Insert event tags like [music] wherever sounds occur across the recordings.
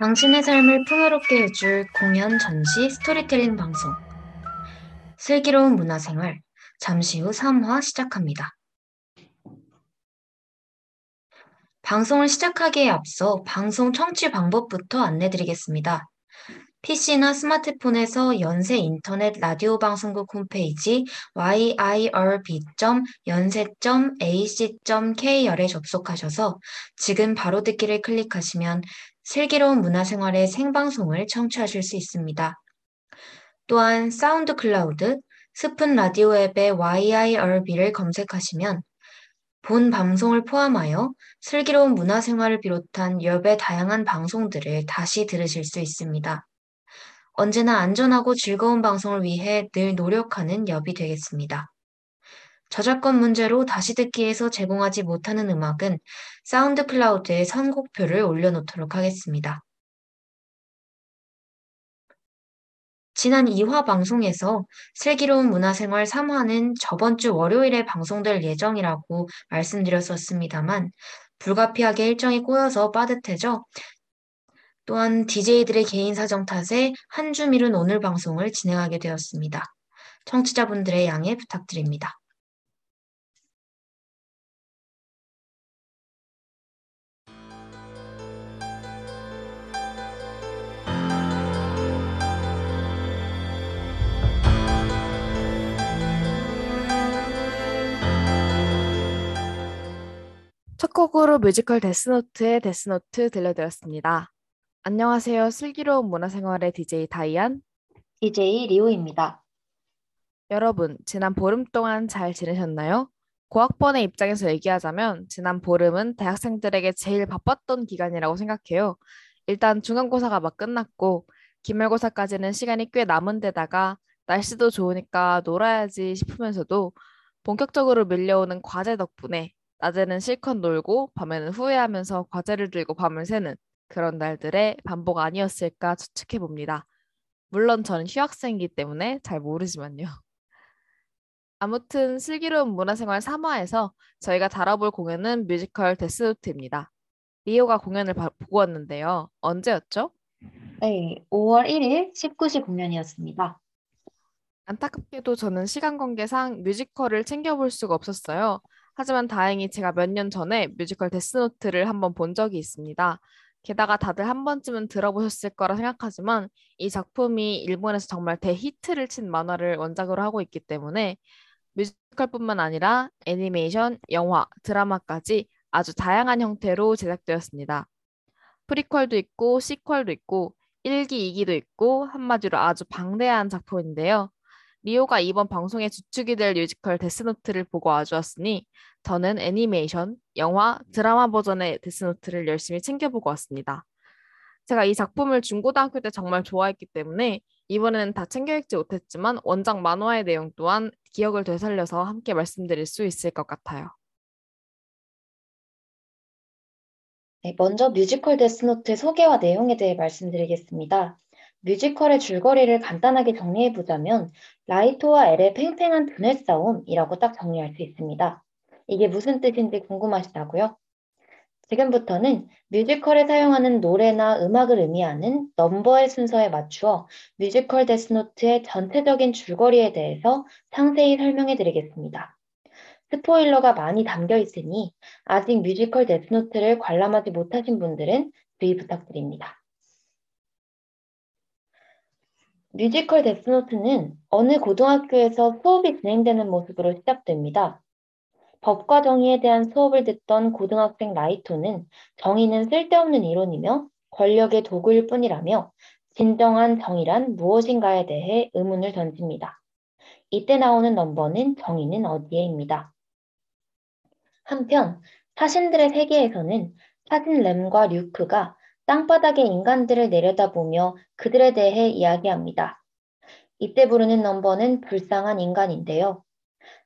당신의 삶을 풍요롭게 해줄 공연, 전시, 스토리텔링 방송. 슬기로운 문화생활. 잠시 후 3화 시작합니다. 방송을 시작하기에 앞서 방송 청취 방법부터 안내드리겠습니다. PC나 스마트폰에서 연세 인터넷 라디오 방송국 홈페이지 yirb.연세.ac.kr에 접속하셔서 지금 바로 듣기를 클릭하시면 슬기로운 문화생활의 생방송을 청취하실 수 있습니다. 또한 사운드 클라우드, 스푼 라디오 앱의 YIRB를 검색하시면 본 방송을 포함하여 슬기로운 문화생활을 비롯한 엽의 다양한 방송들을 다시 들으실 수 있습니다. 언제나 안전하고 즐거운 방송을 위해 늘 노력하는 엽이 되겠습니다. 저작권 문제로 다시 듣기에서 제공하지 못하는 음악은 사운드 클라우드에 선곡표를 올려놓도록 하겠습니다. 지난 2화 방송에서 슬기로운 문화생활 3화는 저번 주 월요일에 방송될 예정이라고 말씀드렸었습니다만 불가피하게 일정이 꼬여서 빠듯해져 또한 DJ들의 개인 사정 탓에 한 주 미룬 오늘 방송을 진행하게 되었습니다. 청취자분들의 양해 부탁드립니다. 첫 곡으로 뮤지컬 데스노트의 데스노트 들려드렸습니다. 안녕하세요. 슬기로운 문화생활의 DJ 다이안, DJ 리오입니다. 여러분, 지난 보름 동안 잘 지내셨나요? 고학번의 입장에서 얘기하자면 지난 보름은 대학생들에게 제일 바빴던 기간이라고 생각해요. 일단 중간고사가 막 끝났고 기말고사까지는 시간이 꽤 남은 데다가 날씨도 좋으니까 놀아야지 싶으면서도 본격적으로 밀려오는 과제 덕분에 낮에는 실컷 놀고 밤에는 후회하면서 과제를 들고 밤을 새는 그런 날들의 반복 아니었을까 추측해 봅니다. 물론 저는 휴학생이기 때문에 잘 모르지만요. [laughs] 아무튼 슬기로운 문화생활 3화에서 저희가 다뤄볼 공연은 뮤지컬 데스노트입니다. 리오가 공연을 바, 보고 왔는데요. 언제였죠? 네, 5월 1일 19시 공연이었습니다. 안타깝게도 저는 시간 관계상 뮤지컬을 챙겨볼 수가 없었어요. 하지만 다행히 제가 몇 년 전에 뮤지컬 데스노트를 한번 본 적이 있습니다. 게다가 다들 한 번쯤은 들어보셨을 거라 생각하지만 이 작품이 일본에서 정말 대히트를 친 만화를 원작으로 하고 있기 때문에 뮤지컬뿐만 아니라 애니메이션, 영화, 드라마까지 아주 다양한 형태로 제작되었습니다. 프리퀄도 있고 sequel도 있고 1기, 2기도 있고 한마디로 아주 방대한 작품인데요. 리오가 이번 방송의 주축이 될 뮤지컬 데스노트를 보고 와주었으니 저는 애니메이션, 영화, 드라마 버전의 데스노트를 열심히 챙겨보고 왔습니다. 제가 이 작품을 중고등학교 때 정말 좋아했기 때문에 이번에는 다 챙겨 읽지 못했지만 원작 만화의 내용 또한 기억을 되살려서 함께 말씀드릴 수 있을 것 같아요. 네, 먼저 뮤지컬 데스노트 소개와 내용에 대해 말씀드리겠습니다. 뮤지컬의 줄거리를 간단하게 정리해보자면 라이토와 엘의 팽팽한 두뇌 싸움이라고 딱 정리할 수 있습니다. 이게 무슨 뜻인지 궁금하시다고요? 지금부터는 뮤지컬에 사용하는 노래나 음악을 의미하는 넘버의 순서에 맞추어 뮤지컬 데스노트의 전체적인 줄거리에 대해서 상세히 설명해 드리겠습니다. 스포일러가 많이 담겨 있으니 아직 뮤지컬 데스노트를 관람하지 못하신 분들은 주의 부탁드립니다. 뮤지컬 데스노트는 어느 고등학교에서 수업이 진행되는 모습으로 시작됩니다. 법과 정의에 대한 수업을 듣던 고등학생 라이토는 정의는 쓸데없는 이론이며 권력의 도구일 뿐이라며 진정한 정의란 무엇인가에 대해 의문을 던집니다. 이때 나오는 넘버는 정의는 어디에입니다. 한편 사신들의 세계에서는 사신 램과 류크가 땅바닥의 인간들을 내려다보며 그들에 대해 이야기합니다. 이때 부르는 넘버는 불쌍한 인간인데요.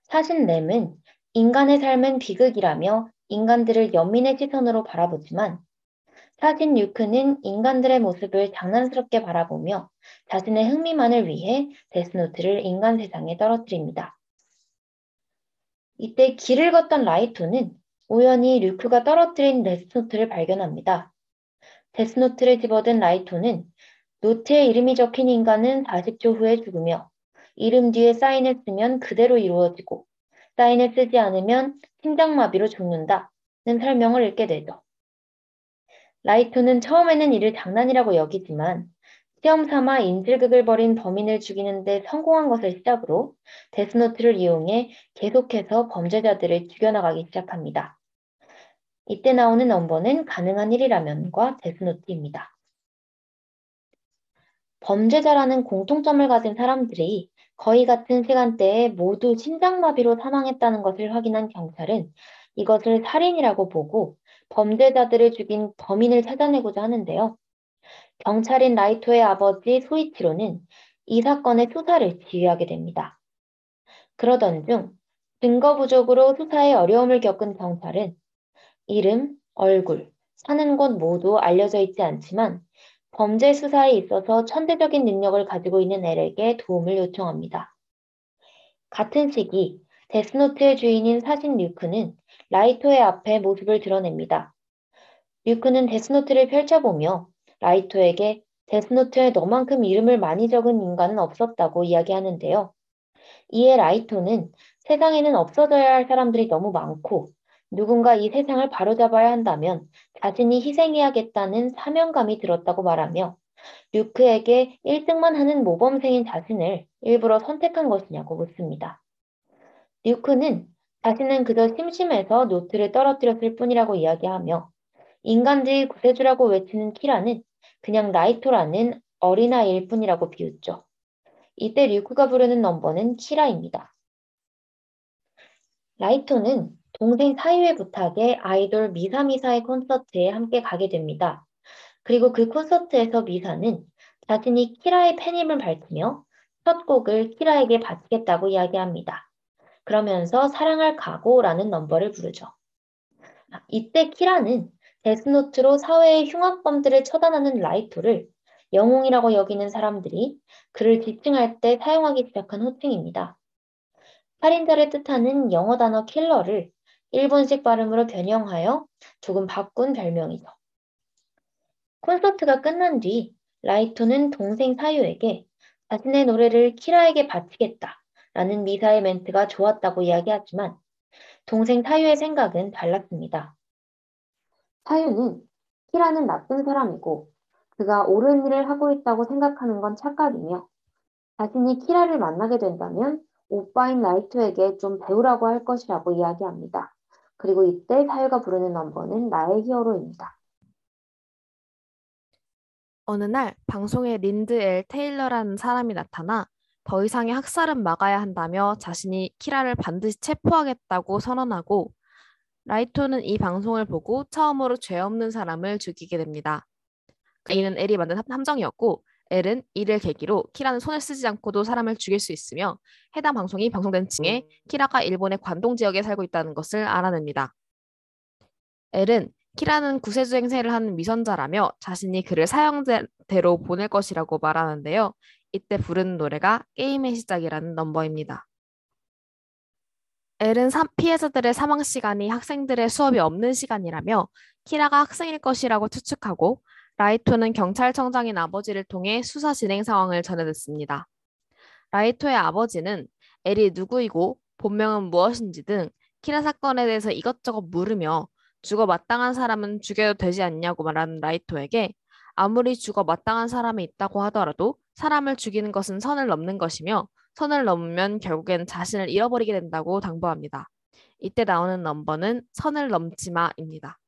사신 램은 인간의 삶은 비극이라며 인간들을 연민의 시선으로 바라보지만 사신 류크는 인간들의 모습을 장난스럽게 바라보며 자신의 흥미만을 위해 데스노트를 인간 세상에 떨어뜨립니다. 이때 길을 걷던 라이토는 우연히 류크가 떨어뜨린 데스노트를 발견합니다. 데스노트를 집어든 라이토는 노트에 이름이 적힌 인간은 40초 후에 죽으며 이름 뒤에 사인을 쓰면 그대로 이루어지고 사인을 쓰지 않으면 심장마비로 죽는다는 설명을 읽게 되죠. 라이토는 처음에는 이를 장난이라고 여기지만 시험 삼아 인질극을 벌인 범인을 죽이는데 성공한 것을 시작으로 데스노트를 이용해 계속해서 범죄자들을 죽여나가기 시작합니다. 이때 나오는 넘버는 가능한 일이라면과 데스노트입니다. 범죄자라는 공통점을 가진 사람들이 거의 같은 시간대에 모두 심장마비로 사망했다는 것을 확인한 경찰은 이것을 살인이라고 보고 범죄자들을 죽인 범인을 찾아내고자 하는데요. 경찰인 라이토의 아버지 소이치로는 이 사건의 수사를 지휘하게 됩니다. 그러던 중 증거 부족으로 수사에 어려움을 겪은 경찰은 이름, 얼굴, 사는 곳 모두 알려져 있지 않지만 범죄 수사에 있어서 천재적인 능력을 가지고 있는 엘에게 도움을 요청합니다. 같은 시기 데스노트의 주인인 사신 류크는 라이토의 앞에 모습을 드러냅니다. 류크는 데스노트를 펼쳐보며 라이토에게 데스노트에 너만큼 이름을 많이 적은 인간은 없었다고 이야기하는데요. 이에 라이토는 세상에는 없어져야 할 사람들이 너무 많고 누군가 이 세상을 바로잡아야 한다면 자신이 희생해야겠다는 사명감이 들었다고 말하며 류크에게 1등만 하는 모범생인 자신을 일부러 선택한 것이냐고 묻습니다. 류크는 자신은 그저 심심해서 노트를 떨어뜨렸을 뿐이라고 이야기하며 인간지의 구세주라고 외치는 키라는 그냥 나이토라는 어린아이일 뿐이라고 비웃죠. 이때 류크가 부르는 넘버는 키라입니다. 라이토는 동생 사이의 부탁에 아이돌 미사미사의 콘서트에 함께 가게 됩니다. 그리고 그 콘서트에서 미사는 자신이 키라의 팬임을 밝히며 첫 곡을 키라에게 바치겠다고 이야기합니다. 그러면서 사랑할 각오라는 넘버를 부르죠. 이때 키라는 데스노트로 사회의 흉악범들을 처단하는 라이토를 영웅이라고 여기는 사람들이 그를 지칭할 때 사용하기 시작한 호칭입니다. 살인자를 뜻하는 영어 단어 킬러를 일본식 발음으로 변형하여 조금 바꾼 별명이죠. 콘서트가 끝난 뒤 라이토는 동생 사유에게 자신의 노래를 키라에게 바치겠다 라는 미사의 멘트가 좋았다고 이야기하지만 동생 사유의 생각은 달랐습니다. 사유는 키라는 나쁜 사람이고 그가 옳은 일을 하고 있다고 생각하는 건 착각이며 자신이 키라를 만나게 된다면 오빠인 라이토에게 좀 배우라고 할 것이라고 이야기합니다. 그리고 이때 사유가 부르는 넘버는 나의 히어로입니다. 어느 날 방송에 린드 엘 테일러라는 사람이 나타나 더 이상의 학살은 막아야 한다며 자신이 키라를 반드시 체포하겠다고 선언하고 라이토는 이 방송을 보고 처음으로 죄 없는 사람을 죽이게 됩니다. 이는 엘이 만든 함정이었고 엘은 이를 계기로 키라는 손을 쓰지 않고도 사람을 죽일 수 있으며 해당 방송이 방송된 층에 키라가 일본의 관동 지역에 살고 있다는 것을 알아냅니다. 엘은 키라는 구세주 행세를 하는 미선자라며 자신이 그를 사형대로 보낼 것이라고 말하는데요. 이때 부르는 노래가 게임의 시작이라는 넘버입니다. 엘은 피해자들의 사망 시간이 학생들의 수업이 없는 시간이라며 키라가 학생일 것이라고 추측하고 라이토는 경찰청장인 아버지를 통해 수사 진행 상황을 전해듣습니다. 라이토의 아버지는 엘이 누구이고 본명은 무엇인지 등 키라 사건에 대해서 이것저것 물으며 죽어 마땅한 사람은 죽여도 되지 않냐고 말하는 라이토에게 아무리 죽어 마땅한 사람이 있다고 하더라도 사람을 죽이는 것은 선을 넘는 것이며 선을 넘으면 결국엔 자신을 잃어버리게 된다고 당부합니다. 이때 나오는 넘버는 선을 넘지 마입니다.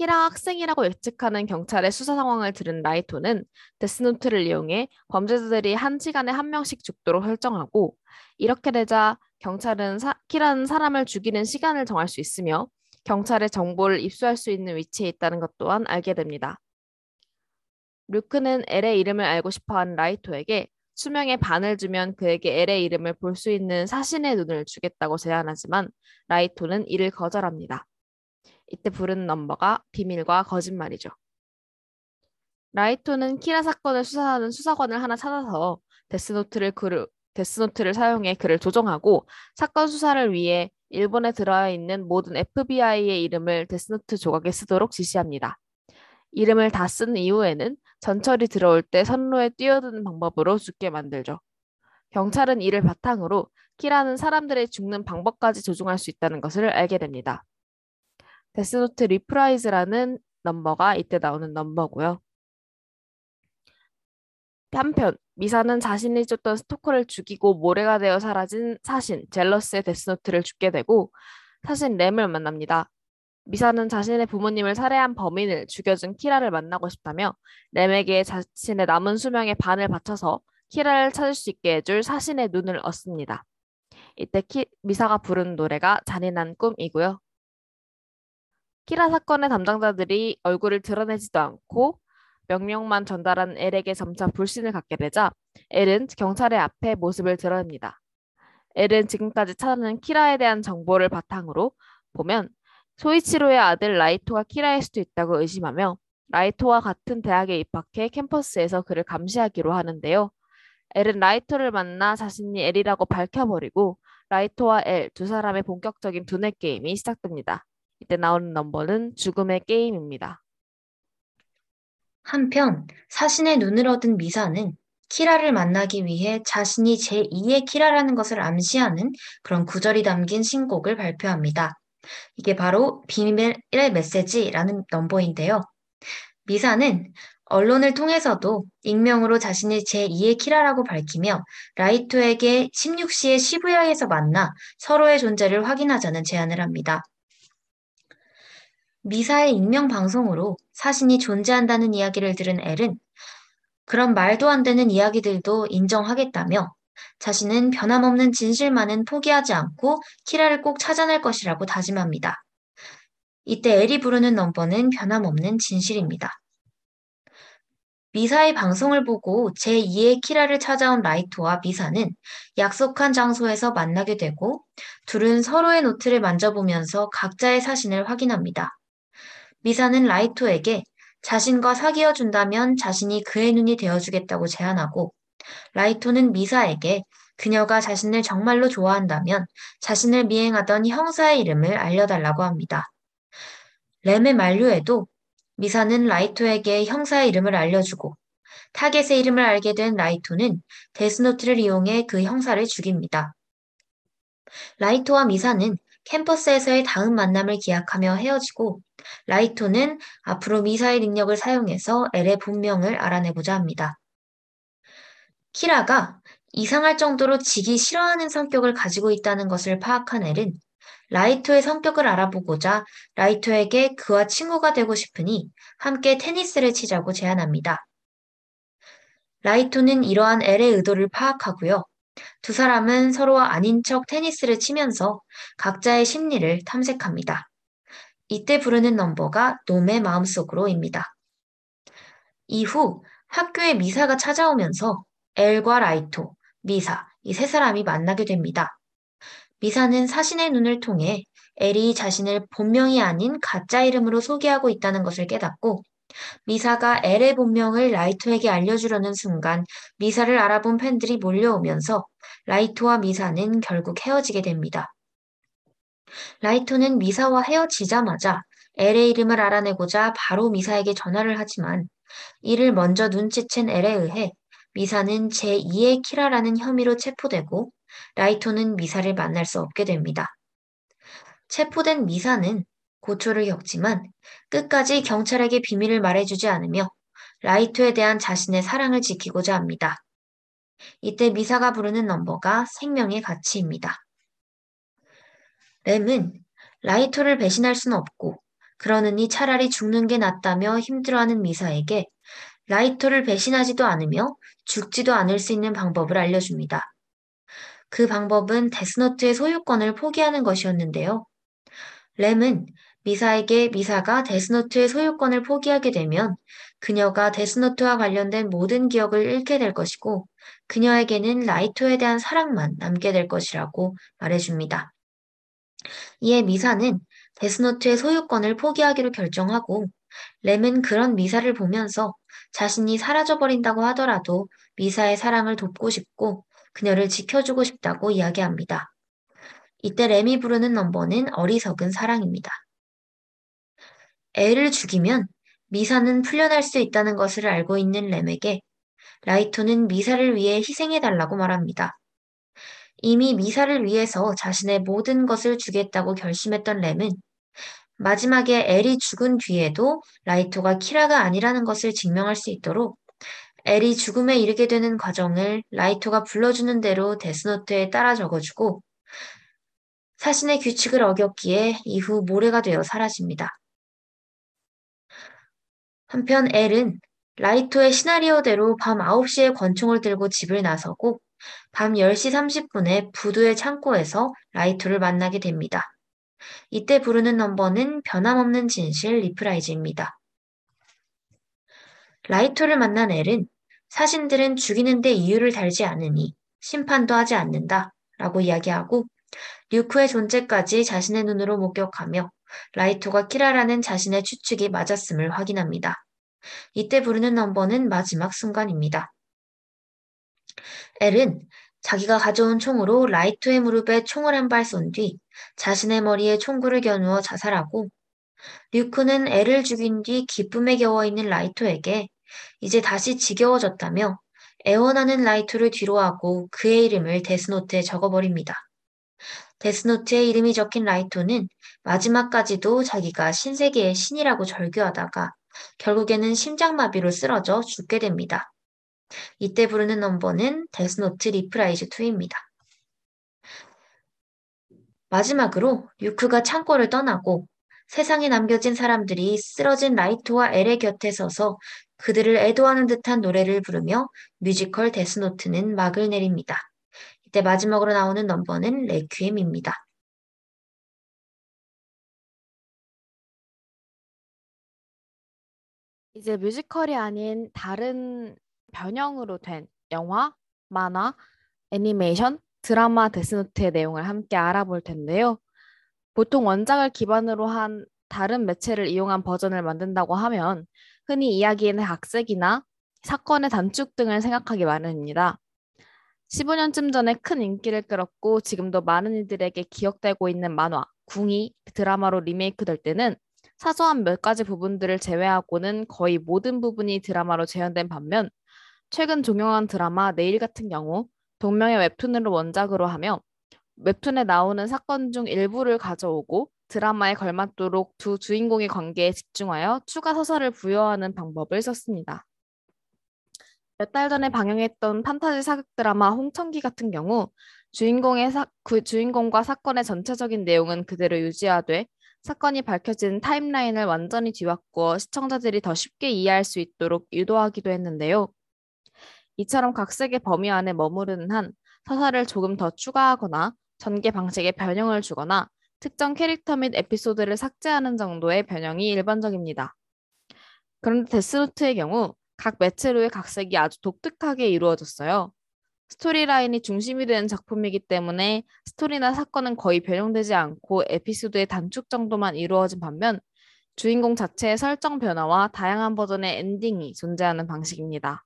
키라 학생이라고 예측하는 경찰의 수사 상황을 들은 라이토는 데스노트를 이용해 범죄자들이 한 시간에 한 명씩 죽도록 설정하고 이렇게 되자 경찰은 사, 키라는 사람을 죽이는 시간을 정할 수 있으며 경찰의 정보를 입수할 수 있는 위치에 있다는 것 또한 알게 됩니다. 류크는 엘의 이름을 알고 싶어하는 라이토에게 수명의 반을 주면 그에게 엘의 이름을 볼 수 있는 사신의 눈을 주겠다고 제안하지만 라이토는 이를 거절합니다. 이때 부른 넘버가 비밀과 거짓말이죠. 라이토는 키라 사건을 수사하는 수사관을 하나 찾아서 데스노트를 그를, 데스노트를 사용해 그를 조종하고 사건 수사를 위해 일본에 들어와 있는 모든 FBI의 이름을 데스노트 조각에 쓰도록 지시합니다. 이름을 다 쓴 이후에는 전철이 들어올 때 선로에 뛰어드는 방법으로 죽게 만들죠. 경찰은 이를 바탕으로 키라는 사람들의 죽는 방법까지 조종할 수 있다는 것을 알게 됩니다. 데스노트 reprise라는 넘버가 이때 나오는 넘버고요. 한편 미사는 자신이 쫓던 스토커를 죽이고 모래가 되어 사라진 사신 젤러스의 데스노트를 줍게 되고 사신 렘을 만납니다. 미사는 자신의 부모님을 살해한 범인을 죽여준 키라를 만나고 싶다며 렘에게 자신의 남은 수명의 반을 바쳐서 키라를 찾을 수 있게 해줄 사신의 눈을 얻습니다. 이때 키, 미사가 부른 노래가 잔인한 꿈이고요. 키라 사건의 담당자들이 얼굴을 드러내지도 않고 명령만 전달한 엘에게 점차 불신을 갖게 되자 엘은 경찰의 앞에 모습을 드러냅니다. 엘은 지금까지 찾아낸 키라에 대한 정보를 바탕으로 보면 소이치로의 아들 라이토가 키라일 수도 있다고 의심하며 라이토와 같은 대학에 입학해 캠퍼스에서 그를 감시하기로 하는데요. 엘은 라이토를 만나 자신이 엘이라고 밝혀버리고 라이토와 엘 두 사람의 본격적인 두뇌 게임이 시작됩니다. 이때 나오는 넘버는 죽음의 게임입니다. 한편 사신의 눈을 얻은 미사는 키라를 만나기 위해 자신이 제2의 키라라는 것을 암시하는 그런 구절이 담긴 신곡을 발표합니다. 이게 바로 비밀의 메시지라는 넘버인데요. 미사는 언론을 통해서도 익명으로 자신이 제2의 키라라고 밝히며 라이토에게 16시에 시부야에서 만나 서로의 존재를 확인하자는 제안을 합니다. 미사의 익명 방송으로 사신이 존재한다는 이야기를 들은 엘은 그런 말도 안 되는 이야기들도 인정하겠다며 자신은 변함없는 진실만은 포기하지 않고 키라를 꼭 찾아낼 것이라고 다짐합니다. 이때 엘이 부르는 넘버는 변함없는 진실입니다. 미사의 방송을 보고 제2의 키라를 찾아온 라이토와 미사는 약속한 장소에서 만나게 되고 둘은 서로의 노트를 만져보면서 각자의 사신을 확인합니다. 미사는 라이토에게 자신과 사귀어 준다면 자신이 그의 눈이 되어주겠다고 제안하고 라이토는 미사에게 그녀가 자신을 정말로 좋아한다면 자신을 미행하던 형사의 이름을 알려달라고 합니다. 램의 만류에도 미사는 라이토에게 형사의 이름을 알려주고 타겟의 이름을 알게 된 라이토는 데스노트를 이용해 그 형사를 죽입니다. 라이토와 미사는 캠퍼스에서의 다음 만남을 기약하며 헤어지고 라이토는 앞으로 미사의 능력을 사용해서 엘의 본명을 알아내고자 합니다. 키라가 이상할 정도로 지기 싫어하는 성격을 가지고 있다는 것을 파악한 엘은 라이토의 성격을 알아보고자 라이토에게 그와 친구가 되고 싶으니 함께 테니스를 치자고 제안합니다. 라이토는 이러한 엘의 의도를 파악하고요. 두 사람은 서로와 아닌 척 테니스를 치면서 각자의 심리를 탐색합니다. 이때 부르는 넘버가 놈의 마음속으로입니다. 이후 학교에 미사가 찾아오면서 엘과 라이토, 미사, 이 세 사람이 만나게 됩니다. 미사는 사신의 눈을 통해 엘이 자신을 본명이 아닌 가짜 이름으로 소개하고 있다는 것을 깨닫고 미사가 엘의 본명을 라이토에게 알려주려는 순간 미사를 알아본 팬들이 몰려오면서 라이토와 미사는 결국 헤어지게 됩니다. 라이토는 미사와 헤어지자마자 엘의 이름을 알아내고자 바로 미사에게 전화를 하지만 이를 먼저 눈치챈 엘에 의해 미사는 제2의 키라라는 혐의로 체포되고 라이토는 미사를 만날 수 없게 됩니다. 체포된 미사는 고초를 겪지만 끝까지 경찰에게 비밀을 말해주지 않으며 라이토에 대한 자신의 사랑을 지키고자 합니다. 이때 미사가 부르는 넘버가 생명의 가치입니다. 램은 라이토를 배신할 수는 없고 그러느니 차라리 죽는 게 낫다며 힘들어하는 미사에게 라이토를 배신하지도 않으며 죽지도 않을 수 있는 방법을 알려줍니다. 그 방법은 데스노트의 소유권을 포기하는 것이었는데요. 램은 미사에게 미사가 데스노트의 소유권을 포기하게 되면 그녀가 데스노트와 관련된 모든 기억을 잃게 될 것이고 그녀에게는 라이토에 대한 사랑만 남게 될 것이라고 말해줍니다. 이에 미사는 데스노트의 소유권을 포기하기로 결정하고 램은 그런 미사를 보면서 자신이 사라져버린다고 하더라도 미사의 사랑을 돕고 싶고 그녀를 지켜주고 싶다고 이야기합니다. 이때 램이 부르는 넘버는 어리석은 사랑입니다. 애를 죽이면 미사는 풀려날 수 있다는 것을 알고 있는 램에게 라이토는 미사를 위해 희생해달라고 말합니다. 이미 미사를 위해서 자신의 모든 것을 주겠다고 결심했던 램은 마지막에 엘이 죽은 뒤에도 라이토가 키라가 아니라는 것을 증명할 수 있도록 엘이 죽음에 이르게 되는 과정을 라이토가 불러주는 대로 데스노트에 따라 적어주고 사신의 규칙을 어겼기에 이후 모래가 되어 사라집니다. 한편 엘은 라이토의 시나리오대로 밤 9시에 권총을 들고 집을 나서고 밤 10시 30분에 부두의 창고에서 라이토를 만나게 됩니다. 이때 부르는 넘버는 변함없는 진실 reprise입니다. 라이토를 만난 엘은 사신들은 죽이는데 이유를 달지 않으니 심판도 하지 않는다 라고 이야기하고 류크의 존재까지 자신의 눈으로 목격하며 라이토가 키라라는 자신의 추측이 맞았음을 확인합니다. 이때 부르는 넘버는 마지막 순간입니다. 엘은 자기가 가져온 총으로 라이토의 무릎에 총을 한 발 쏜 뒤 자신의 머리에 총구를 겨누어 자살하고 류크는 엘을 죽인 뒤 기쁨에 겨워 있는 라이토에게 이제 다시 지겨워졌다며 애원하는 라이토를 뒤로하고 그의 이름을 데스노트에 적어버립니다. 데스노트에 이름이 적힌 라이토는 마지막까지도 자기가 신세계의 신이라고 절규하다가 결국에는 심장마비로 쓰러져 죽게 됩니다. 이때 부르는 넘버는 데스노트 리프라이즈 2입니다. 마지막으로 류크가 창고를 떠나고 세상에 남겨진 사람들이 쓰러진 라이토와 엘의 곁에 서서 그들을 애도하는 듯한 노래를 부르며 뮤지컬 데스노트는 막을 내립니다. 이때 마지막으로 나오는 넘버는 레퀴엠입니다. 이제 뮤지컬이 아닌 다른 변형으로 된 영화, 만화, 애니메이션, 드라마 데스노트의 내용을 함께 알아볼 텐데요. 보통 원작을 기반으로 한 다른 매체를 이용한 버전을 만든다고 하면 흔히 이야기에는 각색이나 사건의 단축 등을 생각하기 마련입니다. 15년쯤 전에 큰 인기를 끌었고 지금도 많은 이들에게 기억되고 있는 만화, 궁이 드라마로 리메이크 될 때는 사소한 몇 가지 부분들을 제외하고는 거의 모든 부분이 드라마로 재현된 반면 최근 종영한 드라마 내일 같은 경우 동명의 웹툰으로 원작으로 하며 웹툰에 나오는 사건 중 일부를 가져오고 드라마에 걸맞도록 두 주인공의 관계에 집중하여 추가 서사를 부여하는 방법을 썼습니다. 몇 달 전에 방영했던 판타지 사극 드라마 홍천기 같은 경우 주인공의 사, 그 주인공과 사건의 전체적인 내용은 그대로 유지하되 사건이 밝혀진 타임라인을 완전히 뒤바꾸어 시청자들이 더 쉽게 이해할 수 있도록 유도하기도 했는데요. 이처럼 각색의 범위 안에 머무르는 한 서사를 조금 더 추가하거나 전개 방식에 변형을 주거나 특정 캐릭터 및 에피소드를 삭제하는 정도의 변형이 일반적입니다. 그런데 데스노트의 경우 각 매체로의 각색이 아주 독특하게 이루어졌어요. 스토리라인이 중심이 되는 작품이기 때문에 스토리나 사건은 거의 변형되지 않고 에피소드의 단축 정도만 이루어진 반면 주인공 자체의 설정 변화와 다양한 버전의 엔딩이 존재하는 방식입니다.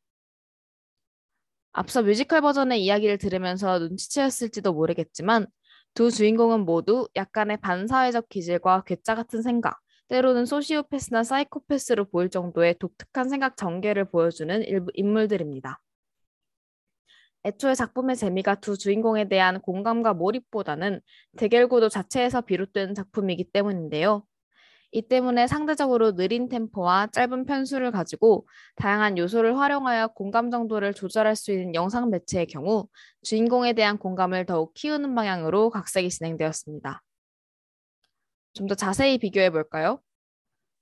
앞서 뮤지컬 버전의 이야기를 들으면서 눈치채었을지도 모르겠지만 두 주인공은 모두 약간의 반사회적 기질과 괴짜 같은 생각, 때로는 소시오패스나 사이코패스로 보일 정도의 독특한 생각 전개를 보여주는 인물들입니다. 애초에 작품의 재미가 두 주인공에 대한 공감과 몰입보다는 대결 구도 자체에서 비롯된 작품이기 때문인데요. 이 때문에 상대적으로 느린 템포와 짧은 편수를 가지고 다양한 요소를 활용하여 공감 정도를 조절할 수 있는 영상 매체의 경우 주인공에 대한 공감을 더욱 키우는 방향으로 각색이 진행되었습니다. 좀 더 자세히 비교해 볼까요?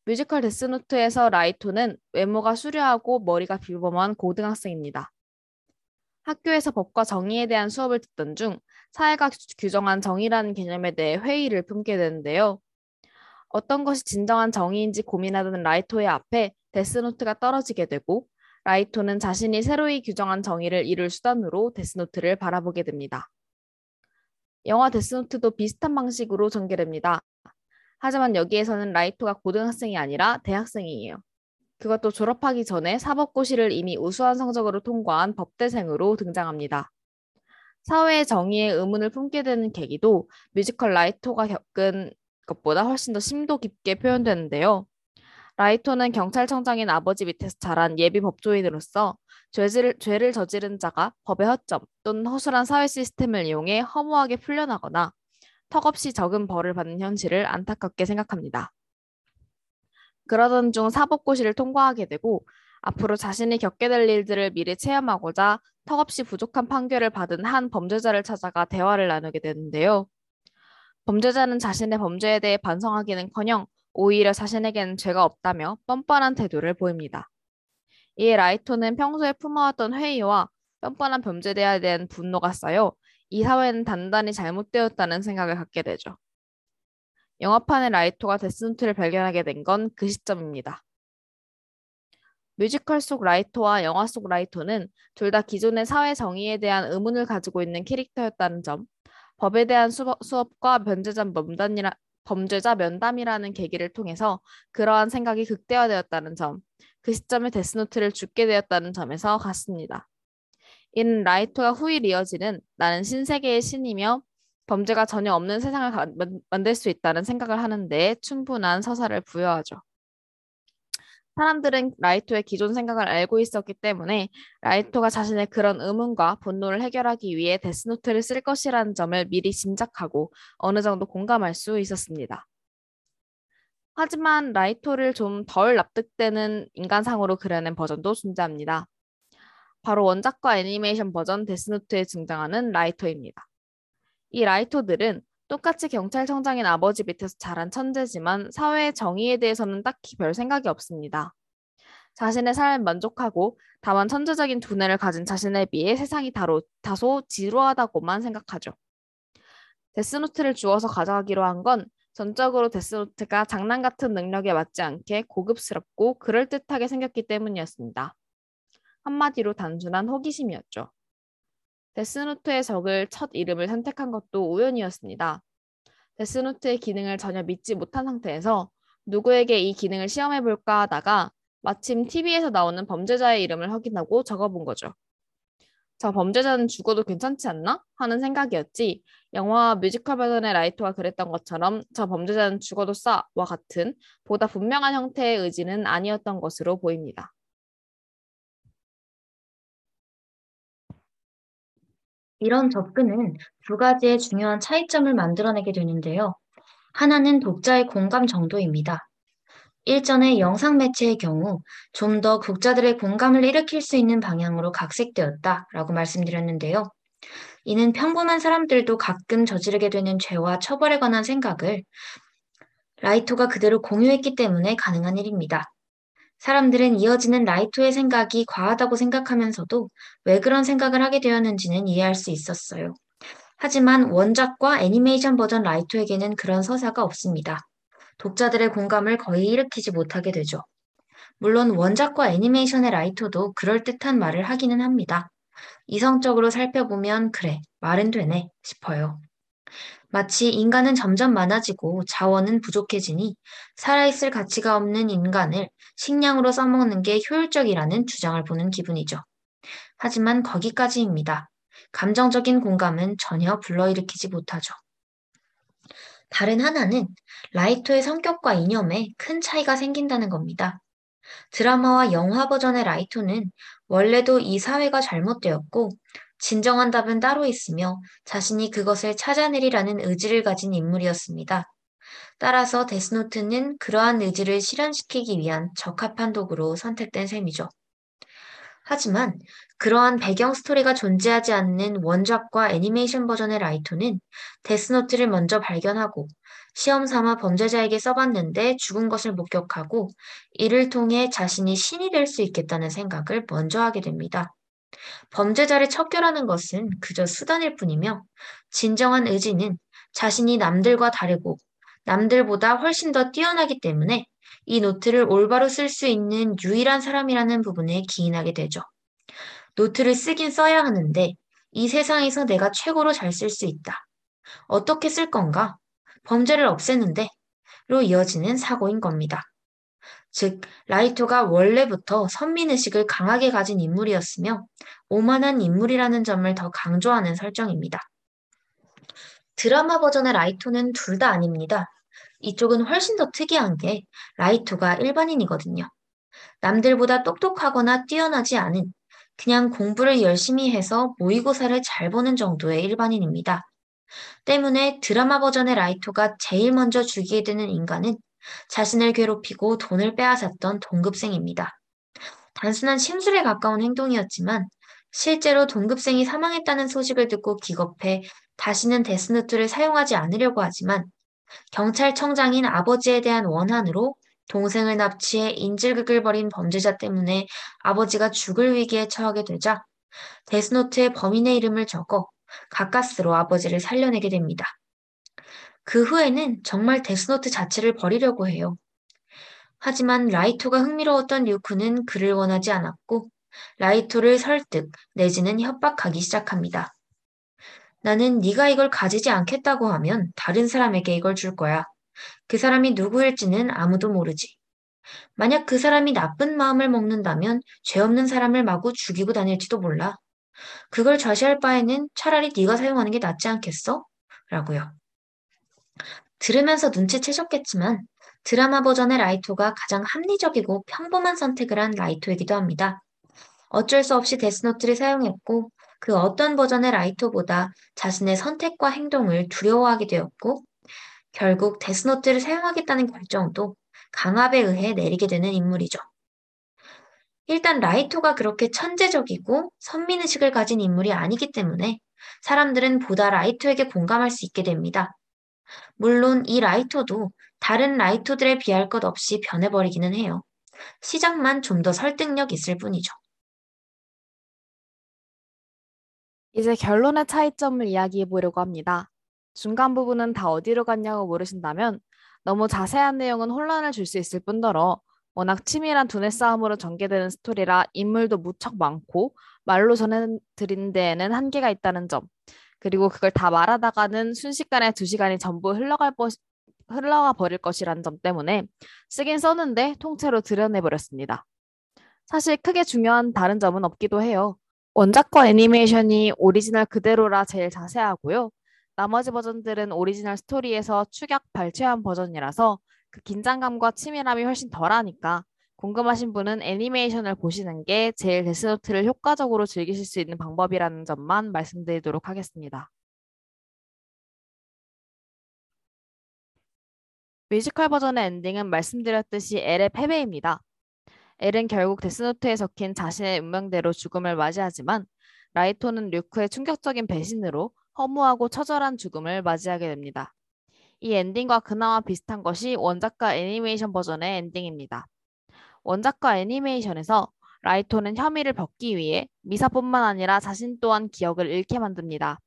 뮤지컬 데스노트에서 라이토는 외모가 수려하고 머리가 비범한 고등학생입니다. 학교에서 법과 정의에 대한 수업을 듣던 중 사회가 규정한 정의라는 개념에 대해 회의를 품게 되는데요. 어떤 것이 진정한 정의인지 고민하던 라이토의 앞에 데스노트가 떨어지게 되고 라이토는 자신이 새로이 규정한 정의를 이룰 수단으로 데스노트를 바라보게 됩니다. 영화 데스노트도 비슷한 방식으로 전개됩니다. 하지만 여기에서는 라이토가 고등학생이 아니라 대학생이에요. 그것도 졸업하기 전에 사법고시를 이미 우수한 성적으로 통과한 법대생으로 등장합니다. 사회의 정의에 의문을 품게 되는 계기도 뮤지컬 라이토가 겪은 것보다 훨씬 더 심도 깊게 표현되는데요. 라이토는 경찰청장인 아버지 밑에서 자란 예비 법조인으로서 죄를, 죄를 저지른 자가 법의 허점 또는 허술한 사회 시스템을 이용해 허무하게 풀려나거나 턱없이 적은 벌을 받는 현실을 안타깝게 생각합니다. 그러던 중 사법고시를 통과하게 되고 앞으로 자신이 겪게 될 일들을 미리 체험하고자 턱없이 부족한 판결을 받은 한 범죄자를 찾아가 대화를 나누게 되는데요. 범죄자는 자신의 범죄에 대해 반성하기는커녕 오히려 자신에게는 죄가 없다며 뻔뻔한 태도를 보입니다. 이에 라이토는 평소에 품어왔던 회의와 뻔뻔한 범죄에 대한 분노가 쌓여 이 사회는 단단히 잘못되었다는 생각을 갖게 되죠. 영화판의 라이토가 데스노트를 발견하게 된 건 그 시점입니다. 뮤지컬 속 라이토와 영화 속 라이토는 둘 다 기존의 사회 정의에 대한 의문을 가지고 있는 캐릭터였다는 점, 법에 대한 수업과 변제자 면담이라, 범죄자 면담이라는 계기를 통해서 그러한 생각이 극대화되었다는 점, 그 시점에 데스노트를 줍게 되었다는 점에서 같습니다. 이는 라이토가 후일 이어지는 나는 신세계의 신이며 범죄가 전혀 없는 세상을 가, 만들 수 있다는 생각을 하는데 충분한 서사를 부여하죠. 사람들은 라이토의 기존 생각을 알고 있었기 때문에 라이토가 자신의 그런 의문과 분노를 해결하기 위해 데스노트를 쓸 것이라는 점을 미리 짐작하고 어느 정도 공감할 수 있었습니다. 하지만 라이토를 좀 덜 납득되는 인간상으로 그려낸 버전도 존재합니다. 바로 원작과 애니메이션 버전 데스노트에 등장하는 라이토입니다. 이 라이토들은 똑같이 경찰청장인 아버지 밑에서 자란 천재지만 사회의 정의에 대해서는 딱히 별 생각이 없습니다. 자신의 삶에 만족하고 다만 천재적인 두뇌를 가진 자신에 비해 세상이 다로, 다소 지루하다고만 생각하죠. 데스노트를 주워서 가져가기로 한 건 전적으로 데스노트가 장난 같은 능력에 맞지 않게 고급스럽고 그럴듯하게 생겼기 때문이었습니다. 한마디로 단순한 호기심이었죠. 데스노트에 적을 첫 이름을 선택한 것도 우연이었습니다. 데스노트의 기능을 전혀 믿지 못한 상태에서 누구에게 이 기능을 시험해볼까 하다가 마침 TV에서 나오는 범죄자의 이름을 확인하고 적어본 거죠. 저 범죄자는 죽어도 괜찮지 않나? 하는 생각이었지 영화와 뮤지컬 버전의 라이토가 그랬던 것처럼 저 범죄자는 죽어도 싸와 같은 보다 분명한 형태의 의지는 아니었던 것으로 보입니다. 이런 접근은 두 가지의 중요한 차이점을 만들어내게 되는데요. 하나는 독자의 공감 정도입니다. 일전의 영상 매체의 경우 좀 더 독자들의 공감을 일으킬 수 있는 방향으로 각색되었다라고 말씀드렸는데요. 이는 평범한 사람들도 가끔 저지르게 되는 죄와 처벌에 관한 생각을 라이토가 그대로 공유했기 때문에 가능한 일입니다. 사람들은 이어지는 라이토의 생각이 과하다고 생각하면서도 왜 그런 생각을 하게 되었는지는 이해할 수 있었어요. 하지만 원작과 애니메이션 버전 라이토에게는 그런 서사가 없습니다. 독자들의 공감을 거의 일으키지 못하게 되죠. 물론 원작과 애니메이션의 라이토도 그럴듯한 말을 하기는 합니다. 이성적으로 살펴보면 그래, 말은 되네 싶어요. 마치 인간은 점점 많아지고 자원은 부족해지니 살아있을 가치가 없는 인간을 식량으로 써먹는 게 효율적이라는 주장을 보는 기분이죠. 하지만 거기까지입니다. 감정적인 공감은 전혀 불러일으키지 못하죠. 다른 하나는 라이토의 성격과 이념에 큰 차이가 생긴다는 겁니다. 드라마와 영화 버전의 라이토는 원래도 이 사회가 잘못되었고 진정한 답은 따로 있으며 자신이 그것을 찾아내리라는 의지를 가진 인물이었습니다. 따라서 데스노트는 그러한 의지를 실현시키기 위한 적합한 도구로 선택된 셈이죠. 하지만 그러한 배경 스토리가 존재하지 않는 원작과 애니메이션 버전의 라이토는 데스노트를 먼저 발견하고 시험 삼아 범죄자에게 써봤는데 죽은 것을 목격하고 이를 통해 자신이 신이 될 수 있겠다는 생각을 먼저 하게 됩니다. 범죄자를 척결하는 것은 그저 수단일 뿐이며 진정한 의지는 자신이 남들과 다르고 남들보다 훨씬 더 뛰어나기 때문에 이 노트를 올바로 쓸 수 있는 유일한 사람이라는 부분에 기인하게 되죠. 노트를 쓰긴 써야 하는데 이 세상에서 내가 최고로 잘 쓸 수 있다. 어떻게 쓸 건가? 범죄를 없애는데 로 이어지는 사고인 겁니다. 즉, 라이토가 원래부터 선민의식을 강하게 가진 인물이었으며 오만한 인물이라는 점을 더 강조하는 설정입니다. 드라마 버전의 라이토는 둘 다 아닙니다. 이쪽은 훨씬 더 특이한 게 라이토가 일반인이거든요. 남들보다 똑똑하거나 뛰어나지 않은 그냥 공부를 열심히 해서 모의고사를 잘 보는 정도의 일반인입니다. 때문에 드라마 버전의 라이토가 제일 먼저 죽이게 되는 인간은 자신을 괴롭히고 돈을 빼앗았던 동급생입니다. 단순한 심술에 가까운 행동이었지만 실제로 동급생이 사망했다는 소식을 듣고 기겁해 다시는 데스노트를 사용하지 않으려고 하지만 경찰청장인 아버지에 대한 원한으로 동생을 납치해 인질극을 벌인 범죄자 때문에 아버지가 죽을 위기에 처하게 되자 데스노트에 범인의 이름을 적어 가까스로 아버지를 살려내게 됩니다. 그 후에는 정말 데스노트 자체를 버리려고 해요. 하지만 라이토가 흥미로웠던 류크는 그를 원하지 않았고 라이토를 설득 내지는 협박하기 시작합니다. 나는 네가 이걸 가지지 않겠다고 하면 다른 사람에게 이걸 줄 거야. 그 사람이 누구일지는 아무도 모르지. 만약 그 사람이 나쁜 마음을 먹는다면 죄 없는 사람을 마구 죽이고 다닐지도 몰라. 그걸 좌시할 바에는 차라리 네가 사용하는 게 낫지 않겠어? 라고요. 들으면서 눈치채셨겠지만 드라마 버전의 라이토가 가장 합리적이고 평범한 선택을 한 라이토이기도 합니다. 어쩔 수 없이 데스노트를 사용했고 그 어떤 버전의 라이토보다 자신의 선택과 행동을 두려워하게 되었고 결국 데스노트를 사용하겠다는 결정도 강압에 의해 내리게 되는 인물이죠. 일단 라이토가 그렇게 천재적이고 선민의식을 가진 인물이 아니기 때문에 사람들은 보다 라이토에게 공감할 수 있게 됩니다. 물론 이 라이토도 다른 라이토들에 비할 것 없이 변해버리기는 해요. 시작만 좀 더 설득력 있을 뿐이죠. 이제 결론의 차이점을 이야기해 보려고 합니다. 중간 부분은 다 어디로 갔냐고 물으신다면 너무 자세한 내용은 혼란을 줄 수 있을 뿐더러 워낙 치밀한 두뇌 싸움으로 전개되는 스토리라 인물도 무척 많고 말로 전해드리는 데에는 한계가 있다는 점 그리고 그걸 다 말하다가는 순식간에 두 시간이 전부 흘러갈 것, 흘러가 버릴 것이라는 점 때문에 쓰긴 썼는데 통째로 들어내버렸습니다. 사실 크게 중요한 다른 점은 없기도 해요. 원작과 애니메이션이 오리지널 그대로라 제일 자세하고요. 나머지 버전들은 오리지널 스토리에서 축약 발췌한 버전이라서 그 긴장감과 치밀함이 훨씬 덜하니까 궁금하신 분은 애니메이션을 보시는 게 제일 데스노트를 효과적으로 즐기실 수 있는 방법이라는 점만 말씀드리도록 하겠습니다. 뮤지컬 버전의 엔딩은 말씀드렸듯이 엘의 패배입니다. 엘은 결국 데스노트에 적힌 자신의 운명대로 죽음을 맞이하지만 라이토는 류크의 충격적인 배신으로 허무하고 처절한 죽음을 맞이하게 됩니다. 이 엔딩과 그나마 비슷한 것이 원작과 애니메이션 버전의 엔딩입니다. 원작과 애니메이션에서 라이토는 혐의를 벗기 위해 미사뿐만 아니라 자신 또한 기억을 잃게 만듭니다.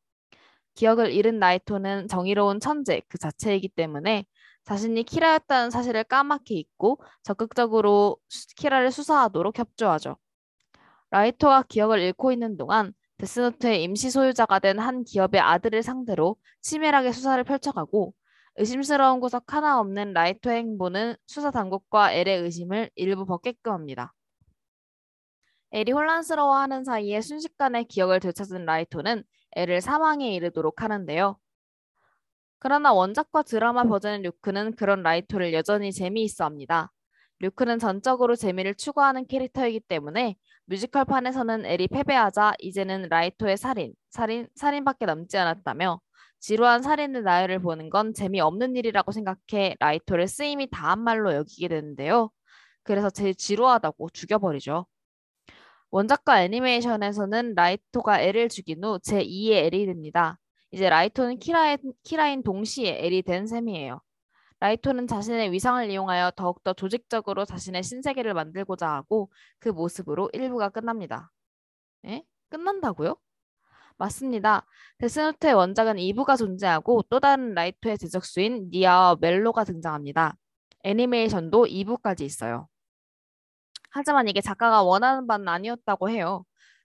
기억을 잃은 라이토는 정의로운 천재 그 자체이기 때문에 자신이 키라였다는 사실을 까맣게 잊고 적극적으로 키라를 수사하도록 협조하죠. 라이토가 기억을 잃고 있는 동안 데스노트의 임시 소유자가 된 한 기업의 아들을 상대로 치밀하게 수사를 펼쳐가고 의심스러운 구석 하나 없는 라이토의 행보는 수사 당국과 엘의 의심을 일부 벗게끔 합니다. 엘이 혼란스러워하는 사이에 순식간에 기억을 되찾은 라이토는 엘을 사망에 이르도록 하는데요. 그러나 원작과 드라마 버전의 류크는 그런 라이토를 여전히 재미있어 합니다. 류크는 전적으로 재미를 추구하는 캐릭터이기 때문에 뮤지컬판에서는 엘이 패배하자 이제는 라이토의 살인, 살인, 살인밖에 남지 않았다며 지루한 살인의 나열을 보는 건 재미없는 일이라고 생각해 라이토를 쓰임이 다한 말로 여기게 되는데요. 그래서 제일 지루하다고 죽여버리죠. 원작과 애니메이션에서는 라이토가 엘을 죽인 후 제2의 엘이 됩니다. 이제 라이토는 키라인, 키라인 동시에 엘이 된 셈이에요. 라이토는 자신의 위상을 이용하여 더욱더 조직적으로 자신의 신세계를 만들고자 하고 그 모습으로 1부가 끝납니다. 에? 끝난다고요? 맞습니다. 데스노트의 원작은 2부가 존재하고 또 다른 라이토의 제적수인 니아와 멜로가 등장합니다. 애니메이션도 2부까지 있어요. 하지만 이게 작가가 원하는 바는 아니었다고 해요.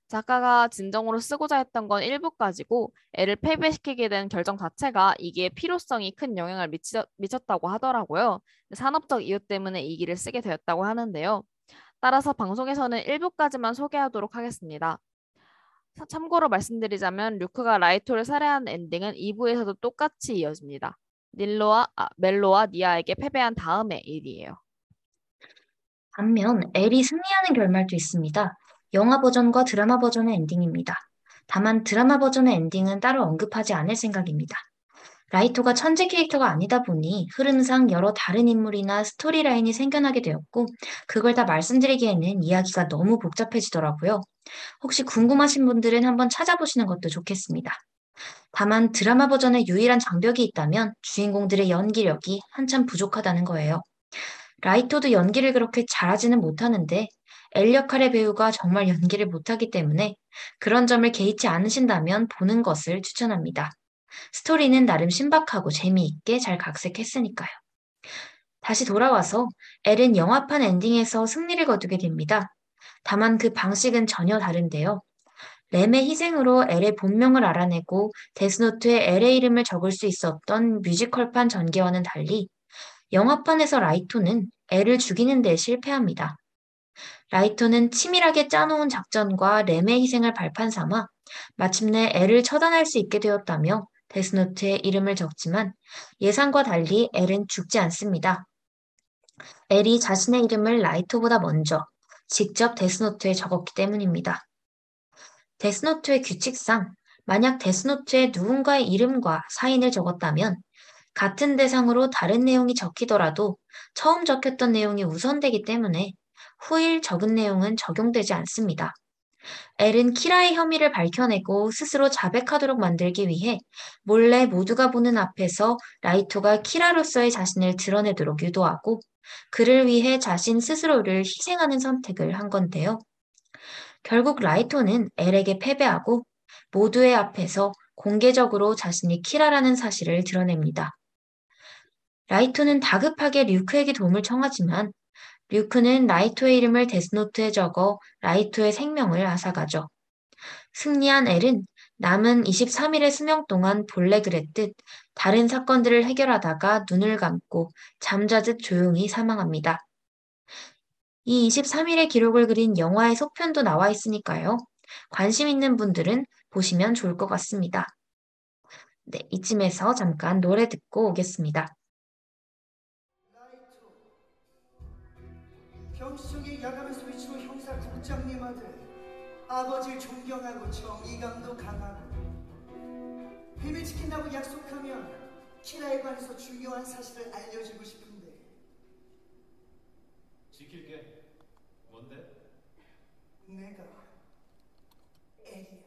작가가 진정으로 쓰고자 했던 건 일부까지고 애를 패배시키게 된 결정 자체가 이게 필요성이 큰 영향을 미치, 미쳤다고 하더라고요. 산업적 이유 때문에 이 길을 쓰게 되었다고 하는데요. 따라서 방송에서는 일부까지만 소개하도록 하겠습니다. 참고로 말씀드리자면 류크가 라이토를 살해한 엔딩은 2부에서도 똑같이 이어집니다. 닐로와 아, 멜로와 니아에게 패배한 다음의 일이에요. 반면 엘이 승리하는 결말도 있습니다. 영화 버전과 드라마 버전의 엔딩입니다. 다만 드라마 버전의 엔딩은 따로 언급하지 않을 생각입니다. 라이토가 천재 캐릭터가 아니다 보니 흐름상 여러 다른 인물이나 storyline이 생겨나게 되었고, 그걸 다 말씀드리기에는 이야기가 너무 복잡해지더라고요. 혹시 궁금하신 분들은 한번 찾아보시는 것도 좋겠습니다. 다만 드라마 버전의 유일한 장벽이 있다면 주인공들의 연기력이 한참 부족하다는 거예요. 라이토도 연기를 그렇게 잘하지는 못하는데 엘 역할의 배우가 정말 연기를 못하기 때문에 그런 점을 개의치 않으신다면 보는 것을 추천합니다. 스토리는 나름 신박하고 재미있게 잘 각색했으니까요. 다시 돌아와서 엘은 영화판 엔딩에서 승리를 거두게 됩니다. 다만 그 방식은 전혀 다른데요. 램의 희생으로 엘의 본명을 알아내고 데스노트에 엘의 이름을 적을 수 있었던 뮤지컬판 전개와는 달리 영화판에서 라이토는 엘을 죽이는 데 실패합니다. 라이토는 치밀하게 짜놓은 작전과 램의 희생을 발판 삼아 마침내 엘을 처단할 수 있게 되었다며 데스노트에 이름을 적지만 예상과 달리 엘은 죽지 않습니다. 엘이 자신의 이름을 라이토보다 먼저 직접 데스노트에 적었기 때문입니다. 데스노트의 규칙상 만약 데스노트에 누군가의 이름과 사인을 적었다면 같은 대상으로 다른 내용이 적히더라도 처음 적혔던 내용이 우선되기 때문에 후일 적은 내용은 적용되지 않습니다. 엘은 키라의 혐의를 밝혀내고 스스로 자백하도록 만들기 위해 몰래 모두가 보는 앞에서 라이토가 키라로서의 자신을 드러내도록 유도하고 그를 위해 자신 스스로를 희생하는 선택을 한 건데요. 결국 라이토는 엘에게 패배하고 모두의 앞에서 공개적으로 자신이 키라라는 사실을 드러냅니다. 라이토는 다급하게 류크에게 도움을 청하지만 류크는 라이토의 이름을 데스노트에 적어 라이토의 생명을 앗아가죠. 승리한 엘은 남은 23일의 수명 동안 본래 그랬듯 다른 사건들을 해결하다가 눈을 감고 잠자듯 조용히 사망합니다. 이 23일의 기록을 그린 영화의 속편도 나와 있으니까요. 관심 있는 분들은 보시면 좋을 것 같습니다. 네, 이쯤에서 잠깐 노래 듣고 오겠습니다. 아버지를 존경하고 정의감도 강하고 비밀 지킨다고 약속하면 키라에 관해서 중요한 사실을 알려주고 싶은데 지킬게. 뭔데? 내가 엘이야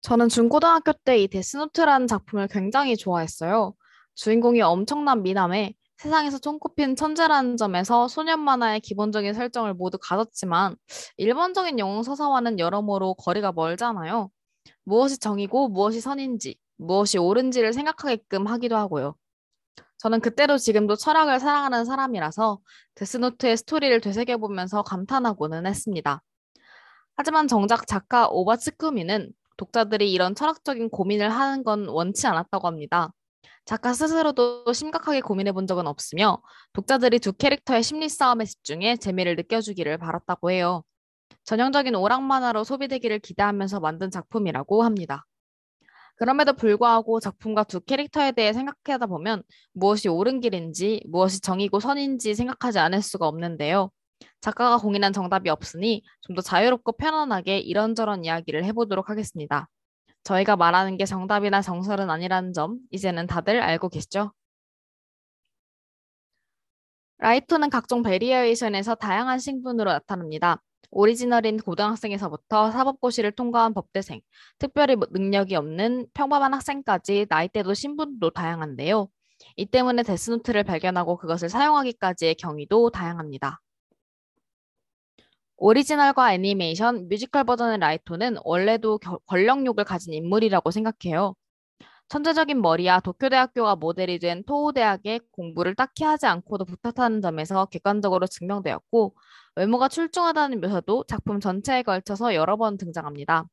저는 중고등학교 때 이 데스노트라는 작품을 굉장히 좋아했어요. 주인공이 엄청난 미남에 세상에서 손꼽힌 천재라는 점에서 소년 만화의 기본적인 설정을 모두 가졌지만 일반적인 영웅 서사와는 여러모로 거리가 멀잖아요. 무엇이 정이고 무엇이 선인지, 무엇이 옳은지를 생각하게끔 하기도 하고요. 저는 그때도 지금도 철학을 사랑하는 사람이라서 데스노트의 스토리를 되새겨보면서 감탄하고는 했습니다. 하지만 정작 작가 오바츠쿠미는 독자들이 이런 철학적인 고민을 하는 건 원치 않았다고 합니다. 작가 스스로도 심각하게 고민해 본 적은 없으며 독자들이 두 캐릭터의 심리 싸움에 집중해 재미를 느껴주기를 바랐다고 해요. 전형적인 오락 만화로 소비되기를 기대하면서 만든 작품이라고 합니다. 그럼에도 불구하고 작품과 두 캐릭터에 대해 생각하다 보면 무엇이 옳은 길인지 무엇이 정이고 선인지 생각하지 않을 수가 없는데요. 작가가 공인한 정답이 없으니 좀 더 자유롭고 편안하게 이런저런 이야기를 해보도록 하겠습니다. 저희가 말하는 게 정답이나 정설은 아니라는 점 이제는 다들 알고 계시죠? 라이토는 각종 variation에서 다양한 신분으로 나타납니다. 오리지널인 고등학생에서부터 사법고시를 통과한 법대생, 특별히 뭐 능력이 없는 평범한 학생까지 나이대도 신분도 다양한데요. 이 때문에 데스노트를 발견하고 그것을 사용하기까지의 경위도 다양합니다. 오리지널과 애니메이션, 뮤지컬 버전의 라이토는 원래도 겨, 권력욕을 가진 인물이라고 생각해요. 천재적인 머리야 도쿄대학교가 모델이 된 토우대학의 공부를 딱히 하지 않고도 붙었다는 점에서 객관적으로 증명되었고 외모가 출중하다는 묘사도 작품 전체에 걸쳐서 여러 번 등장합니다.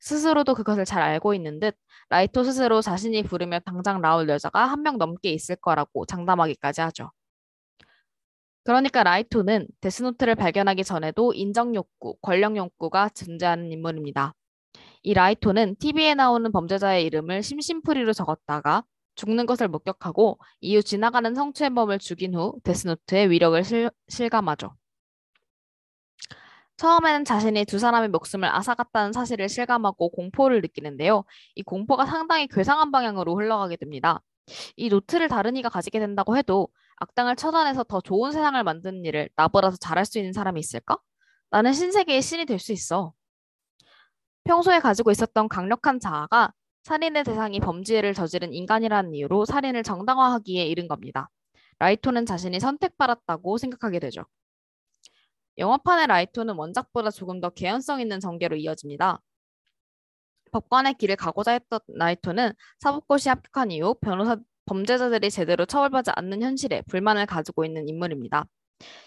스스로도 그것을 잘 알고 있는 듯 라이토 스스로 자신이 부르면 당장 나올 여자가 한 명 넘게 있을 거라고 장담하기까지 하죠. 그러니까 라이토는 데스노트를 발견하기 전에도 인정 욕구, 권력 욕구가 존재하는 인물입니다. 이 라이토는 TV에 나오는 범죄자의 이름을 심심풀이로 적었다가 죽는 것을 목격하고 이후 지나가는 성추행범을 죽인 후 데스노트의 위력을 실, 실감하죠. 처음에는 자신이 두 사람의 목숨을 앗아갔다는 사실을 실감하고 공포를 느끼는데요. 이 공포가 상당히 괴상한 방향으로 흘러가게 됩니다. 이 노트를 다른 이가 가지게 된다고 해도 악당을 처단해서 더 좋은 세상을 만드는 일을 나보다 더 잘할 수 있는 사람이 있을까? 나는 신세계의 신이 될 수 있어. 평소에 가지고 있었던 강력한 자아가 살인의 대상이 범죄를 저지른 인간이라는 이유로 살인을 정당화하기에 이른 겁니다. 라이토는 자신이 선택받았다고 생각하게 되죠. 영화판의 라이토는 원작보다 조금 더 개연성 있는 전개로 이어집니다. 법관의 길을 가고자 했던 라이토는 사법고시 합격한 이후 변호사 범죄자들이 제대로 처벌받지 않는 현실에 불만을 가지고 있는 인물입니다.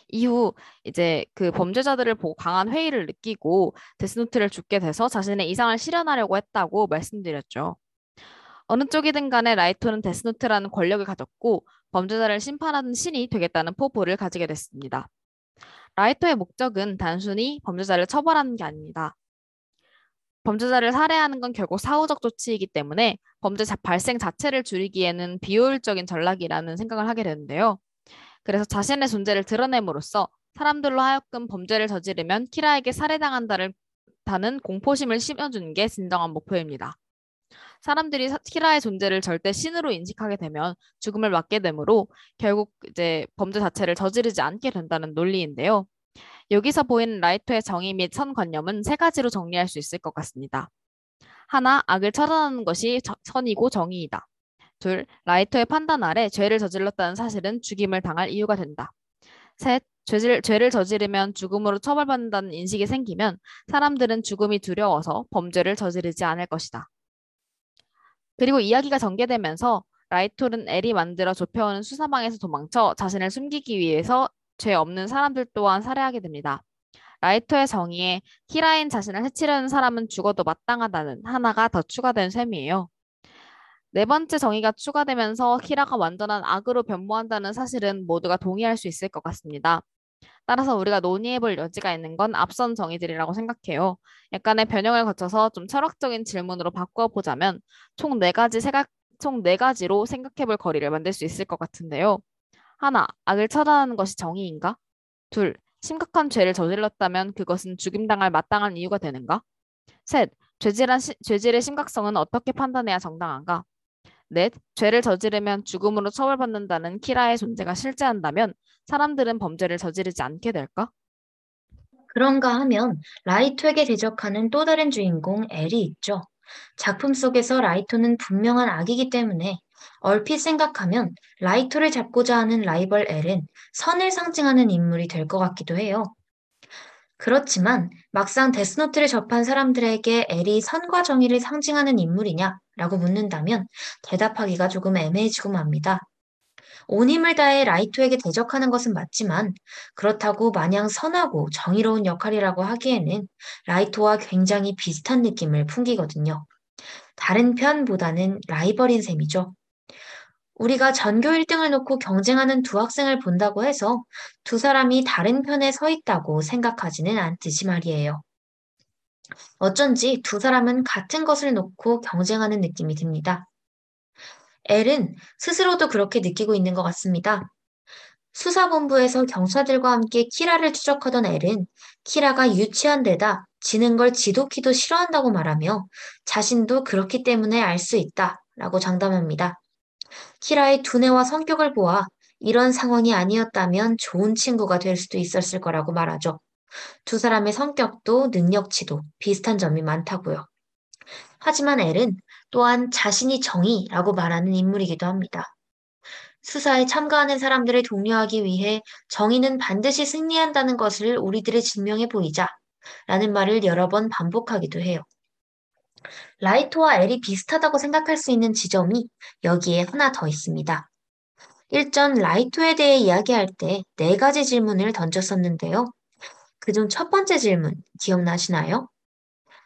이후 이제 그 범죄자들을 보고 강한 회의를 느끼고 데스노트를 줍게 돼서 자신의 이상을 실현하려고 했다고 말씀드렸죠. 어느 쪽이든 간에 라이토는 데스노트라는 권력을 가졌고 범죄자를 심판하는 신이 되겠다는 포부를 가지게 됐습니다. 라이토의 목적은 단순히 범죄자를 처벌하는 게 아닙니다. 범죄자를 살해하는 건 결국 사후적 조치이기 때문에 범죄 발생 자체를 줄이기에는 비효율적인 전략이라는 생각을 하게 되는데요. 그래서 자신의 존재를 드러냄으로써 사람들로 하여금 범죄를 저지르면 키라에게 살해당한다는 공포심을 심어주는 게 진정한 목표입니다. 사람들이 키라의 존재를 절대 신으로 인식하게 되면 죽음을 맞게 되므로 결국 이제 범죄 자체를 저지르지 않게 된다는 논리인데요. 여기서 보이는 라이토의 정의 및 선관념은 세 가지로 정리할 수 있을 것 같습니다. 하나, 악을 처단하는 것이 선이고 정의이다. 둘, 라이터의 판단 아래 죄를 저질렀다는 사실은 죽임을 당할 이유가 된다. 셋, 죄질, 죄를 저지르면 죽음으로 처벌받는다는 인식이 생기면 사람들은 죽음이 두려워서 범죄를 저지르지 않을 것이다. 그리고 이야기가 전개되면서 라이톨은 엘이 만들어 좁혀오는 수사망에서 도망쳐 자신을 숨기기 위해서 죄 없는 사람들 또한 살해하게 됩니다. 라이토의 정의에 키라인 자신을 해치려는 사람은 죽어도 마땅하다는 하나가 더 추가된 셈이에요. 네 번째 정의가 추가되면서 키라가 완전한 악으로 변모한다는 사실은 모두가 동의할 수 있을 것 같습니다. 따라서 우리가 논의해볼 여지가 있는 건 앞선 정의들이라고 생각해요. 약간의 변형을 거쳐서 좀 철학적인 질문으로 바꿔보자면 총 네 가지 생각, 총 네 가지로 생각해볼 거리를 만들 수 있을 것 같은데요. 하나, 악을 처단하는 것이 정의인가? 둘, 심각한 죄를 저질렀다면 그것은 죽임당할 마땅한 이유가 되는가? 셋, 죄질한 시, 죄질의 심각성은 어떻게 판단해야 정당한가? 넷, 죄를 저지르면 죽음으로 처벌받는다는 키라의 존재가 실제한다면 사람들은 범죄를 저지르지 않게 될까? 그런가 하면 라이토에게 대적하는 또 다른 주인공 엘이 있죠. 작품 속에서 라이토는 분명한 악이기 때문에 얼핏 생각하면 라이토를 잡고자 하는 라이벌 엘은 선을 상징하는 인물이 될 것 같기도 해요. 그렇지만 막상 데스노트를 접한 사람들에게 엘이 선과 정의를 상징하는 인물이냐? 라고 묻는다면 대답하기가 조금 애매해지고 맙니다. 온 힘을 다해 라이토에게 대적하는 것은 맞지만 그렇다고 마냥 선하고 정의로운 역할이라고 하기에는 라이토와 굉장히 비슷한 느낌을 풍기거든요. 다른 편보다는 라이벌인 셈이죠. 우리가 전교 1등을 놓고 경쟁하는 두 학생을 본다고 해서 두 사람이 다른 편에 서 있다고 생각하지는 않듯이 말이에요. 어쩐지 두 사람은 같은 것을 놓고 경쟁하는 느낌이 듭니다. 엘은 스스로도 그렇게 느끼고 있는 것 같습니다. 수사본부에서 경찰들과 함께 키라를 추적하던 엘은 키라가 유치한 데다 지는 걸 지독히도 싫어한다고 말하며 자신도 그렇기 때문에 알 수 있다 라고 장담합니다. 키라의 두뇌와 성격을 보아 이런 상황이 아니었다면 좋은 친구가 될 수도 있었을 거라고 말하죠. 두 사람의 성격도 능력치도 비슷한 점이 많다고요. 하지만 엘은 또한 자신이 정의라고 말하는 인물이기도 합니다. 수사에 참가하는 사람들을 독려하기 위해 정의는 반드시 승리한다는 것을 우리들의 증명해 보이자 라는 말을 여러 번 반복하기도 해요. 라이토와 엘이 비슷하다고 생각할 수 있는 지점이 여기에 하나 더 있습니다. 일전 라이토에 대해 이야기할 때 네 가지 질문을 던졌었는데요. 그중 첫 번째 질문 기억나시나요?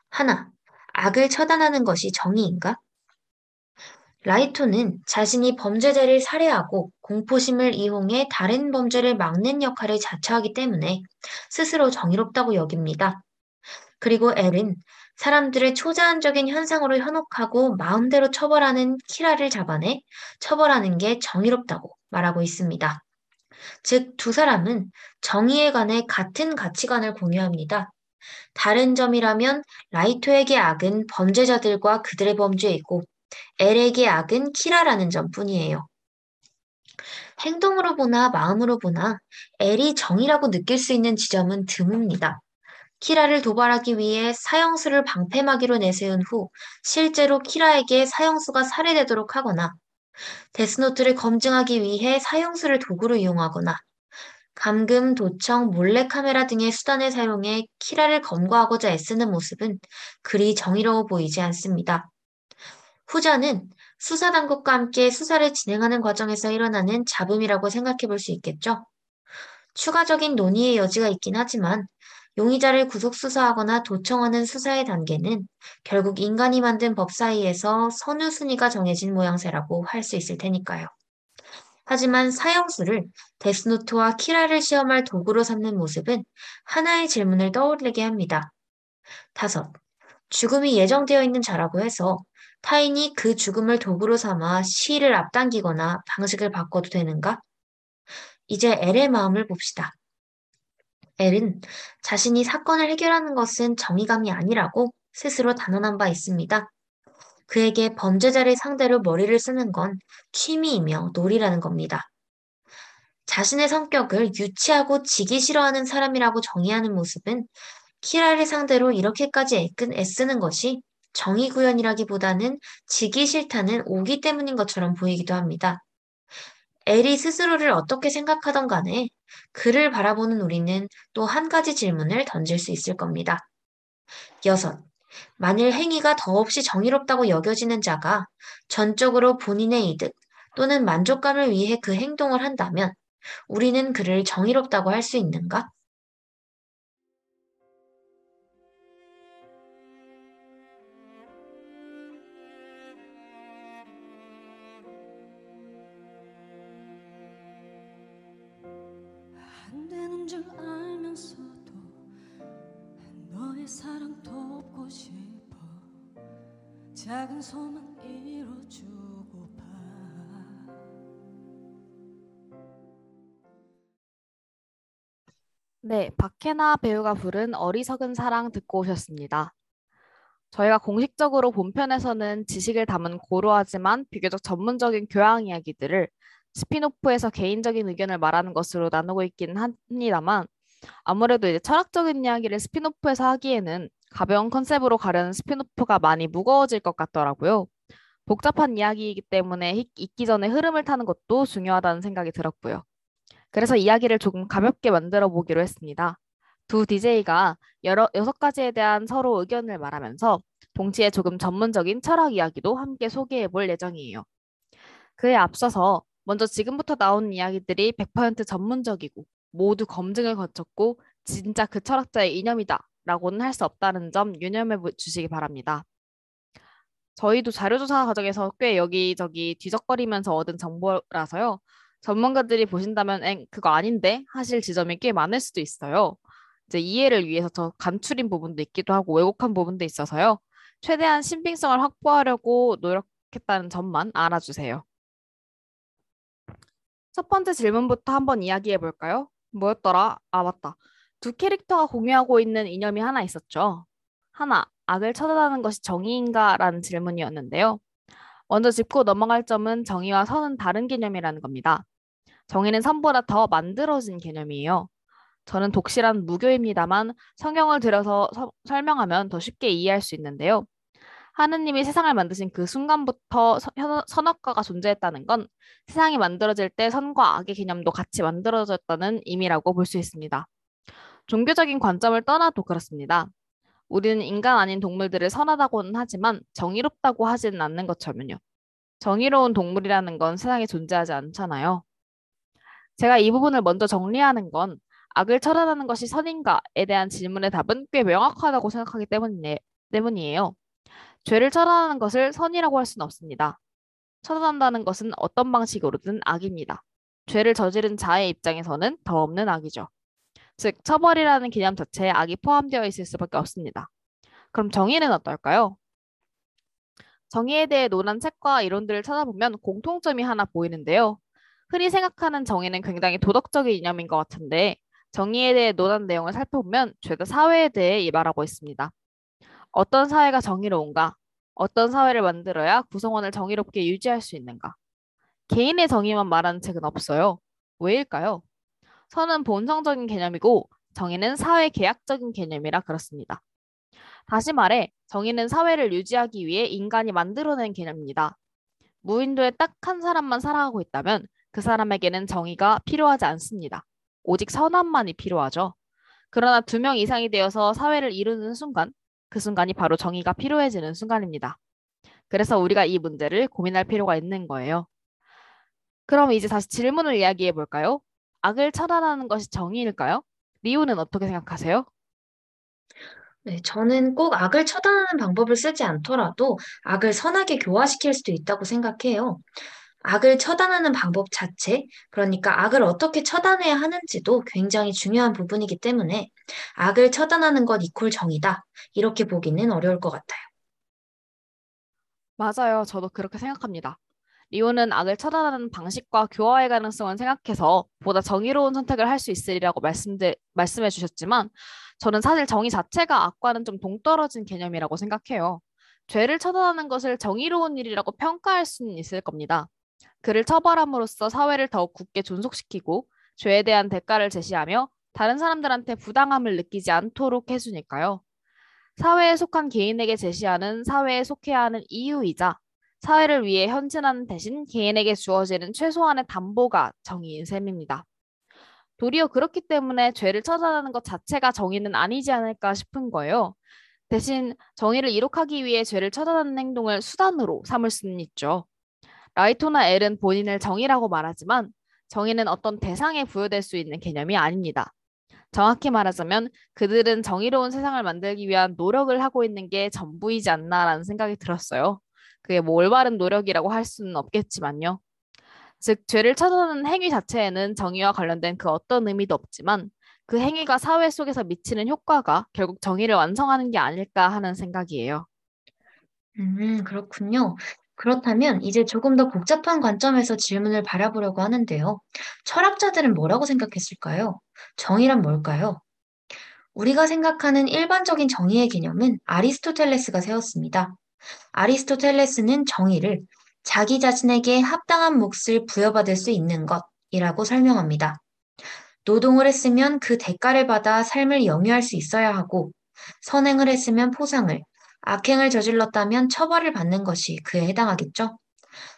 하나, 악을 처단하는 것이 정의인가? 라이토는 자신이 범죄자를 살해하고 공포심을 이용해 다른 범죄를 막는 역할을 자처하기 때문에 스스로 정의롭다고 여깁니다. 그리고 엘은 사람들을 초자연적인 현상으로 현혹하고 마음대로 처벌하는 키라를 잡아내 처벌하는 게 정의롭다고 말하고 있습니다. 즉, 두 사람은 정의에 관해 같은 가치관을 공유합니다. 다른 점이라면 라이토에게 악은 범죄자들과 그들의 범죄이고 엘에게 악은 키라라는 점 뿐이에요. 행동으로 보나 마음으로 보나 엘이 정의라고 느낄 수 있는 지점은 드뭅니다. 키라를 도발하기 위해 사형수를 방패막이로 내세운 후 실제로 키라에게 사형수가 살해되도록 하거나 데스노트를 검증하기 위해 사형수를 도구로 이용하거나 감금, 도청, 몰래카메라 등의 수단을 사용해 키라를 검거하고자 애쓰는 모습은 그리 정의로워 보이지 않습니다. 후자는 수사당국과 함께 수사를 진행하는 과정에서 일어나는 잡음이라고 생각해 볼 수 있겠죠. 추가적인 논의의 여지가 있긴 하지만 용의자를 구속 수사하거나 도청하는 수사의 단계는 결국 인간이 만든 법 사이에서 선우 순위가 정해진 모양새라고 할 수 있을 테니까요. 하지만 사형수를 데스노트와 키라를 시험할 도구로 삼는 모습은 하나의 질문을 떠올리게 합니다. 다섯, 죽음이 예정되어 있는 자라고 해서 타인이 그 죽음을 도구로 삼아 시일을 앞당기거나 방식을 바꿔도 되는가? 이제 엘의 마음을 봅시다. 엘은 자신이 사건을 해결하는 것은 정의감이 아니라고 스스로 단언한 바 있습니다. 그에게 범죄자를 상대로 머리를 쓰는 건 취미이며 놀이라는 겁니다. 자신의 성격을 유치하고 지기 싫어하는 사람이라고 정의하는 모습은 키라를 상대로 이렇게까지 애쓰는 것이 정의 구현이라기보다는 지기 싫다는 오기 때문인 것처럼 보이기도 합니다. 엘이 스스로를 어떻게 생각하던 간에 그를 바라보는 우리는 또 한 가지 질문을 던질 수 있을 겁니다. 여섯, 만일 행위가 더없이 정의롭다고 여겨지는 자가 전적으로 본인의 이득 또는 만족감을 위해 그 행동을 한다면 우리는 그를 정의롭다고 할 수 있는가? 작은 소망 이뤄주고파 네, 박혜나 배우가 부른 어리석은 사랑 듣고 오셨습니다. 저희가 공식적으로 본편에서는 지식을 담은 고루하지만 비교적 전문적인 교양 이야기들을 spin-off에서 개인적인 의견을 말하는 것으로 나누고 있기는 합니다만 아무래도 이제 철학적인 이야기를 spin-off에서 하기에는 가벼운 컨셉으로 가려는 spin-off가 많이 무거워질 것 같더라고요. 복잡한 이야기이기 때문에 잊기 전에 흐름을 타는 것도 중요하다는 생각이 들었고요. 그래서 이야기를 조금 가볍게 만들어 보기로 했습니다. 두 DJ가 여러, 여섯 가지에 대한 서로 의견을 말하면서 동시에 조금 전문적인 철학 이야기도 함께 소개해 볼 예정이에요. 그에 앞서서 먼저 지금부터 나오는 이야기들이 100% 전문적이고 모두 검증을 거쳤고 진짜 그 철학자의 이념이다 라고는 할 수 없다는 점 유념해 주시기 바랍니다. 저희도 자료조사 과정에서 꽤 여기저기 뒤적거리면서 얻은 정보라서요. 전문가들이 보신다면 엥 그거 아닌데 하실 지점이 꽤 많을 수도 있어요. 이제 이해를 위해서 더 간추린 부분도 있기도 하고 왜곡한 부분도 있어서요. 최대한 신빙성을 확보하려고 노력했다는 점만 알아주세요. 첫 번째 질문부터 한번 이야기해 볼까요? 뭐였더라? 아, 맞다. 두 캐릭터가 공유하고 있는 이념이 하나 있었죠. 하나, 악을 처단하는 것이 정의인가? 라는 질문이었는데요. 먼저 짚고 넘어갈 점은 정의와 선은 다른 개념이라는 겁니다. 정의는 선보다 더 만들어진 개념이에요. 저는 독실한 무교입니다만 성경을 들여서 서, 설명하면 더 쉽게 이해할 수 있는데요. 하느님이 세상을 만드신 그 순간부터 선악과가 존재했다는 건 세상이 만들어질 때 선과 악의 개념도 같이 만들어졌다는 의미라고 볼 수 있습니다. 종교적인 관점을 떠나도 그렇습니다. 우리는 인간 아닌 동물들을 선하다고는 하지만 정의롭다고 하지는 않는 것처럼요. 정의로운 동물이라는 건 세상에 존재하지 않잖아요. 제가 이 부분을 먼저 정리하는 건 악을 처단하는 것이 선인가에 대한 질문의 답은 꽤 명확하다고 생각하기 때문이에요. 죄를 처단하는 것을 선이라고 할 수는 없습니다. 처단한다는 것은 어떤 방식으로든 악입니다. 죄를 저지른 자의 입장에서는 더 없는 악이죠. 즉, 처벌이라는 개념 자체에 악이 포함되어 있을 수밖에 없습니다. 그럼 정의는 어떨까요? 정의에 대해 논한 책과 이론들을 찾아보면 공통점이 하나 보이는데요. 흔히 생각하는 정의는 굉장히 도덕적인 이념인 것 같은데 정의에 대해 논한 내용을 살펴보면 죄다 사회에 대해 말하고 있습니다. 어떤 사회가 정의로운가? 어떤 사회를 만들어야 구성원을 정의롭게 유지할 수 있는가? 개인의 정의만 말하는 책은 없어요. 왜일까요? 선은 본성적인 개념이고 정의는 사회 계약적인 개념이라 그렇습니다. 다시 말해 정의는 사회를 유지하기 위해 인간이 만들어낸 개념입니다. 무인도에 딱 한 사람만 살아가고 있다면 그 사람에게는 정의가 필요하지 않습니다. 오직 선함만이 필요하죠. 그러나 두 명 이상이 되어서 사회를 이루는 순간, 그 순간이 바로 정의가 필요해지는 순간입니다. 그래서 우리가 이 문제를 고민할 필요가 있는 거예요. 그럼 이제 다시 질문을 이야기해 볼까요? 악을 처단하는 것이 정의일까요? 리우는 어떻게 생각하세요? 네, 저는 꼭 악을 처단하는 방법을 쓰지 않더라도 악을 선하게 교화시킬 수도 있다고 생각해요. 악을 처단하는 방법 자체, 그러니까 악을 어떻게 처단해야 하는지도 굉장히 중요한 부분이기 때문에 악을 처단하는 것 이퀄 정의다. 이렇게 보기는 어려울 것 같아요. 맞아요. 저도 그렇게 생각합니다. 리오는 악을 처단하는 방식과 교화의 가능성을 생각해서 보다 정의로운 선택을 할 수 있으리라고 말씀들, 말씀해 주셨지만 저는 사실 정의 자체가 악과는 좀 동떨어진 개념이라고 생각해요. 죄를 처단하는 것을 정의로운 일이라고 평가할 수는 있을 겁니다. 그를 처벌함으로써 사회를 더욱 굳게 존속시키고 죄에 대한 대가를 제시하며 다른 사람들한테 부당함을 느끼지 않도록 해주니까요. 사회에 속한 개인에게 제시하는 사회에 속해야 하는 이유이자 사회를 위해 헌신하는 대신 개인에게 주어지는 최소한의 담보가 정의인 셈입니다. 도리어 그렇기 때문에 죄를 처단하는 것 자체가 정의는 아니지 않을까 싶은 거예요. 대신 정의를 이룩하기 위해 죄를 처단하는 행동을 수단으로 삼을 수는 있죠. 라이토나 엘은 본인을 정의라고 말하지만 정의는 어떤 대상에 부여될 수 있는 개념이 아닙니다. 정확히 말하자면 그들은 정의로운 세상을 만들기 위한 노력을 하고 있는 게 전부이지 않나라는 생각이 들었어요. 그게 뭐 올바른 노력이라고 할 수는 없겠지만요. 즉, 죄를 처단하는 행위 자체에는 정의와 관련된 그 어떤 의미도 없지만 그 행위가 사회 속에서 미치는 효과가 결국 정의를 완성하는 게 아닐까 하는 생각이에요. 음, 그렇군요. 그렇다면 이제 조금 더 복잡한 관점에서 질문을 바라보려고 하는데요. 철학자들은 뭐라고 생각했을까요? 정의란 뭘까요? 우리가 생각하는 일반적인 정의의 개념은 아리스토텔레스가 세웠습니다. 아리스토텔레스는 정의를 자기 자신에게 합당한 몫을 부여받을 수 있는 것이라고 설명합니다. 노동을 했으면 그 대가를 받아 삶을 영위할 수 있어야 하고, 선행을 했으면 포상을, 악행을 저질렀다면 처벌을 받는 것이 그에 해당하겠죠.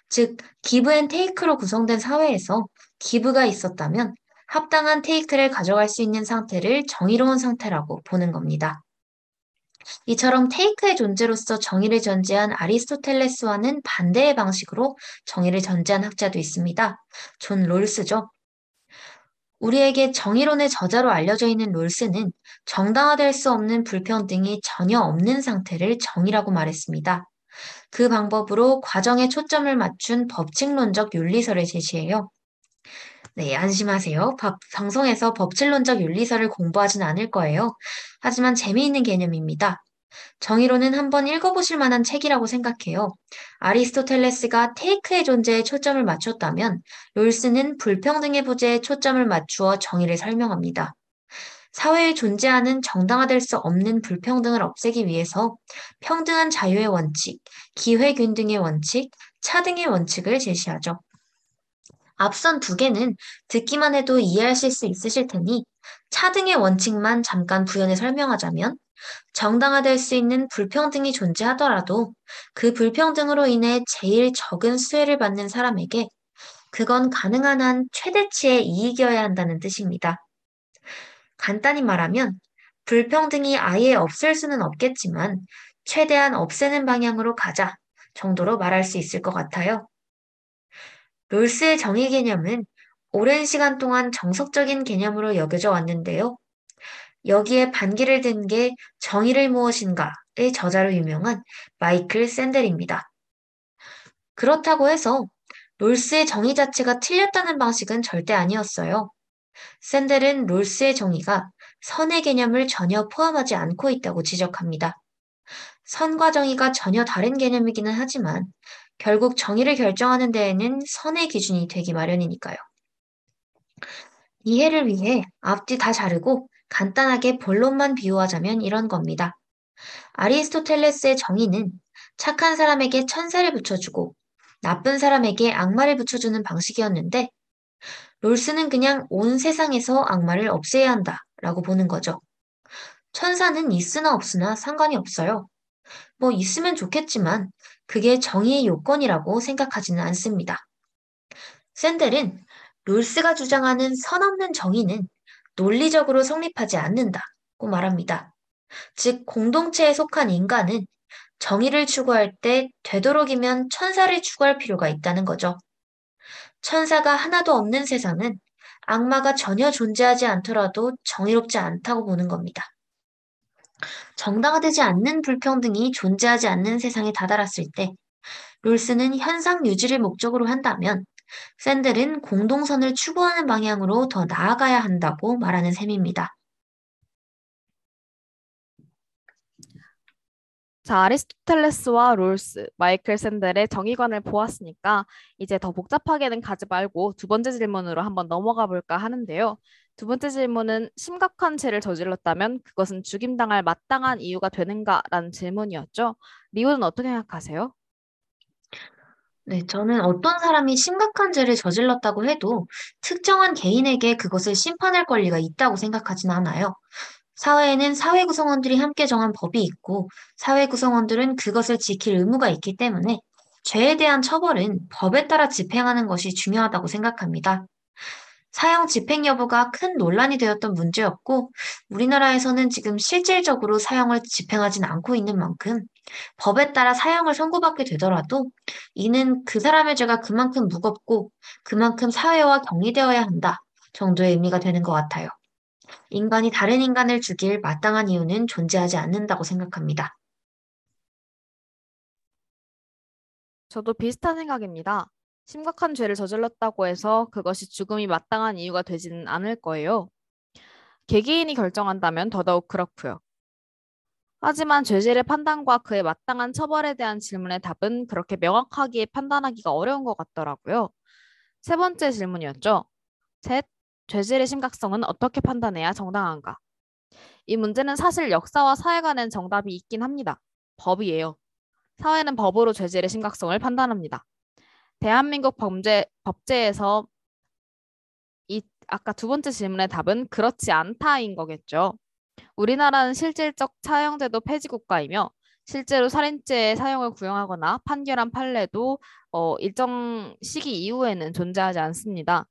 즉, give and take로 구성된 사회에서 give가 있었다면 합당한 take를 가져갈 수 있는 상태를 정의로운 상태라고 보는 겁니다. 이처럼 take의 존재로서 정의를 전제한 아리스토텔레스와는 반대의 방식으로 정의를 전제한 학자도 있습니다. 존 롤스죠. 우리에게 정의론의 저자로 알려져 있는 롤스는 정당화될 수 없는 불평등이 전혀 없는 상태를 정의라고 말했습니다. 그 방법으로 과정에 초점을 맞춘 법칙론적 윤리설을 제시해요. 네, 안심하세요. 밥, 방송에서 법칙론적 윤리설을 공부하진 않을 거예요. 하지만 재미있는 개념입니다. 정의로는 한번 읽어보실 만한 책이라고 생각해요. 아리스토텔레스가 테이크의 존재에 초점을 맞췄다면 롤스는 불평등의 부재에 초점을 맞추어 정의를 설명합니다. 사회에 존재하는 정당화될 수 없는 불평등을 없애기 위해서 평등한 자유의 원칙, 기회균 등의 원칙, 차등의 원칙을 제시하죠. 앞선 두 개는 듣기만 해도 이해하실 수 있으실 테니 차등의 원칙만 잠깐 부연해 설명하자면 정당화될 수 있는 불평등이 존재하더라도 그 불평등으로 인해 제일 적은 수혜를 받는 사람에게 그건 가능한 한 최대치의 이익이어야 한다는 뜻입니다. 간단히 말하면 불평등이 아예 없을 수는 없겠지만 최대한 없애는 방향으로 가자 정도로 말할 수 있을 것 같아요. 롤스의 정의 개념은 오랜 시간 동안 정석적인 개념으로 여겨져 왔는데요. 여기에 반기를 든 게 정의를 무엇인가의 저자로 유명한 마이클 샌델입니다. 그렇다고 해서 롤스의 정의 자체가 틀렸다는 방식은 절대 아니었어요. 샌델은 롤스의 정의가 선의 개념을 전혀 포함하지 않고 있다고 지적합니다. 선과 정의가 전혀 다른 개념이기는 하지만 결국 정의를 결정하는 데에는 선의 기준이 되기 마련이니까요. 이해를 위해 앞뒤 다 자르고 간단하게 본론만 비유하자면 이런 겁니다. 아리스토텔레스의 정의는 착한 사람에게 천사를 붙여주고 나쁜 사람에게 악마를 붙여주는 방식이었는데 롤스는 그냥 온 세상에서 악마를 없애야 한다 라고 보는 거죠. 천사는 있으나 없으나 상관이 없어요. 뭐 있으면 좋겠지만 그게 정의의 요건이라고 생각하지는 않습니다. 샌델은 롤스가 주장하는 선 없는 정의는 논리적으로 성립하지 않는다고 말합니다. 즉, 공동체에 속한 인간은 정의를 추구할 때 되도록이면 천사를 추구할 필요가 있다는 거죠. 천사가 하나도 없는 세상은 악마가 전혀 존재하지 않더라도 정의롭지 않다고 보는 겁니다. 정당화되지 않는 불평등이 존재하지 않는 세상에 다다랐을 때 롤스는 현상 유지를 목적으로 한다면 샌들은 공동선을 추구하는 방향으로 더 나아가야 한다고 말하는 셈입니다. 자, 아리스토텔레스와 롤스, 마이클 샌델의 정의관을 보았으니까 이제 더 복잡하게는 가지 말고 두 번째 질문으로 한번 넘어가 볼까 하는데요. 두 번째 질문은 심각한 죄를 저질렀다면 그것은 죽임당할 마땅한 이유가 되는가라는 질문이었죠. 리오는 어떻게 생각하세요? 네, 저는 어떤 사람이 심각한 죄를 저질렀다고 해도 특정한 개인에게 그것을 심판할 권리가 있다고 생각하진 않아요. 사회에는 사회 구성원들이 함께 정한 법이 있고 사회 구성원들은 그것을 지킬 의무가 있기 때문에 죄에 대한 처벌은 법에 따라 집행하는 것이 중요하다고 생각합니다. 사형 집행 여부가 큰 논란이 되었던 문제였고 우리나라에서는 지금 실질적으로 사형을 집행하진 않고 있는 만큼 법에 따라 사형을 선고받게 되더라도 이는 그 사람의 죄가 그만큼 무겁고 그만큼 사회와 격리되어야 한다 정도의 의미가 되는 것 같아요. 인간이 다른 인간을 죽일 마땅한 이유는 존재하지 않는다고 생각합니다. 저도 비슷한 생각입니다. 심각한 죄를 저질렀다고 해서 그것이 죽음이 마땅한 이유가 되지는 않을 거예요. 개개인이 결정한다면 더더욱 그렇고요. 하지만 죄질의 판단과 그의 마땅한 처벌에 대한 질문의 답은 그렇게 명확하게 판단하기가 어려운 것 같더라고요. 세 번째 질문이었죠. 셋, 죄질의 심각성은 어떻게 판단해야 정당한가? 이 문제는 사실 역사와 사회 간엔 정답이 있긴 합니다. 법이에요. 사회는 법으로 죄질의 심각성을 판단합니다. 대한민국 범죄, 법제에서 이 아까 두 번째 질문의 답은 그렇지 않다인 거겠죠. 우리나라는 실질적 사형제도 폐지 국가이며 실제로 살인죄의 사용을 구형하거나 판결한 판례도 어, 일정 시기 이후에는 존재하지 않습니다.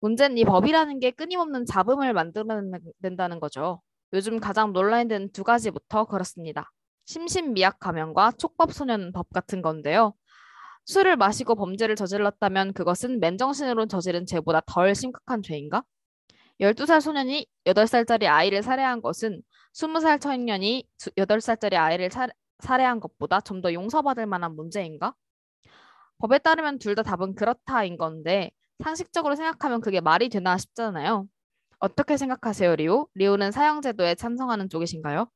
문제는 이 법이라는 게 끊임없는 잡음을 만들어낸다는 거죠. 요즘 가장 논란이 되는 두 가지부터 그렇습니다. 심신미약 감형과 촉법소년법 같은 건데요. 술을 마시고 범죄를 저질렀다면 그것은 맨정신으로 저지른 죄보다 덜 심각한 죄인가? 12살 소년이 8살짜리 아이를 살해한 것은 20살 청년이 8살짜리 아이를 살해한 것보다 좀 더 용서받을 만한 문제인가? 법에 따르면 둘 다 답은 그렇다인 건데 상식적으로 생각하면 그게 말이 되나 싶잖아요. 어떻게 생각하세요, 리오? 리오는 사형제도에 찬성하는 쪽이신가요?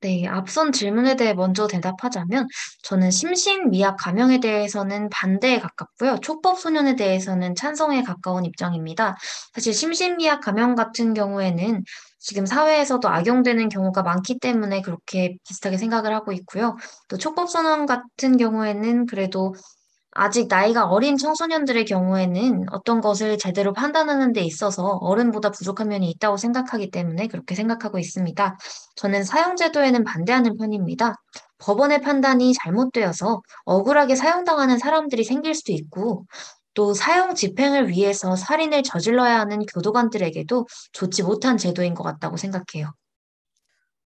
네, 앞선 질문에 대해 먼저 대답하자면 저는 심신미약 감형에 대해서는 반대에 가깝고요. 촉법소년에 대해서는 찬성에 가까운 입장입니다. 사실 심신미약 감형 같은 경우에는 지금 사회에서도 악용되는 경우가 많기 때문에 그렇게 비슷하게 생각을 하고 있고요. 또 촉법소년 같은 경우에는 그래도 아직 나이가 어린 청소년들의 경우에는 어떤 것을 제대로 판단하는 데 있어서 어른보다 부족한 면이 있다고 생각하기 때문에 그렇게 생각하고 있습니다. 저는 사형제도에는 반대하는 편입니다. 법원의 판단이 잘못되어서 억울하게 사형당하는 사람들이 생길 수도 있고, 또 사형 집행을 위해서 살인을 저질러야 하는 교도관들에게도 좋지 못한 제도인 것 같다고 생각해요.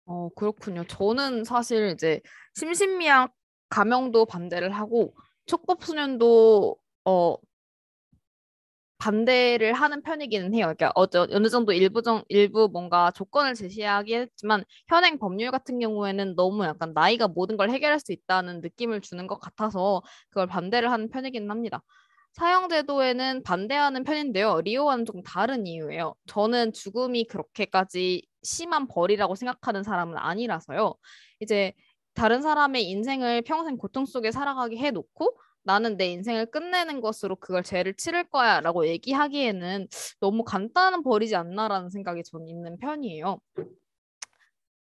어, 그렇군요. 저는 사실 이제 심신미약 감형도 반대를 하고 촉법소년도 어, 반대를 하는 편이기는 해요. 그러니까 어느, 어느 정도 일부 정, 일부 뭔가 조건을 제시하긴 했지만 현행 법률 같은 경우에는 너무 약간 나이가 모든 걸 해결할 수 있다는 느낌을 주는 것 같아서 그걸 반대를 하는 편이기는 합니다. 사형제도에는 반대하는 편인데요. 리오와는 조금 다른 이유예요. 저는 죽음이 그렇게까지 심한 벌이라고 생각하는 사람은 아니라서요. 이제 다른 사람의 인생을 평생 고통 속에 살아가게 해놓고 나는 내 인생을 끝내는 것으로 그걸 죄를 치를 거야 라고 얘기하기에는 너무 간단한 벌이지 않나라는 생각이 전 있는 편이에요.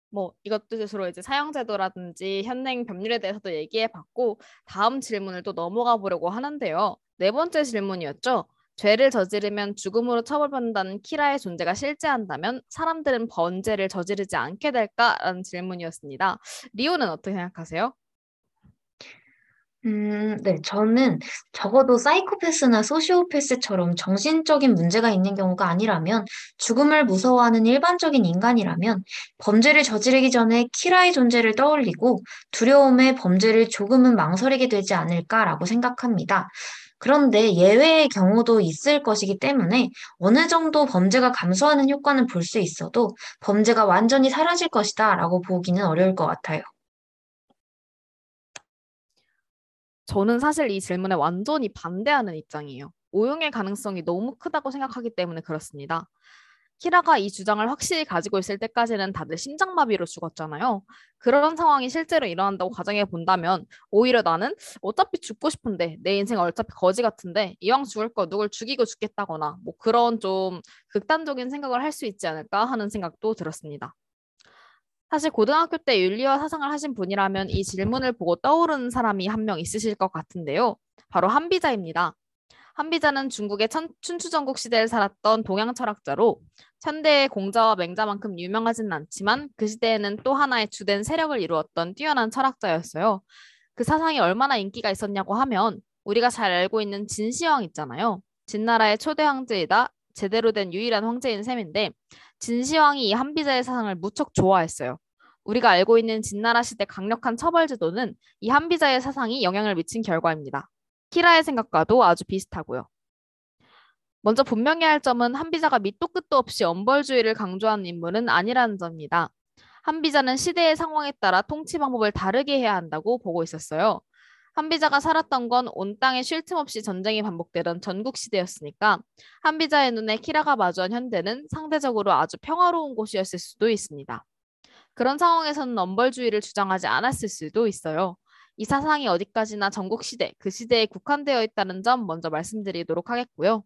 뭐 이것도 이제 사형제도라든지 현행 법률에 대해서도 얘기해 봤고 다음 질문을 또 넘어가 보려고 하는데요. 네 번째 질문이었죠. 죄를 저지르면 죽음으로 처벌받는다는 키라의 존재가 실제한다면 사람들은 번제를 저지르지 않게 될까라는 질문이었습니다. 리오는 어떻게 생각하세요? 음, 네, 저는 적어도 사이코패스나 소시오패스처럼 정신적인 문제가 있는 경우가 아니라면 죽음을 무서워하는 일반적인 인간이라면 범죄를 저지르기 전에 키라의 존재를 떠올리고 두려움에 범죄를 조금은 망설이게 되지 않을까라고 생각합니다. 그런데 예외의 경우도 있을 것이기 때문에 어느 정도 범죄가 감소하는 효과는 볼 수 있어도 범죄가 완전히 사라질 것이다 라고 보기는 어려울 것 같아요. 저는 사실 이 질문에 완전히 반대하는 입장이에요. 오용의 가능성이 너무 크다고 생각하기 때문에 그렇습니다. 키라가 이 주장을 확실히 가지고 있을 때까지는 다들 심장마비로 죽었잖아요. 그런 상황이 실제로 일어난다고 가정해 본다면 오히려 나는 어차피 죽고 싶은데 내 인생 어차피 거지 같은데 이왕 죽을 거 누굴 죽이고 죽겠다거나 뭐 그런 좀 극단적인 생각을 할 수 있지 않을까 하는 생각도 들었습니다. 사실 고등학교 때 윤리와 사상을 하신 분이라면 이 질문을 보고 떠오르는 사람이 한 명 있으실 것 같은데요. 바로 한비자입니다. 한비자는 중국의 천, 춘추전국 시대를 살았던 동양 철학자로 현대의 공자와 맹자만큼 유명하지는 않지만 그 시대에는 또 하나의 주된 세력을 이루었던 뛰어난 철학자였어요. 그 사상이 얼마나 인기가 있었냐고 하면 우리가 잘 알고 있는 진시황 있잖아요. 진나라의 초대 황제이다 제대로 된 유일한 황제인 셈인데 진시황이 이 한비자의 사상을 무척 좋아했어요. 우리가 알고 있는 진나라 시대 강력한 처벌 제도는 이 한비자의 사상이 영향을 미친 결과입니다. 키라의 생각과도 아주 비슷하고요. 먼저 분명히 할 점은 한 비자가 밑도 끝도 없이 엄벌주의를 강조하는 인물은 아니라는 점입니다. 한 비자는 시대의 상황에 따라 통치 방법을 다르게 해야 한다고 보고 있었어요. 한비자가 살았던 건 온 땅에 쉴 틈 없이 전쟁이 반복되던 전국 시대였으니까 한비자의 눈에 키라가 마주한 현대는 상대적으로 아주 평화로운 곳이었을 수도 있습니다. 그런 상황에서는 엄벌주의를 주장하지 않았을 수도 있어요. 이 사상이 어디까지나 전국 시대, 그 시대에 국한되어 있다는 점 먼저 말씀드리도록 하겠고요.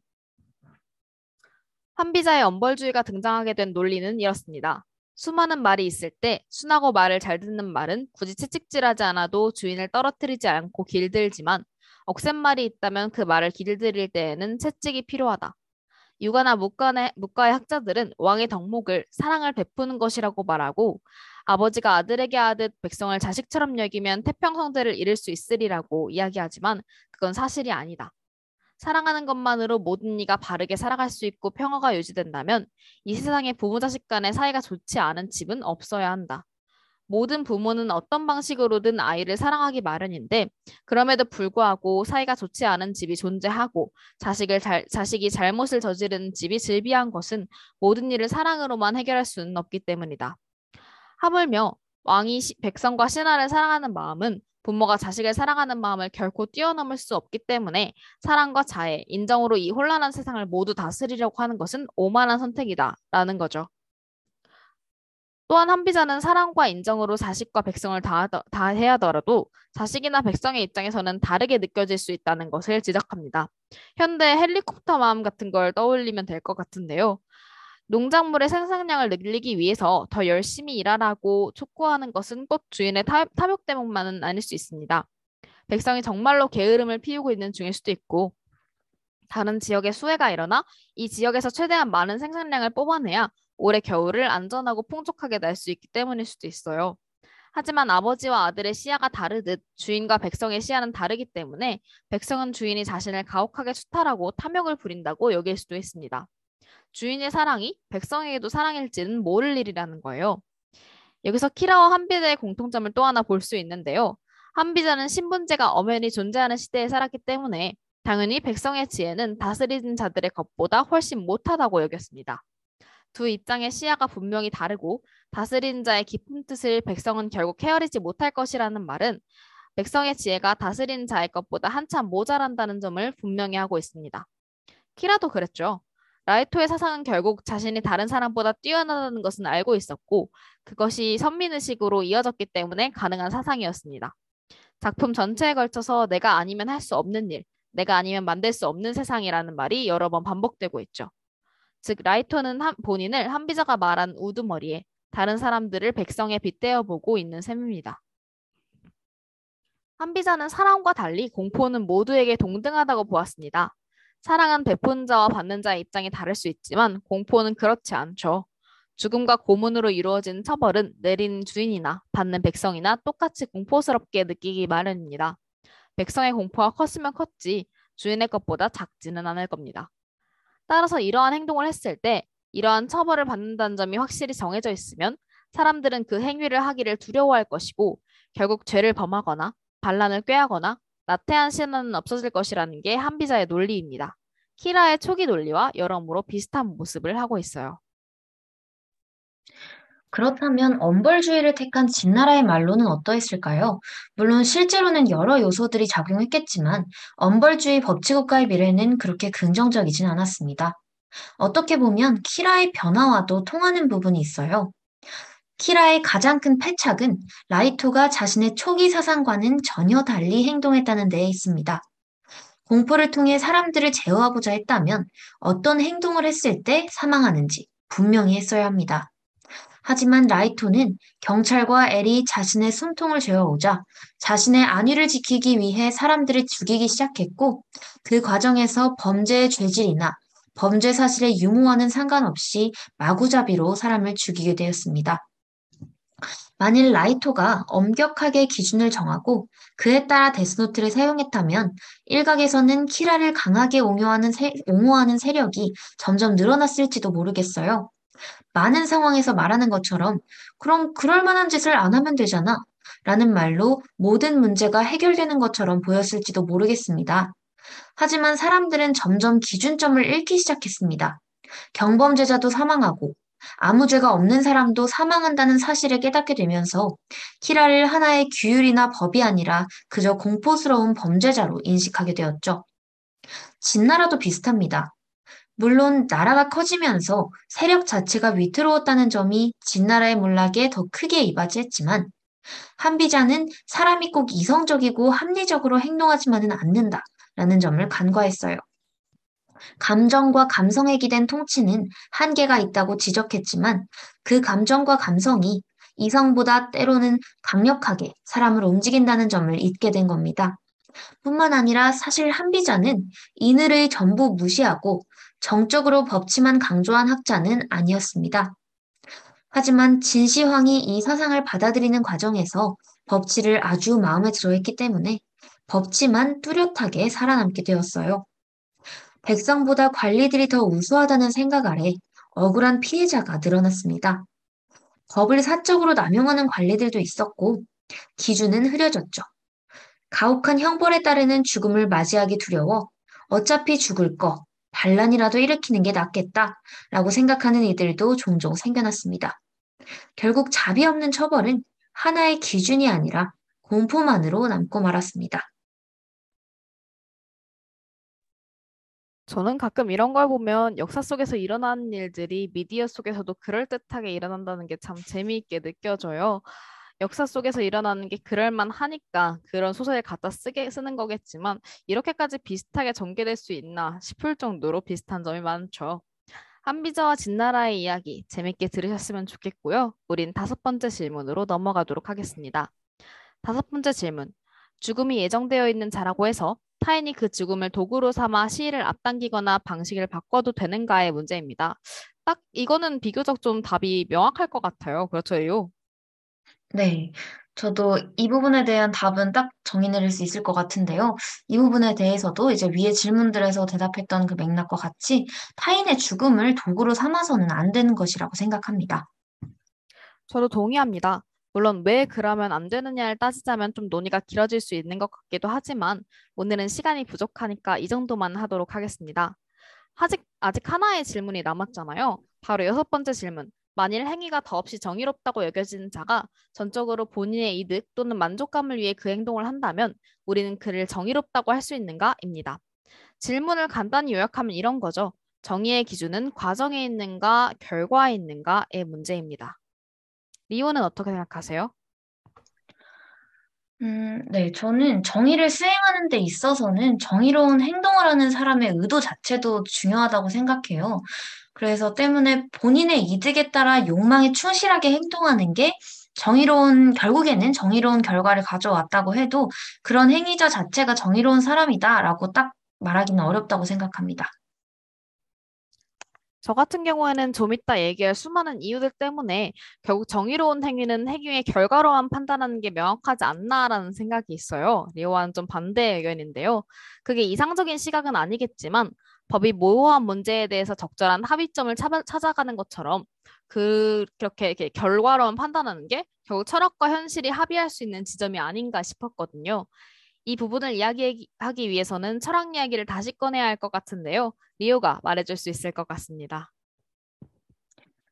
한비자의 엄벌주의가 등장하게 된 논리는 이렇습니다. 수많은 말이 있을 때 순하고 말을 잘 듣는 말은 굳이 채찍질하지 않아도 주인을 떨어뜨리지 않고 길들지만 억센 말이 있다면 그 말을 길들일 때에는 채찍이 필요하다. 유가나 묵가의, 묵가의 학자들은 왕의 덕목을 사랑을 베푸는 것이라고 말하고 아버지가 아들에게 하듯 백성을 자식처럼 여기면 태평성대를 이룰 수 있으리라고 이야기하지만 그건 사실이 아니다. 사랑하는 것만으로 모든 이가 바르게 살아갈 수 있고 평화가 유지된다면 이 세상에 부모 자식 간의 사이가 좋지 않은 집은 없어야 한다. 모든 부모는 어떤 방식으로든 아이를 사랑하기 마련인데 그럼에도 불구하고 사이가 좋지 않은 집이 존재하고 자식을 잘, 자식이 잘못을 저지르는 집이 즐비한 것은 모든 일을 사랑으로만 해결할 수는 없기 때문이다. 하물며 왕이 시, 백성과 신하를 사랑하는 마음은 부모가 자식을 사랑하는 마음을 결코 뛰어넘을 수 없기 때문에 사랑과 자애, 인정으로 이 혼란한 세상을 모두 다스리려고 하는 것은 오만한 선택이다. 라는 거죠. 또한 한비자는 사랑과 인정으로 자식과 백성을 다, 다 해야더라도 자식이나 백성의 입장에서는 다르게 느껴질 수 있다는 것을 지적합니다. 현대 헬리콥터 마음 같은 걸 떠올리면 될 것 같은데요. 농작물의 생산량을 늘리기 위해서 더 열심히 일하라고 촉구하는 것은 꼭 주인의 타, 탐욕 때문만은 아닐 수 있습니다. 백성이 정말로 게으름을 피우고 있는 중일 수도 있고 다른 지역에 수해가 일어나 이 지역에서 최대한 많은 생산량을 뽑아내야 올해 겨울을 안전하고 풍족하게 날 수 있기 때문일 수도 있어요. 하지만 아버지와 아들의 시야가 다르듯 주인과 백성의 시야는 다르기 때문에 백성은 주인이 자신을 가혹하게 수탈하고 탐욕을 부린다고 여길 수도 있습니다. 주인의 사랑이 백성에게도 사랑일지는 모를 일이라는 거예요. 여기서 키라와 한비자의 공통점을 또 하나 볼 수 있는데요. 한비자는 신분제가 엄연히 존재하는 시대에 살았기 때문에 당연히 백성의 지혜는 다스리는 자들의 것보다 훨씬 못하다고 여겼습니다. 두 입장의 시야가 분명히 다르고 다스리는 자의 깊은 뜻을 백성은 결국 헤아리지 못할 것이라는 말은 백성의 지혜가 다스리는 자의 것보다 한참 모자란다는 점을 분명히 하고 있습니다. 키라도 그랬죠. 라이토의 사상은 결국 자신이 다른 사람보다 뛰어나다는 것은 알고 있었고 그것이 선민의식으로 이어졌기 때문에 가능한 사상이었습니다. 작품 전체에 걸쳐서 내가 아니면 할 수 없는 일, 내가 아니면 만들 수 없는 세상이라는 말이 여러 번 반복되고 있죠. 즉 라이터는 한, 본인을 한비자가 말한 우두머리에 다른 사람들을 백성에 빗대어 보고 있는 셈입니다. 한비자는 사랑과 달리 공포는 모두에게 동등하다고 보았습니다. 사랑은 베푸는 자와 받는 자의 입장이 다를 수 있지만 공포는 그렇지 않죠. 죽음과 고문으로 이루어진 처벌은 내리는 주인이나 받는 백성이나 똑같이 공포스럽게 느끼기 마련입니다. 백성의 공포가 컸으면 컸지 주인의 것보다 작지는 않을 겁니다. 따라서 이러한 행동을 했을 때 이러한 처벌을 받는다는 점이 확실히 정해져 있으면 사람들은 그 행위를 하기를 두려워할 것이고 결국 죄를 범하거나 반란을 꾀하거나 나태한 신화는 없어질 것이라는 게 한비자의 논리입니다. 키라의 초기 논리와 여러모로 비슷한 모습을 하고 있어요. 그렇다면 엄벌주의를 택한 진나라의 말로는 어떠했을까요? 물론 실제로는 여러 요소들이 작용했겠지만 엄벌주의 법치국가의 미래는 그렇게 긍정적이진 않았습니다. 어떻게 보면 키라의 변화와도 통하는 부분이 있어요. 키라의 가장 큰 패착은 라이토가 자신의 초기 사상과는 전혀 달리 행동했다는 데에 있습니다. 공포를 통해 사람들을 제어하고자 했다면 어떤 행동을 했을 때 사망하는지 분명히 했어야 합니다. 하지만 라이토는 경찰과 엘이 자신의 숨통을 죄어오자 자신의 안위를 지키기 위해 사람들을 죽이기 시작했고 그 과정에서 범죄의 죄질이나 범죄 사실의 유무와는 상관없이 마구잡이로 사람을 죽이게 되었습니다. 만일 라이토가 엄격하게 기준을 정하고 그에 따라 데스노트를 사용했다면 일각에서는 키라를 강하게 옹호하는, 세, 옹호하는 세력이 점점 늘어났을지도 모르겠어요. 많은 상황에서 말하는 것처럼 그럼 그럴 만한 짓을 안 하면 되잖아. 라는 말로 모든 문제가 해결되는 것처럼 보였을지도 모르겠습니다. 하지만 사람들은 점점 기준점을 잃기 시작했습니다. 경범죄자도 사망하고 아무 죄가 없는 사람도 사망한다는 사실을 깨닫게 되면서 키라를 하나의 규율이나 법이 아니라 그저 공포스러운 범죄자로 인식하게 되었죠. 진나라도 비슷합니다. 물론 나라가 커지면서 세력 자체가 위태로웠다는 점이 진나라의 몰락에 더 크게 이바지했지만 한비자는 사람이 꼭 이성적이고 합리적으로 행동하지만은 않는다라는 점을 간과했어요. 감정과 감성에 기댄 통치는 한계가 있다고 지적했지만 그 감정과 감성이 이성보다 때로는 강력하게 사람을 움직인다는 점을 잊게 된 겁니다. 뿐만 아니라 사실 한비자는 인을의 전부 무시하고 정적으로 법치만 강조한 학자는 아니었습니다. 하지만 진시황이 이 사상을 받아들이는 과정에서 법치를 아주 마음에 들어 했기 때문에 법치만 뚜렷하게 살아남게 되었어요. 백성보다 관리들이 더 우수하다는 생각 아래 억울한 피해자가 늘어났습니다. 법을 사적으로 남용하는 관리들도 있었고 기준은 흐려졌죠. 가혹한 형벌에 따르는 죽음을 맞이하기 두려워 어차피 죽을 거 반란이라도 일으키는 게 낫겠다라고 생각하는 이들도 종종 생겨났습니다. 결국 자비 없는 처벌은 하나의 기준이 아니라 공포만으로 남고 말았습니다. 저는 가끔 이런 걸 보면 역사 속에서 일어나는 일들이 미디어 속에서도 그럴듯하게 일어난다는 게 참 재미있게 느껴져요. 역사 속에서 일어나는 게 그럴만 하니까 그런 소설을 갖다 쓰게 쓰는 거겠지만 이렇게까지 비슷하게 전개될 수 있나 싶을 정도로 비슷한 점이 많죠. 한비자와 진나라의 이야기 재밌게 들으셨으면 좋겠고요. 우린 다섯 번째 질문으로 넘어가도록 하겠습니다. 다섯 번째 질문. 죽음이 예정되어 있는 자라고 해서 타인이 그 죽음을 도구로 삼아 시일을 앞당기거나 방식을 바꿔도 되는가의 문제입니다. 딱 이거는 비교적 좀 답이 명확할 것 같아요. 그렇죠, 요? 네. 저도 이 부분에 대한 답은 딱 정의 내릴 수 있을 것 같은데요. 이 부분에 대해서도 이제 위의 질문들에서 대답했던 그 맥락과 같이 타인의 죽음을 도구로 삼아서는 안 되는 것이라고 생각합니다. 저도 동의합니다. 물론 왜 그러면 안 되느냐를 따지자면 좀 논의가 길어질 수 있는 것 같기도 하지만 오늘은 시간이 부족하니까 이 정도만 하도록 하겠습니다. 아직, 아직 하나의 질문이 남았잖아요. 바로 여섯 번째 질문. 만일 행위가 더없이 정의롭다고 여겨지는 자가 전적으로 본인의 이득 또는 만족감을 위해 그 행동을 한다면 우리는 그를 정의롭다고 할 수 있는가?입니다. 질문을 간단히 요약하면 이런 거죠. 정의의 기준은 과정에 있는가, 결과에 있는가의 문제입니다. 리오는 어떻게 생각하세요? 음, 네, 저는 정의를 수행하는 데 있어서는 정의로운 행동을 하는 사람의 의도 자체도 중요하다고 생각해요. 그래서 때문에 본인의 이득에 따라 욕망에 충실하게 행동하는 게 정의로운, 결국에는 정의로운 결과를 가져왔다고 해도 그런 행위자 자체가 정의로운 사람이다라고 딱 말하기는 어렵다고 생각합니다. 저 같은 경우에는 좀 이따 얘기할 수많은 이유들 때문에 결국 정의로운 행위는 행위의 결과로만 판단하는 게 명확하지 않나라는 생각이 있어요. 리오와는 좀 반대 의견인데요. 그게 이상적인 시각은 아니겠지만 법이 모호한 문제에 대해서 적절한 합의점을 찾아가는 것처럼 그렇게 결과로만 판단하는 게 결국 철학과 현실이 합의할 수 있는 지점이 아닌가 싶었거든요. 이 부분을 이야기하기 위해서는 철학 이야기를 다시 꺼내야 할 것 같은데요. 리오가 말해줄 수 있을 것 같습니다.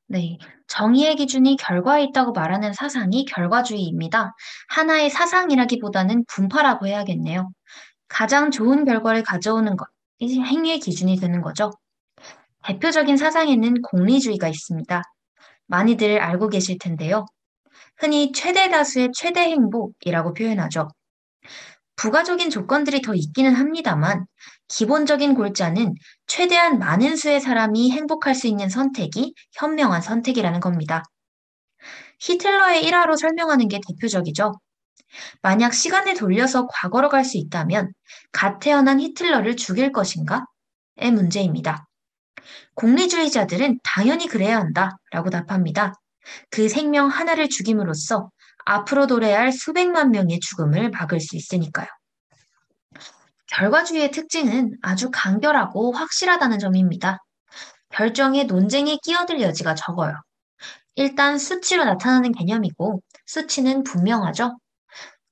네. 정의의 기준이 결과에 있다고 말하는 사상이 결과주의입니다. 하나의 사상이라기보다는 분파라고 해야겠네요. 가장 좋은 결과를 가져오는 것, 이 행위의 기준이 되는 거죠. 대표적인 사상에는 공리주의가 있습니다. 많이들 알고 계실 텐데요. 흔히 최대 다수의 최대 행복이라고 표현하죠. 부가적인 조건들이 더 있기는 합니다만 기본적인 골자는 최대한 많은 수의 사람이 행복할 수 있는 선택이 현명한 선택이라는 겁니다. 히틀러의 일화로 설명하는 게 대표적이죠. 만약 시간을 돌려서 과거로 갈 수 있다면 갓 태어난 히틀러를 죽일 것인가? 의 문제입니다. 공리주의자들은 당연히 그래야 한다 라고 답합니다. 그 생명 하나를 죽임으로써 앞으로 도래할 할 수백만 명의 죽음을 막을 수 있으니까요. 결과주의의 특징은 아주 간결하고 확실하다는 점입니다. 결정에 논쟁이 끼어들 여지가 적어요. 일단 수치로 나타나는 개념이고 수치는 분명하죠.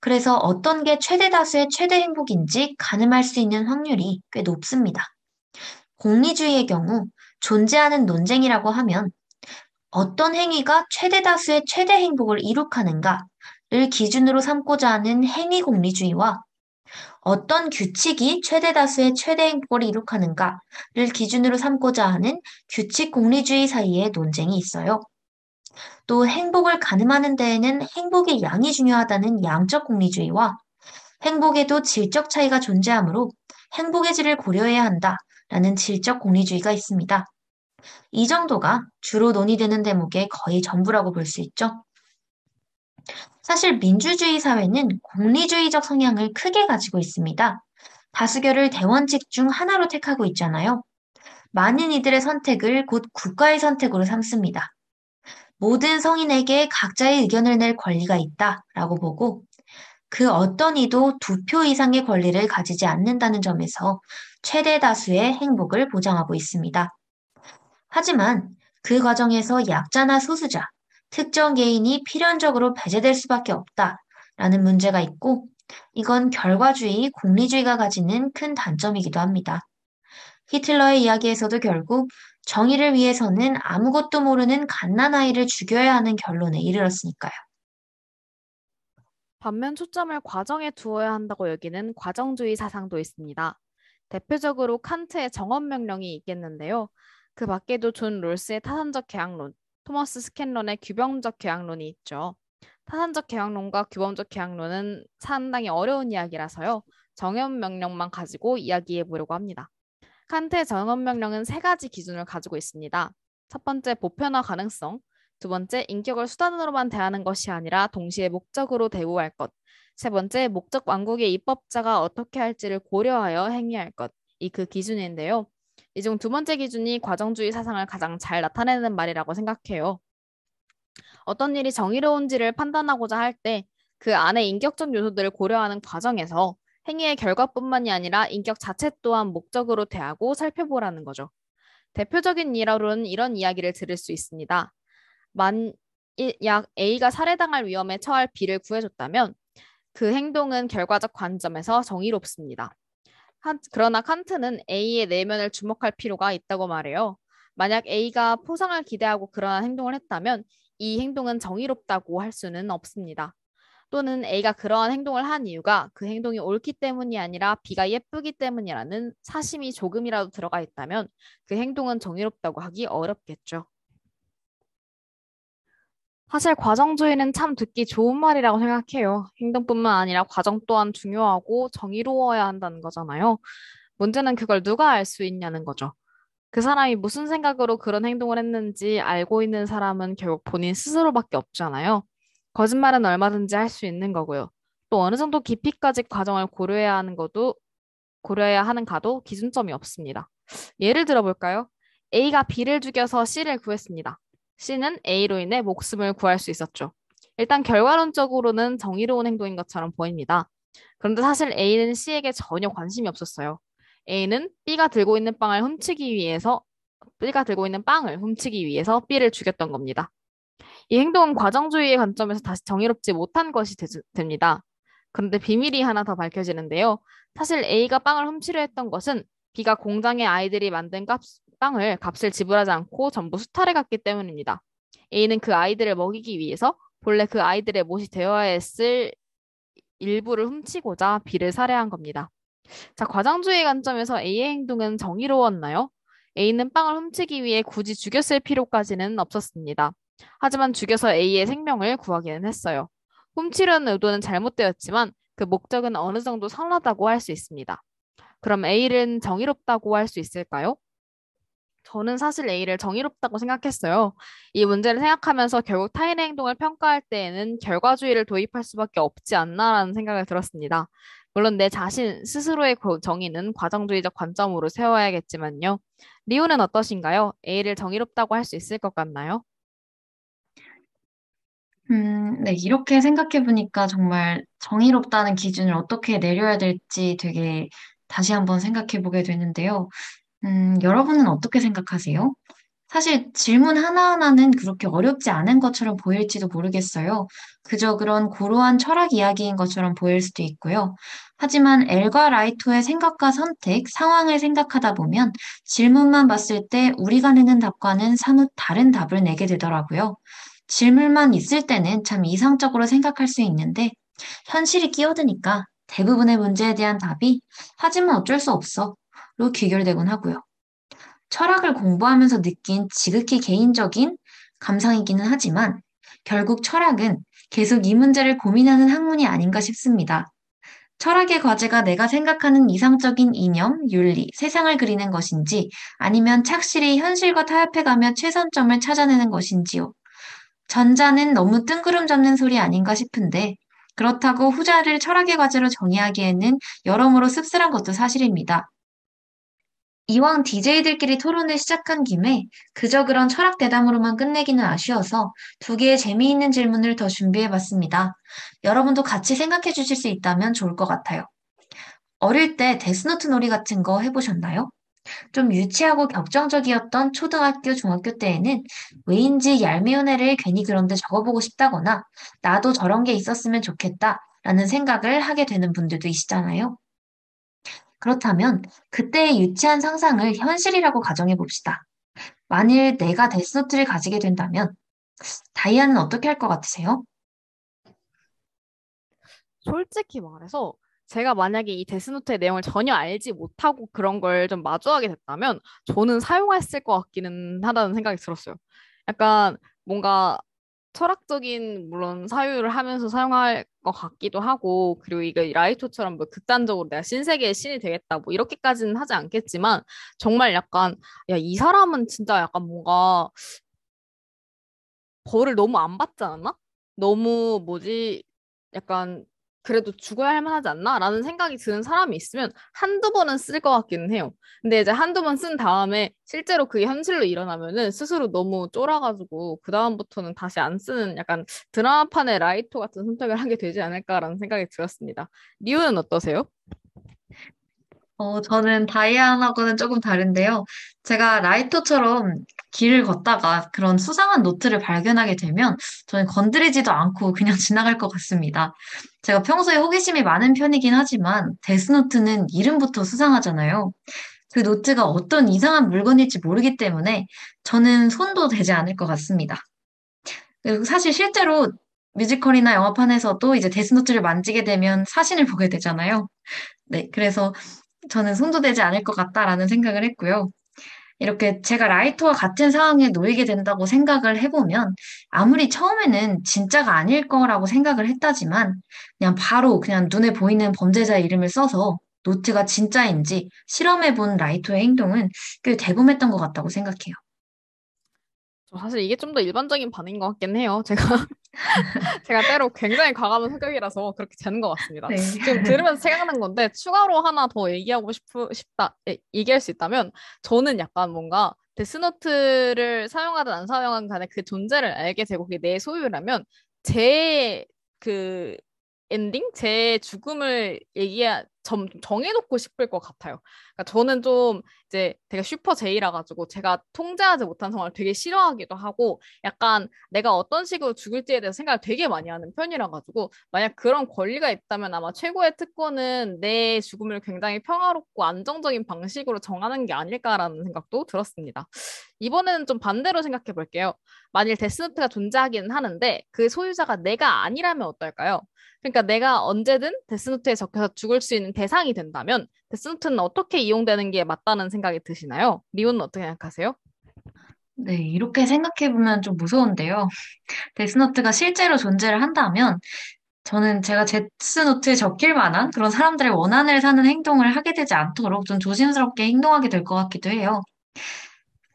그래서 어떤 게 최대 다수의 최대 행복인지 가늠할 수 있는 확률이 꽤 높습니다. 공리주의의 경우 존재하는 논쟁이라고 하면 어떤 행위가 최대 다수의 최대 행복을 이룩하는가를 기준으로 삼고자 하는 행위 공리주의와 어떤 규칙이 최대 다수의 최대 행복을 이룩하는가를 기준으로 삼고자 하는 규칙 공리주의 사이에 논쟁이 있어요. 또 행복을 가늠하는 데에는 행복의 양이 중요하다는 양적 공리주의와 행복에도 질적 차이가 존재하므로 행복의 질을 고려해야 한다라는 질적 공리주의가 있습니다. 이 정도가 주로 논의되는 대목의 거의 전부라고 볼 수 있죠. 사실 민주주의 사회는 공리주의적 성향을 크게 가지고 있습니다. 다수결을 대원칙 중 하나로 택하고 있잖아요. 많은 이들의 선택을 곧 국가의 선택으로 삼습니다. 모든 성인에게 각자의 의견을 낼 권리가 있다 라고 보고 그 어떤 이도 두 표 이상의 권리를 가지지 않는다는 점에서 최대 다수의 행복을 보장하고 있습니다. 하지만 그 과정에서 약자나 소수자, 특정 개인이 필연적으로 배제될 수밖에 없다라는 문제가 있고 이건 결과주의, 공리주의가 가지는 큰 단점이기도 합니다. 히틀러의 이야기에서도 결국 정의를 위해서는 아무것도 모르는 갓난아이를 죽여야 하는 결론에 이르렀으니까요. 반면 초점을 과정에 두어야 한다고 여기는 과정주의 사상도 있습니다. 대표적으로 칸트의 정언 명령이 있겠는데요. 그 밖에도 존 롤스의 타산적 계약론, 토머스 스캔런의 규범적 계약론이 있죠. 타산적 계약론과 규범적 계약론은 상당히 어려운 이야기라서요. 정연 명령만 가지고 이야기해 보려고 합니다. 칸트의 정연 명령은 세 가지 기준을 가지고 있습니다. 첫 번째 보편화 가능성, 두 번째 인격을 수단으로만 대하는 것이 아니라 동시에 목적으로 대우할 것, 세 번째 목적 왕국의 입법자가 어떻게 할지를 고려하여 행위할 것, 이 그 기준인데요. 이 중 두 번째 기준이 과정주의 사상을 가장 잘 나타내는 말이라고 생각해요. 어떤 일이 정의로운지를 판단하고자 할 때 그 안에 인격적 요소들을 고려하는 과정에서 행위의 결과뿐만이 아니라 인격 자체 또한 목적으로 대하고 살펴보라는 거죠. 대표적인 예로는 이런 이야기를 들을 수 있습니다. 만약 A가 살해당할 위험에 처할 B를 구해줬다면 그 행동은 결과적 관점에서 정의롭습니다. 그러나 칸트는 A의 내면을 주목할 필요가 있다고 말해요. 만약 A가 포상을 기대하고 그러한 행동을 했다면 이 행동은 정의롭다고 할 수는 없습니다. 또는 A가 그러한 행동을 한 이유가 그 행동이 옳기 때문이 아니라 B가 예쁘기 때문이라는 사심이 조금이라도 들어가 있다면 그 행동은 정의롭다고 하기 어렵겠죠. 사실 과정주의는 참 듣기 좋은 말이라고 생각해요. 행동뿐만 아니라 과정 또한 중요하고 정의로워야 한다는 거잖아요. 문제는 그걸 누가 알 수 있냐는 거죠. 그 사람이 무슨 생각으로 그런 행동을 했는지 알고 있는 사람은 결국 본인 스스로밖에 없잖아요. 거짓말은 얼마든지 할 수 있는 거고요. 또 어느 정도 깊이까지 과정을 고려해야 하는 것도 고려해야 하는가도 기준점이 없습니다. 예를 들어 볼까요? A가 B를 죽여서 C를 구했습니다. C는 A로 인해 목숨을 구할 수 있었죠. 일단 결과론적으로는 정의로운 행동인 것처럼 보입니다. 그런데 사실 A는 C에게 전혀 관심이 없었어요. A는 B가 들고 있는 빵을 훔치기 위해서 B가 들고 있는 빵을 훔치기 위해서 B를 죽였던 겁니다. 이 행동은 과정주의의 관점에서 다시 정의롭지 못한 것이 되, 됩니다. 그런데 비밀이 하나 더 밝혀지는데요. 사실 A가 빵을 훔치려 했던 것은 B가 공장에 아이들이 만든 값, 빵을 값을 지불하지 않고 전부 수탈해 갔기 때문입니다. A는 그 아이들을 먹이기 위해서 본래 그 아이들의 못이 되어야 했을 일부를 훔치고자 B를 살해한 겁니다. 자, 과장주의 관점에서 A의 행동은 정의로웠나요? A는 빵을 훔치기 위해 굳이 죽였을 필요까지는 없었습니다. 하지만 죽여서 A의 생명을 구하기는 했어요. 훔치려는 의도는 잘못되었지만 그 목적은 어느 정도 선하다고 할 수 있습니다. 그럼 A는 정의롭다고 할 수 있을까요? 저는 사실 A를 정의롭다고 생각했어요. 이 문제를 생각하면서 결국 타인의 행동을 평가할 때에는 결과주의를 도입할 수밖에 없지 않나라는 생각을 들었습니다. 물론 내 자신 스스로의 정의는 과정주의적 관점으로 세워야겠지만요. 리오는 어떠신가요? A를 정의롭다고 할 수 있을 것 같나요? 음, 네, 이렇게 생각해 보니까 정말 정의롭다는 기준을 어떻게 내려야 될지 되게 다시 한번 생각해 보게 되는데요. 음, 여러분은 어떻게 생각하세요? 사실 질문 하나하나는 그렇게 어렵지 않은 것처럼 보일지도 모르겠어요. 그저 그런 고루한 철학 이야기인 것처럼 보일 수도 있고요. 하지만 엘과 라이토의 생각과 선택, 상황을 생각하다 보면 질문만 봤을 때 우리가 내는 답과는 사뭇 다른 답을 내게 되더라고요. 질문만 있을 때는 참 이상적으로 생각할 수 있는데 현실이 끼어드니까 대부분의 문제에 대한 답이 하지만 어쩔 수 없어 로 귀결되곤 하고요. 철학을 공부하면서 느낀 지극히 개인적인 감상이기는 하지만 결국 철학은 계속 이 문제를 고민하는 학문이 아닌가 싶습니다. 철학의 과제가 내가 생각하는 이상적인 이념, 윤리, 세상을 그리는 것인지 아니면 착실히 현실과 타협해가며 최선점을 찾아내는 것인지요. 전자는 너무 뜬구름 잡는 소리 아닌가 싶은데 그렇다고 후자를 철학의 과제로 정의하기에는 여러모로 씁쓸한 것도 사실입니다. 이왕 DJ들끼리 토론을 시작한 김에 그저 그런 철학 대담으로만 끝내기는 아쉬워서 두 개의 재미있는 질문을 더 준비해 봤습니다. 여러분도 같이 생각해 주실 수 있다면 좋을 것 같아요. 어릴 때 데스노트 놀이 같은 거 해보셨나요? 좀 유치하고 격정적이었던 초등학교, 중학교 때에는 왜인지 얄미운 애를 괜히 그런데 적어보고 싶다거나 나도 저런 게 있었으면 좋겠다 라는 생각을 하게 되는 분들도 있잖아요. 그렇다면 그때의 유치한 상상을 현실이라고 가정해 봅시다. 만일 내가 데스노트를 가지게 된다면 다이아는 어떻게 할 것 같으세요? 솔직히 말해서 제가 만약에 이 데스노트의 내용을 전혀 알지 못하고 그런 걸 좀 마주하게 됐다면 저는 사용했을 것 같기는 하다는 생각이 들었어요. 약간 뭔가 철학적인 물론 사유를 하면서 사용할 것 같기도 하고 그리고 이거 라이토처럼 뭐 극단적으로 내가 신세계의 신이 되겠다 뭐 이렇게까지는 하지 않겠지만 정말 약간 야 이 사람은 진짜 약간 뭔가 벌을 너무 안 받지 않았나? 너무 뭐지 약간 그래도 죽어야 할 만하지 않나? 라는 생각이 드는 사람이 있으면 한두 번은 쓸 것 같기는 해요. 근데 이제 한두 번 쓴 다음에 실제로 그게 현실로 일어나면은 스스로 너무 쫄아가지고 그다음부터는 다시 안 쓰는 약간 드라마판의 라이토 같은 선택을 하게 되지 않을까라는 생각이 들었습니다. 리우는 어떠세요? 어, 저는 다이안하고는 조금 다른데요. 제가 라이터처럼 길을 걷다가 그런 수상한 노트를 발견하게 되면 저는 건드리지도 않고 그냥 [laughs] 지나갈 것 같습니다. 제가 평소에 호기심이 많은 편이긴 하지만 데스노트는 이름부터 수상하잖아요. 그 노트가 어떤 이상한 물건일지 모르기 때문에 저는 손도 대지 않을 것 같습니다. 사실 실제로 뮤지컬이나 영화판에서도 이제 데스노트를 만지게 되면 사신을 보게 되잖아요. 네, 그래서 저는 손도 대지 않을 것 같다라는 생각을 했고요. 이렇게 제가 라이토와 같은 상황에 놓이게 된다고 생각을 해보면 아무리 처음에는 진짜가 아닐 거라고 생각을 했다지만 그냥 바로 그냥 눈에 보이는 범죄자 이름을 써서 노트가 진짜인지 실험해본 라이토의 행동은 꽤 대범했던 것 같다고 생각해요. 사실 이게 좀 더 일반적인 반응인 것 같긴 해요. 제가 [laughs] 제가 때로 굉장히 과감한 성격이라서 그렇게 되는 것 같습니다. 네. 지금 들으면서 생각난 건데 추가로 하나 더 얘기하고 싶, 싶다 예, 얘기할 수 있다면 저는 약간 뭔가 데스노트를 사용하든 안 사용하든 간에 그 존재를 알게 되고 그게 내 소유라면 제그 엔딩 제 죽음을 얘기해 점, 정해놓고 싶을 것 같아요. 그러니까 저는 좀 이제 되게 super J라 가지고 제가 통제하지 못한 상황을 되게 싫어하기도 하고 약간 내가 어떤 식으로 죽을지에 대해서 생각을 되게 많이 하는 편이라 가지고 만약 그런 권리가 있다면 아마 최고의 특권은 내 죽음을 굉장히 평화롭고 안정적인 방식으로 정하는 게 아닐까라는 생각도 들었습니다. 이번에는 좀 반대로 생각해 볼게요. 만일 데스노트가 존재하기는 하는데 그 소유자가 내가 아니라면 어떨까요? 그러니까 내가 언제든 데스노트에 적혀서 죽을 수 있는 대상이 된다면 데스노트는 어떻게 이용되는 게 맞다는 생각이 드시나요? 리오는 어떻게 생각하세요? 네, 이렇게 생각해보면 좀 무서운데요. 데스노트가 실제로 존재를 한다면 저는 제가 데스노트에 적힐 만한 그런 사람들의 원한을 사는 행동을 하게 되지 않도록 좀 조심스럽게 행동하게 될 것 같기도 해요.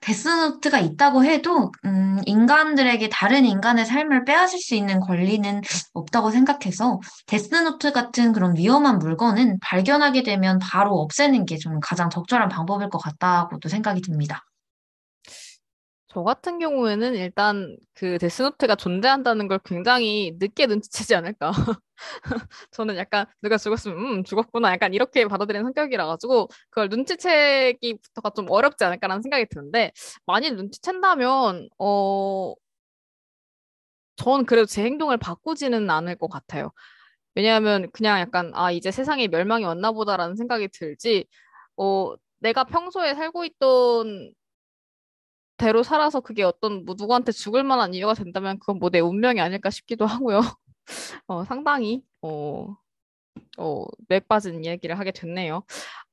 데스노트가 있다고 해도 음, 인간들에게 다른 인간의 삶을 빼앗을 수 있는 권리는 없다고 생각해서 데스노트 같은 그런 위험한 물건은 발견하게 되면 바로 없애는 게좀 가장 적절한 방법일 것 같다고도 생각이 듭니다. 저 같은 경우에는 일단 그 데스노트가 존재한다는 걸 굉장히 늦게 눈치채지 않을까. [laughs] 저는 약간 누가 죽었으면 음 죽었구나 약간 이렇게 받아들이는 성격이라 가지고 그걸 눈치채기부터가 좀 어렵지 않을까라는 생각이 드는데 만일 눈치챈다면 어전 그래도 제 행동을 바꾸지는 않을 것 같아요. 왜냐하면 그냥 약간 아 이제 세상에 멸망이 왔나 보다라는 생각이 들지 어 내가 평소에 살고 있던 대로 살아서 그게 어떤 뭐 누구한테 죽을 만한 이유가 된다면 그건 뭐 내 운명이 아닐까 싶기도 하고요. [laughs] 어, 상당히 어, 어, 맥 빠진 이야기를 하게 됐네요.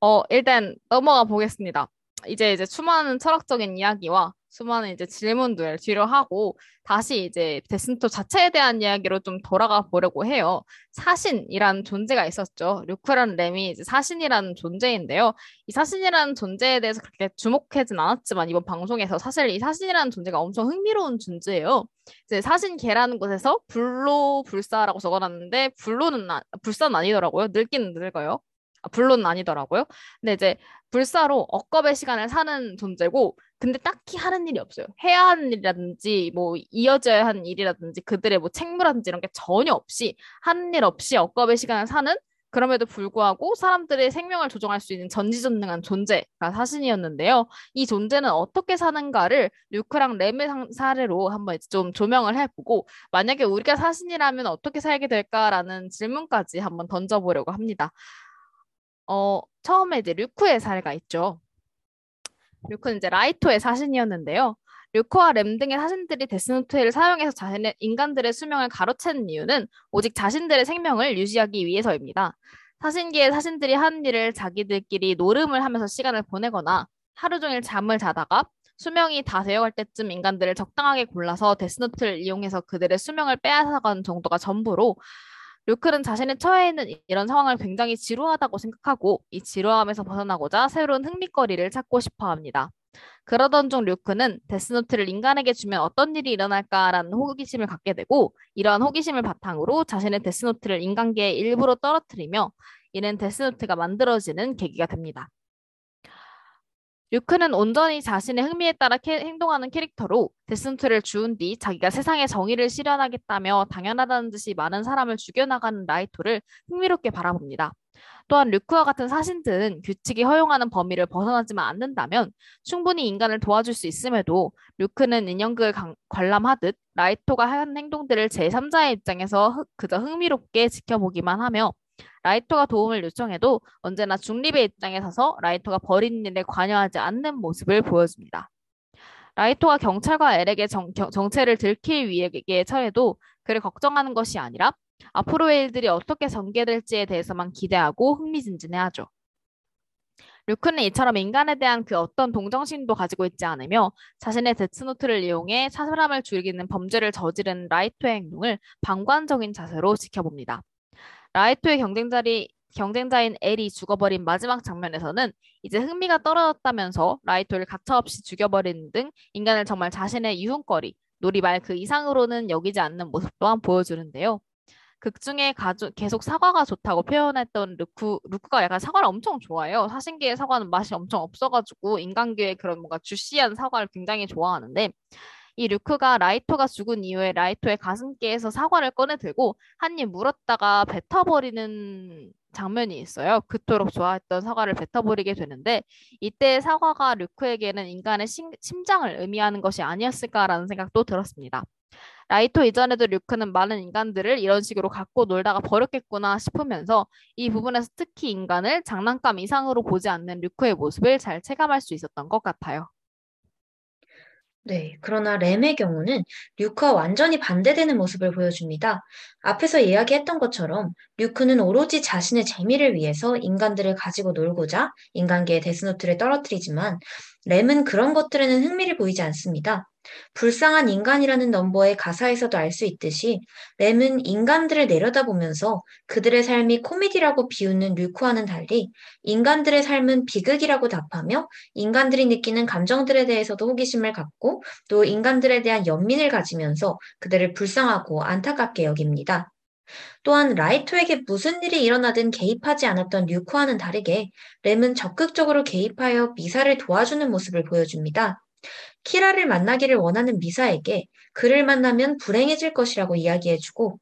어, 일단 넘어가 보겠습니다. 이제 이제 수많은 철학적인 이야기와 수많은 이제 질문들 뒤로 하고 다시 이제 데스노트 자체에 대한 이야기로 좀 돌아가 보려고 해요. 사신이라는 존재가 있었죠. 류크란 램이 이제 사신이라는 존재인데요. 이 사신이라는 존재에 대해서 그렇게 주목하진 않았지만 이번 방송에서 사실 이 사신이라는 존재가 엄청 흥미로운 존재예요. 이제 사신계라는 곳에서 불로 불사라고 적어놨는데 불로는 아, 불사는 아니더라고요. 늙기는 늙어요. 아, 불로는 아니더라고요. 근데 이제 불사로 억겁의 시간을 사는 존재고 근데 딱히 하는 일이 없어요. 해야 하는 일이라든지 뭐 이어져야 하는 일이라든지 그들의 뭐 책무라든지 이런 게 전혀 없이 하는 일 없이 억겁의 시간을 사는 그럼에도 불구하고 사람들의 생명을 조종할 수 있는 전지전능한 존재가 사신이었는데요. 이 존재는 어떻게 사는가를 류크랑 램의 사례로 한번 좀 조명을 해보고 만약에 우리가 사신이라면 어떻게 살게 될까라는 질문까지 한번 던져보려고 합니다. 어, 처음에 이제 류크의 사례가 있죠. 류크는 이제 라이토의 사신이었는데요. 류크와 램 등의 사신들이 데스노트를 사용해서 자신의 인간들의 수명을 가로채는 이유는 오직 자신들의 생명을 유지하기 위해서입니다. 사신계의 사신들이 하는 일을 자기들끼리 노름을 하면서 시간을 보내거나 하루 종일 잠을 자다가 수명이 다 되어갈 때쯤 인간들을 적당하게 골라서 데스노트를 이용해서 그들의 수명을 빼앗아가는 정도가 전부로 류크는 자신의 처해 있는 이런 상황을 굉장히 지루하다고 생각하고 이 지루함에서 벗어나고자 새로운 흥미거리를 찾고 싶어 합니다. 그러던 중 류크는 데스노트를 인간에게 주면 어떤 일이 일어날까라는 호기심을 갖게 되고 이러한 호기심을 바탕으로 자신의 데스노트를 인간계에 일부러 떨어뜨리며 이는 데스노트가 만들어지는 계기가 됩니다. 류크는 온전히 자신의 흥미에 따라 캐, 행동하는 캐릭터로 데스노트를 주운 뒤 자기가 세상의 정의를 실현하겠다며 당연하다는 듯이 많은 사람을 죽여나가는 라이토를 흥미롭게 바라봅니다. 또한 류크와 같은 사신들은 규칙이 허용하는 범위를 벗어나지만 않는다면 충분히 인간을 도와줄 수 있음에도 류크는 인형극을 관람하듯 라이토가 하는 행동들을 제3자의 입장에서 그저 흥미롭게 지켜보기만 하며 라이토가 도움을 요청해도 언제나 중립의 입장에 서서 라이토가 벌인 일에 관여하지 않는 모습을 보여줍니다. 라이토가 경찰과 엘에게 정, 정체를 들킬 위기에 처해도 그를 걱정하는 것이 아니라 앞으로의 일들이 어떻게 전개될지에 대해서만 기대하고 흥미진진해하죠. 류크는 이처럼 인간에 대한 그 어떤 동정심도 가지고 있지 않으며 자신의 데스노트를 이용해 사람을 죽이는 범죄를 저지른 라이토의 행동을 방관적인 자세로 지켜봅니다. 라이토의 경쟁자리, 경쟁자인 엘이 죽어버린 마지막 장면에서는 이제 흥미가 떨어졌다면서 라이토를 가차없이 죽여버리는 등 인간을 정말 자신의 유흥거리, 놀이말 그 이상으로는 여기지 않는 모습 또한 보여주는데요. 극 중에 가주, 계속 사과가 좋다고 표현했던 류크, 류크가 약간 사과를 엄청 좋아해요. 사신계의 사과는 맛이 엄청 없어가지고 인간계의 그런 뭔가 juicy한 사과를 굉장히 좋아하는데 이 류크가 라이토가 죽은 이후에 라이토의 가슴께에서 사과를 꺼내 들고 한 입 물었다가 뱉어버리는 장면이 있어요. 그토록 좋아했던 사과를 뱉어버리게 되는데 이때 사과가 류크에게는 인간의 심, 심장을 의미하는 것이 아니었을까라는 생각도 들었습니다. 라이토 이전에도 류크는 많은 인간들을 이런 식으로 갖고 놀다가 버렸겠구나 싶으면서 이 부분에서 특히 인간을 장난감 이상으로 보지 않는 류크의 모습을 잘 체감할 수 있었던 것 같아요. 네, 그러나 램의 경우는 류크와 완전히 반대되는 모습을 보여줍니다. 앞에서 이야기했던 것처럼 류크는 오로지 자신의 재미를 위해서 인간들을 가지고 놀고자 인간계의 데스노트를 떨어뜨리지만 램은 그런 것들에는 흥미를 보이지 않습니다. 불쌍한 인간이라는 넘버의 가사에서도 알 수 있듯이 램은 인간들을 내려다보면서 그들의 삶이 코미디라고 비웃는 류크와는 달리 인간들의 삶은 비극이라고 답하며 인간들이 느끼는 감정들에 대해서도 호기심을 갖고 또 인간들에 대한 연민을 가지면서 그들을 불쌍하고 안타깝게 여깁니다. 또한 라이토에게 무슨 일이 일어나든 개입하지 않았던 류크와는 다르게 램은 적극적으로 개입하여 미사를 도와주는 모습을 보여줍니다. 키라를 만나기를 원하는 미사에게 그를 만나면 불행해질 것이라고 이야기해주고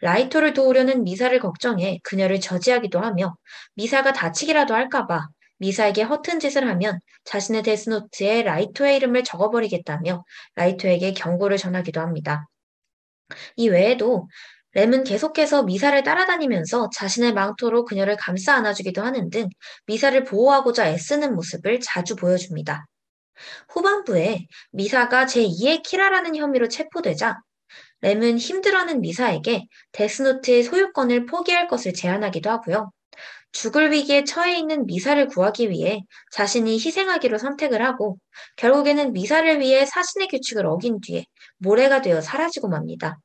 라이토를 도우려는 미사를 걱정해 그녀를 저지하기도 하며 미사가 다치기라도 할까봐 미사에게 허튼 짓을 하면 자신의 데스노트에 라이토의 이름을 적어버리겠다며 라이토에게 경고를 전하기도 합니다. 이 외에도 램은 계속해서 미사를 따라다니면서 자신의 망토로 그녀를 감싸 안아주기도 하는 등 미사를 보호하고자 애쓰는 모습을 자주 보여줍니다. 후반부에 미사가 제2의 키라라는 혐의로 체포되자 램은 힘들어하는 미사에게 데스노트의 소유권을 포기할 것을 제안하기도 하고요. 죽을 위기에 처해 있는 미사를 구하기 위해 자신이 희생하기로 선택을 하고 결국에는 미사를 위해 사신의 규칙을 어긴 뒤에 모래가 되어 사라지고 맙니다.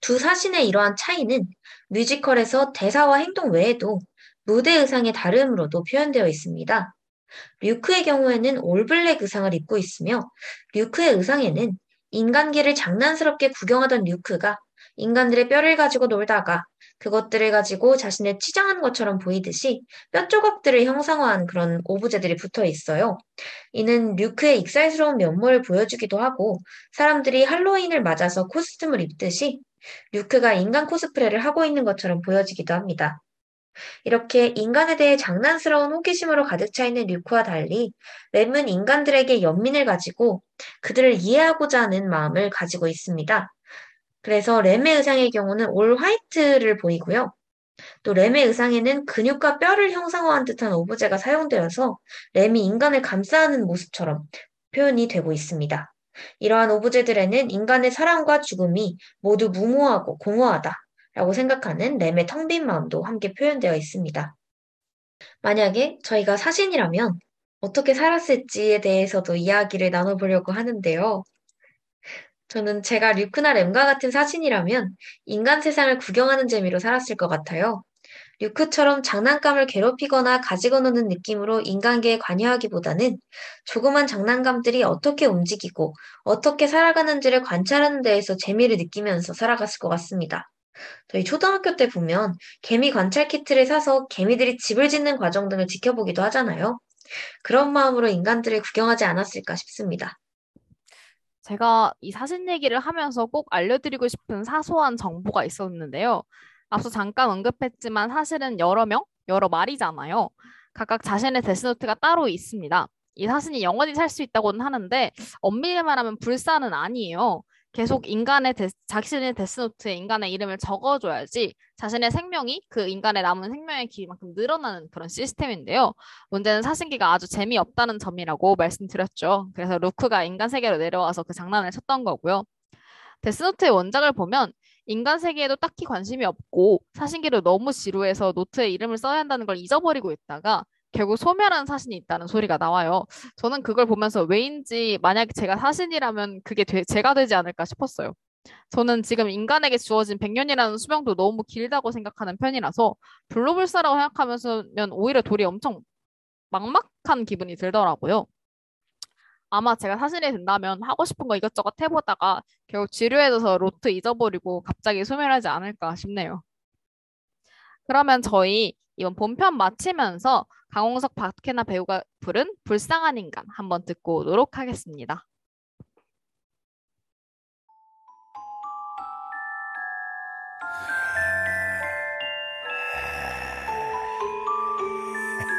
두 사신의 이러한 차이는 뮤지컬에서 대사와 행동 외에도 무대 의상의 다름으로도 표현되어 있습니다. 류크의 경우에는 올블랙 의상을 입고 있으며 류크의 의상에는 인간계를 장난스럽게 구경하던 류크가 인간들의 뼈를 가지고 놀다가 그것들을 가지고 자신을 치장한 것처럼 보이듯이 뼈 조각들을 형상화한 그런 오브제들이 붙어 있어요. 이는 류크의 익살스러운 면모를 보여주기도 하고 사람들이 할로윈을 맞아서 코스튬을 입듯이 류크가 인간 코스프레를 하고 있는 것처럼 보여지기도 합니다. 이렇게 인간에 대해 장난스러운 호기심으로 가득 차 있는 류크와 달리 램은 인간들에게 연민을 가지고 그들을 이해하고자 하는 마음을 가지고 있습니다. 그래서 램의 의상의 경우는 올 화이트를 보이고요. 또 램의 의상에는 근육과 뼈를 형상화한 듯한 오브제가 사용되어서 램이 인간을 감싸는 모습처럼 표현이 되고 있습니다. 이러한 오브제들에는 인간의 사랑과 죽음이 모두 무모하고 공허하다 라고 생각하는 램의 텅 빈 마음도 함께 표현되어 있습니다. 만약에 저희가 사신이라면 어떻게 살았을지에 대해서도 이야기를 나눠보려고 하는데요. 저는 제가 류크나 램과 같은 사신이라면 인간 세상을 구경하는 재미로 살았을 것 같아요. 류크처럼 장난감을 괴롭히거나 가지고 노는 느낌으로 인간계에 관여하기보다는 조그만 장난감들이 어떻게 움직이고 어떻게 살아가는지를 관찰하는 데에서 재미를 느끼면서 살아갔을 것 같습니다. 저희 초등학교 때 보면 개미 관찰 키트를 사서 개미들이 집을 짓는 과정 등을 지켜보기도 하잖아요. 그런 마음으로 인간들을 구경하지 않았을까 싶습니다. 제가 이 사진 얘기를 하면서 꼭 알려드리고 싶은 사소한 정보가 있었는데요. 앞서 잠깐 언급했지만 사실은 여러 명, 여러 마리잖아요. 각각 자신의 데스노트가 따로 있습니다. 이 사진이 영원히 살 수 있다고는 하는데 엄밀히 말하면 불사는 아니에요. 계속 인간의 데, 자신의 데스노트에 인간의 이름을 적어줘야지 자신의 생명이 그 인간의 남은 생명의 길이만큼 늘어나는 그런 시스템인데요. 문제는 사신기가 아주 재미없다는 점이라고 말씀드렸죠. 그래서 루크가 인간 세계로 내려와서 그 장난을 쳤던 거고요. 데스노트의 원작을 보면 인간 세계에도 딱히 관심이 없고 사신기를 너무 지루해서 노트에 이름을 써야 한다는 걸 잊어버리고 있다가 결국 소멸한 사신이 있다는 소리가 나와요. 저는 그걸 보면서 왜인지 만약에 제가 사신이라면 그게 되, 제가 되지 않을까 싶었어요. 저는 지금 인간에게 주어진 100년이라는 수명도 너무 길다고 생각하는 편이라서 불로불사라고 생각하면서면 오히려 돌이 엄청 막막한 기분이 들더라고요. 아마 제가 사신이 된다면 하고 싶은 거 이것저것 해보다가 결국 지루해져서 로트 잊어버리고 갑자기 소멸하지 않을까 싶네요. 그러면 저희 이번 본편 마치면서 강홍석 박혜나 배우가 부른 불쌍한 인간 한번 듣고 오도록 하겠습니다.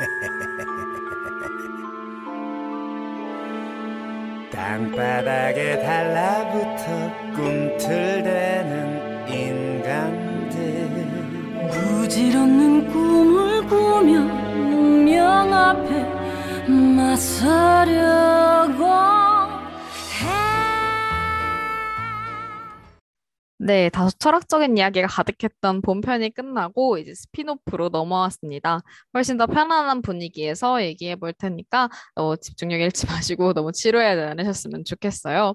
[laughs] 땅바닥에 달라붙어 꿈틀대는 인간들 부질없는 꿈을 맞서려고 네, 다소 철학적인 이야기가 가득했던 본편이 끝나고 이제 스피노프로 넘어왔습니다. 훨씬 더 편안한 분위기에서 얘기해 볼 테니까 어, 집중력 잃지 [laughs] 마시고 너무 지루해하지 않으셨으면 좋겠어요.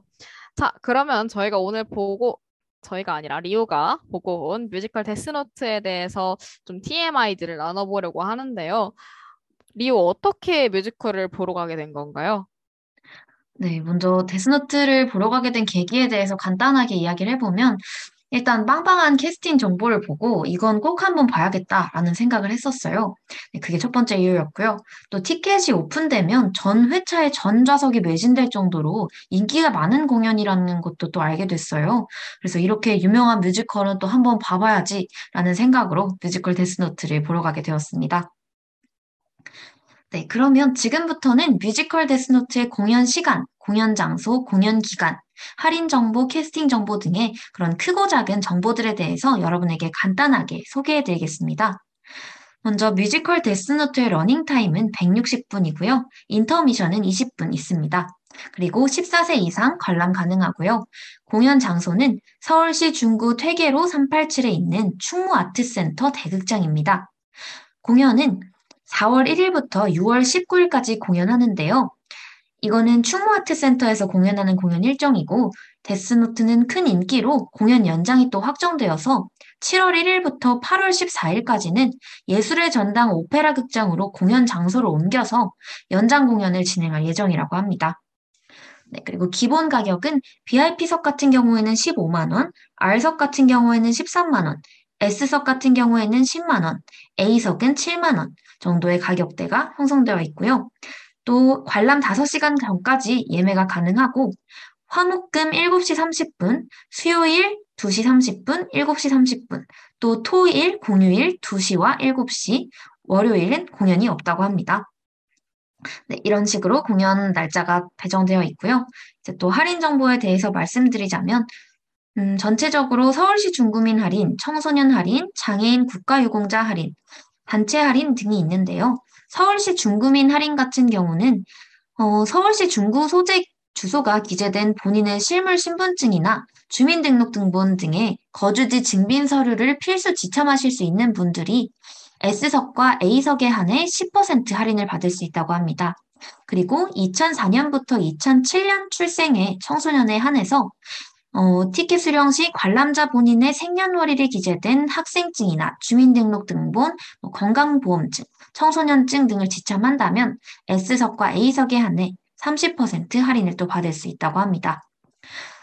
자, 그러면 저희가 오늘 보고 저희가 아니라 리오가 보고 온 뮤지컬 데스노트에 대해서 좀 TMI들을 나눠보려고 하는데요. 리오 어떻게 뮤지컬을 보러 가게 된 건가요? 네, 먼저 데스노트를 보러 가게 된 계기에 대해서 간단하게 이야기를 해보면 일단 빵빵한 캐스팅 정보를 보고 이건 꼭 한번 봐야겠다라는 생각을 했었어요. 네, 그게 첫 번째 이유였고요. 또 티켓이 오픈되면 전 회차에 전 좌석이 매진될 정도로 인기가 많은 공연이라는 것도 또 알게 됐어요. 그래서 이렇게 유명한 뮤지컬은 또 한번 봐봐야지라는 생각으로 뮤지컬 데스노트를 보러 가게 되었습니다. 네, 그러면 지금부터는 뮤지컬 데스노트의 공연 시간, 공연 장소, 공연 기간, 할인 정보, 캐스팅 정보 등의 그런 크고 작은 정보들에 대해서 여러분에게 간단하게 소개해 드리겠습니다. 먼저 뮤지컬 데스노트의 러닝 타임은 160분이고요. 인터미션은 20분 있습니다. 그리고 14세 이상 관람 가능하고요. 공연 장소는 서울시 중구 퇴계로 387에 있는 충무 아트센터 대극장입니다. 공연은 4월 1일부터 6월 19일까지 공연하는데요. 이거는 충무아트센터에서 공연하는 공연 일정이고 데스노트는 큰 인기로 공연 연장이 또 확정되어서 7월 1일부터 8월 14일까지는 예술의 전당 오페라 극장으로 공연 장소를 옮겨서 연장 공연을 진행할 예정이라고 합니다. 네, 그리고 기본 가격은 VIP석 같은 경우에는 15만 원, R석 같은 경우에는 13만 원, S석 같은 경우에는 10만 원, A석은 7만 원 정도의 가격대가 형성되어 있고요. 또 관람 5시간 전까지 예매가 가능하고 화목금 7시 30분, 수요일 2시 30분, 7시 30분, 또 토일, 공휴일 2시와 7시, 월요일은 공연이 없다고 합니다. 네, 이런 식으로 공연 날짜가 배정되어 있고요. 이제 또 할인 정보에 대해서 말씀드리자면 음, 전체적으로 서울시 중구민 할인, 청소년 할인, 장애인 국가유공자 할인, 단체 할인 등이 있는데요. 서울시 중구민 할인 같은 경우는 어, 서울시 중구 소재 주소가 기재된 본인의 실물 신분증이나 주민등록등본 등의 거주지 증빙 서류를 필수 지참하실 수 있는 분들이 S석과 A석에 한해 10% 할인을 받을 수 있다고 합니다. 그리고 2004년부터 2007년 출생의 청소년에 한해서 어, 티켓 수령 시 관람자 본인의 생년월일이 기재된 학생증이나 주민등록등본, 뭐 건강보험증, 청소년증 등을 지참한다면 S석과 A석에 한해 30% 할인을 또 받을 수 있다고 합니다.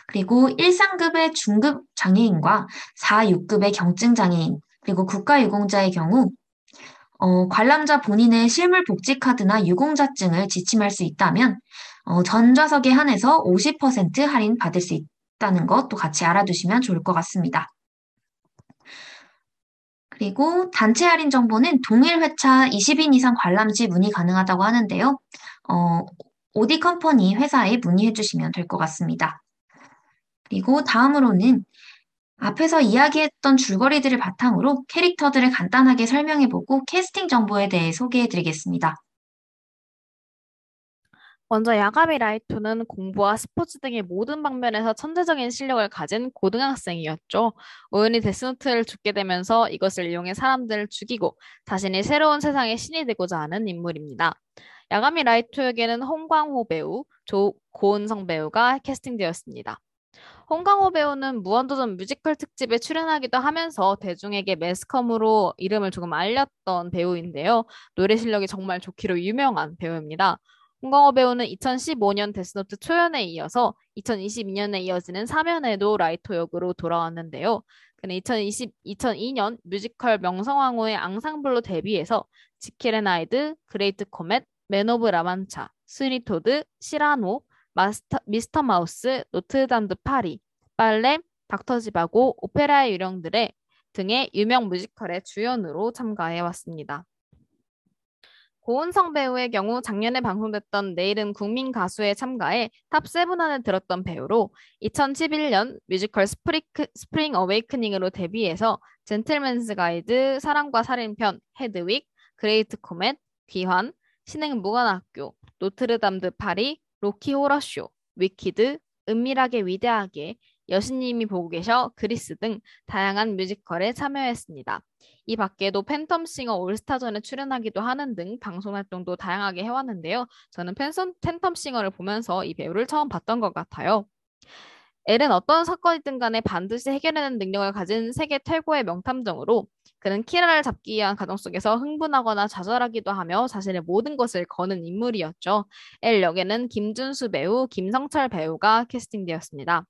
그리고 1, 3급의 중급 장애인과 4, 6급의 경증 장애인, 그리고 국가유공자의 경우 어, 관람자 본인의 실물 복지 카드나 유공자증을 지침할 수 있다면 어, 전좌석에 한해서 50% 할인 받을 수 있 다는 것도 같이 알아두시면 좋을 것 같습니다. 그리고 단체 할인 정보는 동일 회차 20인 이상 관람 시 문의 가능하다고 하는데요. 어, 오디 컴퍼니 회사에 문의해 주시면 될 것 같습니다. 그리고 다음으로는 앞에서 이야기했던 줄거리들을 바탕으로 캐릭터들을 간단하게 설명해보고 캐스팅 정보에 대해 소개해드리겠습니다. 먼저 야가미 라이토는 공부와 스포츠 등의 모든 방면에서 천재적인 실력을 가진 고등학생이었죠. 우연히 데스노트를 줍게 되면서 이것을 이용해 사람들을 죽이고 자신이 새로운 세상의 신이 되고자 하는 인물입니다. 야가미 라이토에게는 홍광호 배우, 조 고은성 배우가 캐스팅되었습니다. 홍광호 배우는 무한도전 뮤지컬 특집에 출연하기도 하면서 대중에게 매스컴으로 이름을 조금 알렸던 배우인데요. 노래 실력이 정말 좋기로 유명한 배우입니다. 홍광호 배우는 2015년 데스노트 초연에 이어서 2022년에 이어지는 3연에도 라이토 역으로 돌아왔는데요. 그는 2020, 2002년 뮤지컬 명성황후의 앙상블로 데뷔해서 지킬앤 하이드, 그레이트 코멧, 맨 오브 라만차, 스위니토드, 시라노, 마스터, 미스터 마우스, 노트르담 드 파리, 빨래, 닥터 지바고, 오페라의 유령들의 등의 유명 뮤지컬의 주연으로 참가해 왔습니다. 고은성 배우의 경우 작년에 방송됐던 내일은 국민 가수에 참가해 top7 안에 들었던 배우로 2011년 뮤지컬 스프리크, 스프링 어웨이크닝으로 데뷔해서 젠틀맨스 가이드, 사랑과 살인편, 헤드윅, 그레이트 코멧, 귀환, 신흥 무관학교, 노트르담 드 파리, 로키 호러쇼, 위키드, 은밀하게 위대하게, 여신님이 보고 계셔, 그리스 등 다양한 뮤지컬에 참여했습니다. 이 밖에도 팬텀싱어 올스타전에 출연하기도 하는 등 방송 활동도 다양하게 해왔는데요. 저는 팬텀, 팬텀싱어를 보면서 이 배우를 처음 봤던 것 같아요. 엘은 어떤 사건이든 간에 반드시 해결해내는 능력을 가진 세계 최고의 명탐정으로 그는 키라를 잡기 위한 과정 속에서 흥분하거나 좌절하기도 하며 자신의 모든 것을 거는 인물이었죠. 엘 역에는 김준수 배우, 김성철 배우가 캐스팅되었습니다.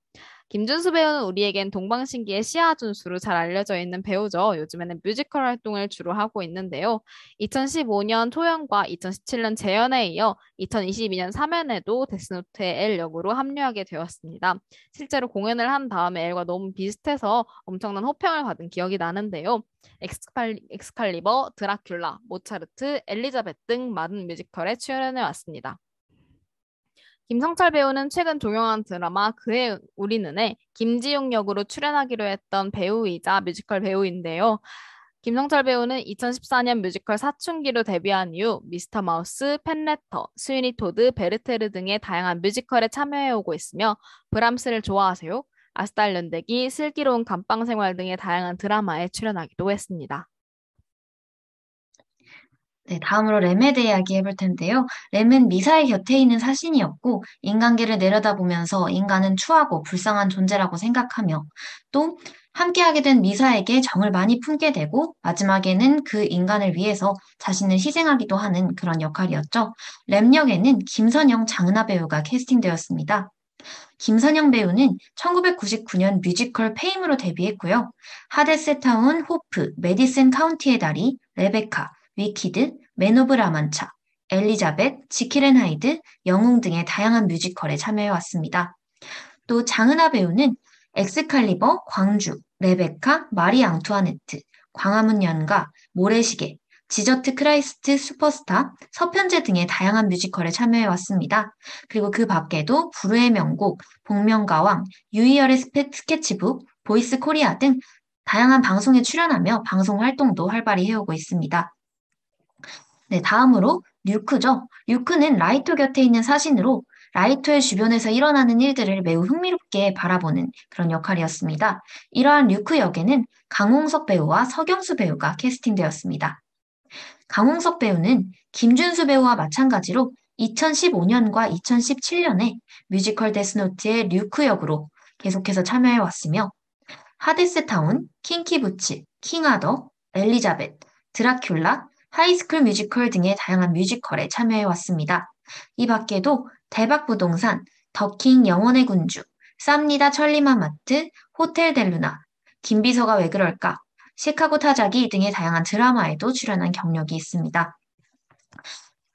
김준수 배우는 우리에겐 동방신기의 시아준수로 잘 알려져 있는 배우죠. 요즘에는 뮤지컬 활동을 주로 하고 있는데요. 2015년 초연과 2017년 재연에 이어 2022년 3연에도 데스노트의 엘 역으로 합류하게 되었습니다. 실제로 공연을 한 다음에 엘과 너무 비슷해서 엄청난 호평을 받은 기억이 나는데요. 엑스칼리, 엑스칼리버, 드라큘라, 모차르트, 엘리자벳 등 많은 뮤지컬에 출연해 왔습니다. 김성철 배우는 최근 종영한 드라마 그 해 우리는에 김지웅 역으로 출연하기도 했던 배우이자 뮤지컬 배우인데요. 김성철 배우는 2014년 뮤지컬 사춘기로 데뷔한 이후 미스터 마우스, 팬레터, 스위니 토드, 베르테르 등의 다양한 뮤지컬에 참여해오고 있으며 브람스를 좋아하세요? 아스달 연대기, 슬기로운 감방 생활 등의 다양한 드라마에 출연하기도 했습니다. 네, 다음으로 램에 대해 이야기해 볼 텐데요. 램은 미사의 곁에 있는 사신이었고, 인간계를 내려다보면서 인간은 추하고 불쌍한 존재라고 생각하며, 또 함께하게 된 미사에게 정을 많이 품게 되고, 마지막에는 그 인간을 위해서 자신을 희생하기도 하는 그런 역할이었죠. 렘 역에는 김선영 장은아 배우가 캐스팅되었습니다. 김선영 배우는 1999년 뮤지컬 페임으로 데뷔했고요. 하데스 타운, 호프, 메디슨 카운티의 다리, 레베카, 위키드, 맨 오브 라만차, 엘리자벳, 지킬앤 하이드, 영웅 등의 다양한 뮤지컬에 참여해왔습니다. 또 장은아 배우는 엑스칼리버, 광주, 레베카, 마리 앙투아네트, 광화문 연가, 모래시계, 지저스 크라이스트 슈퍼스타, 서편제 등의 다양한 뮤지컬에 참여해 왔습니다. 그리고 그 밖에도 불후의 명곡, 복면가왕, 유희열의 스케치북, 보이스 코리아 등 다양한 방송에 출연하며 방송 활동도 활발히 해오고 있습니다. 네, 다음으로 류크죠. 류크는 라이토 곁에 있는 사신으로 라이토의 주변에서 일어나는 일들을 매우 흥미롭게 바라보는 그런 역할이었습니다. 이러한 류크 역에는 강홍석 배우와 서경수 배우가 캐스팅되었습니다. 강홍석 배우는 김준수 배우와 마찬가지로 2015년과 2017년에 뮤지컬 데스노트의 류크 역으로 계속해서 참여해 왔으며 하데스타운, 킹키부츠, 킹아더, 엘리자벳, 드라큘라, 하이스쿨 뮤지컬 등의 다양한 뮤지컬에 참여해 왔습니다. 이 밖에도 대박 부동산, 더킹 영원의 군주, 쌉니다 천리마 마트, 호텔 델루나, 김비서가 왜 그럴까, 시카고 타자기 등의 다양한 드라마에도 출연한 경력이 있습니다.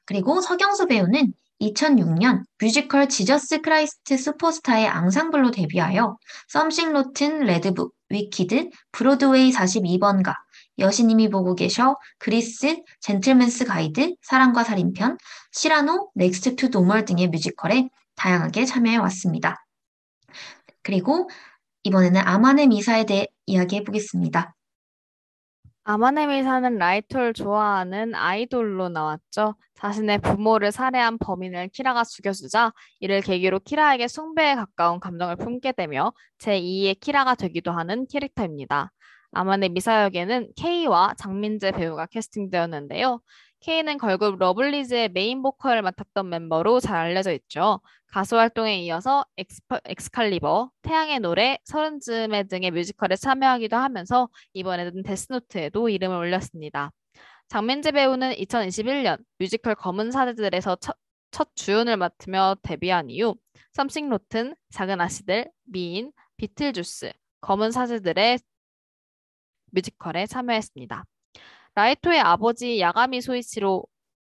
그리고 서경수 배우는 2006년 뮤지컬 지저스 크라이스트 슈퍼스타의 앙상블로 데뷔하여 썸씽 로튼, 레드북, 위키드, 브로드웨이 42번가, 여신님이 보고 계셔, 그리스, 젠틀맨스 가이드, 사랑과 살인편, 시라노, 넥스트 투 노멀 등의 뮤지컬에 다양하게 참여해 왔습니다. 그리고 이번에는 아마네 미사에 대해 이야기해 보겠습니다. 아마네미사는 라이토를 좋아하는 아이돌로 나왔죠. 자신의 부모를 살해한 범인을 키라가 죽여주자 이를 계기로 키라에게 숭배에 가까운 감정을 품게 되며 제2의 키라가 되기도 하는 캐릭터입니다. 아마네 미사 역에는 케이와 장민제 배우가 캐스팅되었는데요. 케이는 걸그룹 러블리즈의 메인 보컬을 맡았던 멤버로 잘 알려져 있죠. 가수 활동에 이어서 엑스퍼, 엑스칼리버, 태양의 노래, 서른즈음에 등의 뮤지컬에 참여하기도 하면서 이번에는 데스노트에도 이름을 올렸습니다. 장민제 배우는 2021년 뮤지컬 검은 사제들에서 첫, 첫 주연을 맡으며 데뷔한 이후 썸씽 로튼, 작은 아씨들, 미인, 비틀주스, 검은 사제들의 뮤지컬에 참여했습니다. 라이토의 아버지 야가미 소이치로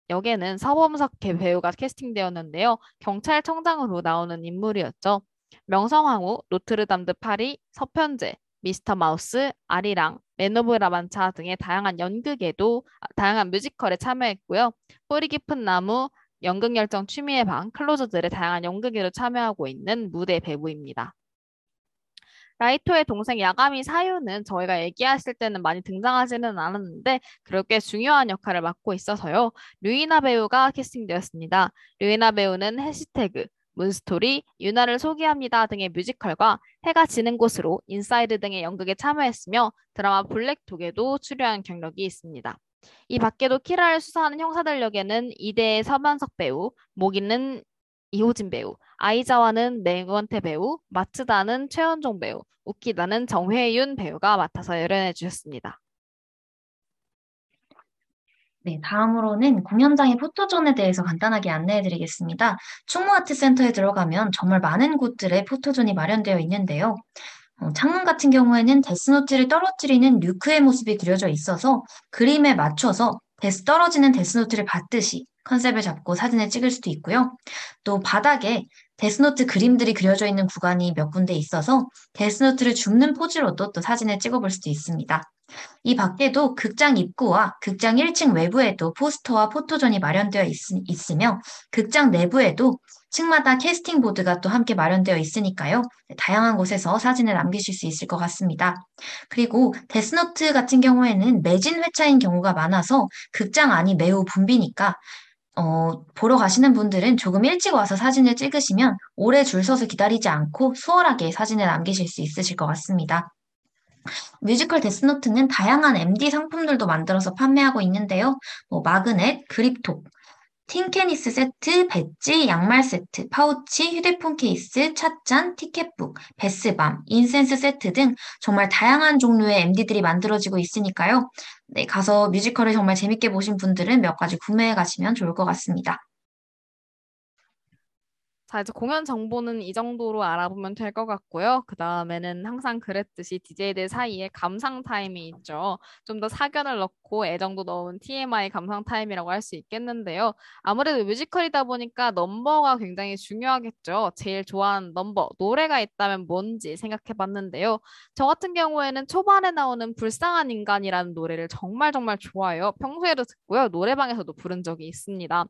역에는 서범석 배우가 캐스팅되었는데요. 경찰청장으로 나오는 인물이었죠. 명성황후, 노트르담 드 파리, 서편제, 미스터 마우스, 아리랑, 맨오브 라만차 등의 다양한 연극에도 아, 다양한 뮤지컬에 참여했고요. 뿌리 깊은 나무, 연극열전 취미의 방, 클로저 등의 다양한 연극에도 참여하고 있는 무대 배우입니다. 라이토의 동생 야가미 사유는 저희가 얘기했을 때는 많이 등장하지는 않았는데 그렇게 중요한 역할을 맡고 있어서요. 류이나 배우가 캐스팅되었습니다. 류이나 배우는 해시태그, 문스토리, 유나를 소개합니다 등의 뮤지컬과 해가 지는 곳으로 인사이드 등의 연극에 참여했으며 드라마 블랙독에도 출연한 경력이 있습니다. 이 밖에도 키라를 수사하는 형사들 역에는 이데의 서만석 배우, 모기는 이호진 배우, 아이자와는 맹원태 배우, 마츠다는 최현종 배우, 우키타는 정회윤 배우가 맡아서 열연해 주셨습니다. 네, 다음으로는 공연장의 포토존에 대해서 간단하게 안내해 드리겠습니다. 충무 아트 센터에 들어가면 정말 많은 곳들에 포토존이 마련되어 있는데요. 어, 창문 같은 경우에는 데스노트를 떨어뜨리는 류크의 모습이 그려져 있어서 그림에 맞춰서 데스 떨어지는 데스노트를 받듯이 컨셉을 잡고 사진을 찍을 수도 있고요. 또 바닥에 데스노트 그림들이 그려져 있는 구간이 몇 군데 있어서 데스노트를 줍는 포즈로도 또 사진을 찍어볼 수도 있습니다. 이 밖에도 극장 입구와 극장 1층 외부에도 포스터와 포토존이 마련되어 있, 있으며 극장 내부에도 층마다 캐스팅 보드가 또 함께 마련되어 있으니까요. 다양한 곳에서 사진을 남기실 수 있을 것 같습니다. 그리고 데스노트 같은 경우에는 매진 회차인 경우가 많아서 극장 안이 매우 붐비니까 어, 보러 가시는 분들은 조금 일찍 와서 사진을 찍으시면 오래 줄 서서 기다리지 않고 수월하게 사진을 남기실 수 있으실 것 같습니다. 뮤지컬 데스노트는 다양한 MD 상품들도 만들어서 판매하고 있는데요. 뭐 마그넷, 그립톡, tin case 세트, 배지, 양말 세트, 파우치, 휴대폰 케이스, 찻잔, ticket book, bath bomb, incense 세트 등 정말 다양한 종류의 MD들이 만들어지고 있으니까요. 네, 가서 뮤지컬을 정말 재밌게 보신 분들은 몇 가지 구매해 가시면 좋을 것 같습니다. 자, 이제 공연 정보는 이 정도로 알아보면 될 것 같고요. 그 다음에는 항상 그랬듯이 DJ들 사이에 감상 타임이 있죠. 좀 더 사견을 넣고 애정도 넣은 TMI 감상 타임이라고 할 수 있겠는데요. 아무래도 뮤지컬이다 보니까 넘버가 굉장히 중요하겠죠. 제일 좋아하는 넘버, 노래가 있다면 뭔지 생각해 봤는데요. 저 같은 경우에는 초반에 나오는 불쌍한 인간이라는 노래를 정말 정말 좋아해요. 평소에도 듣고요. 노래방에서도 부른 적이 있습니다.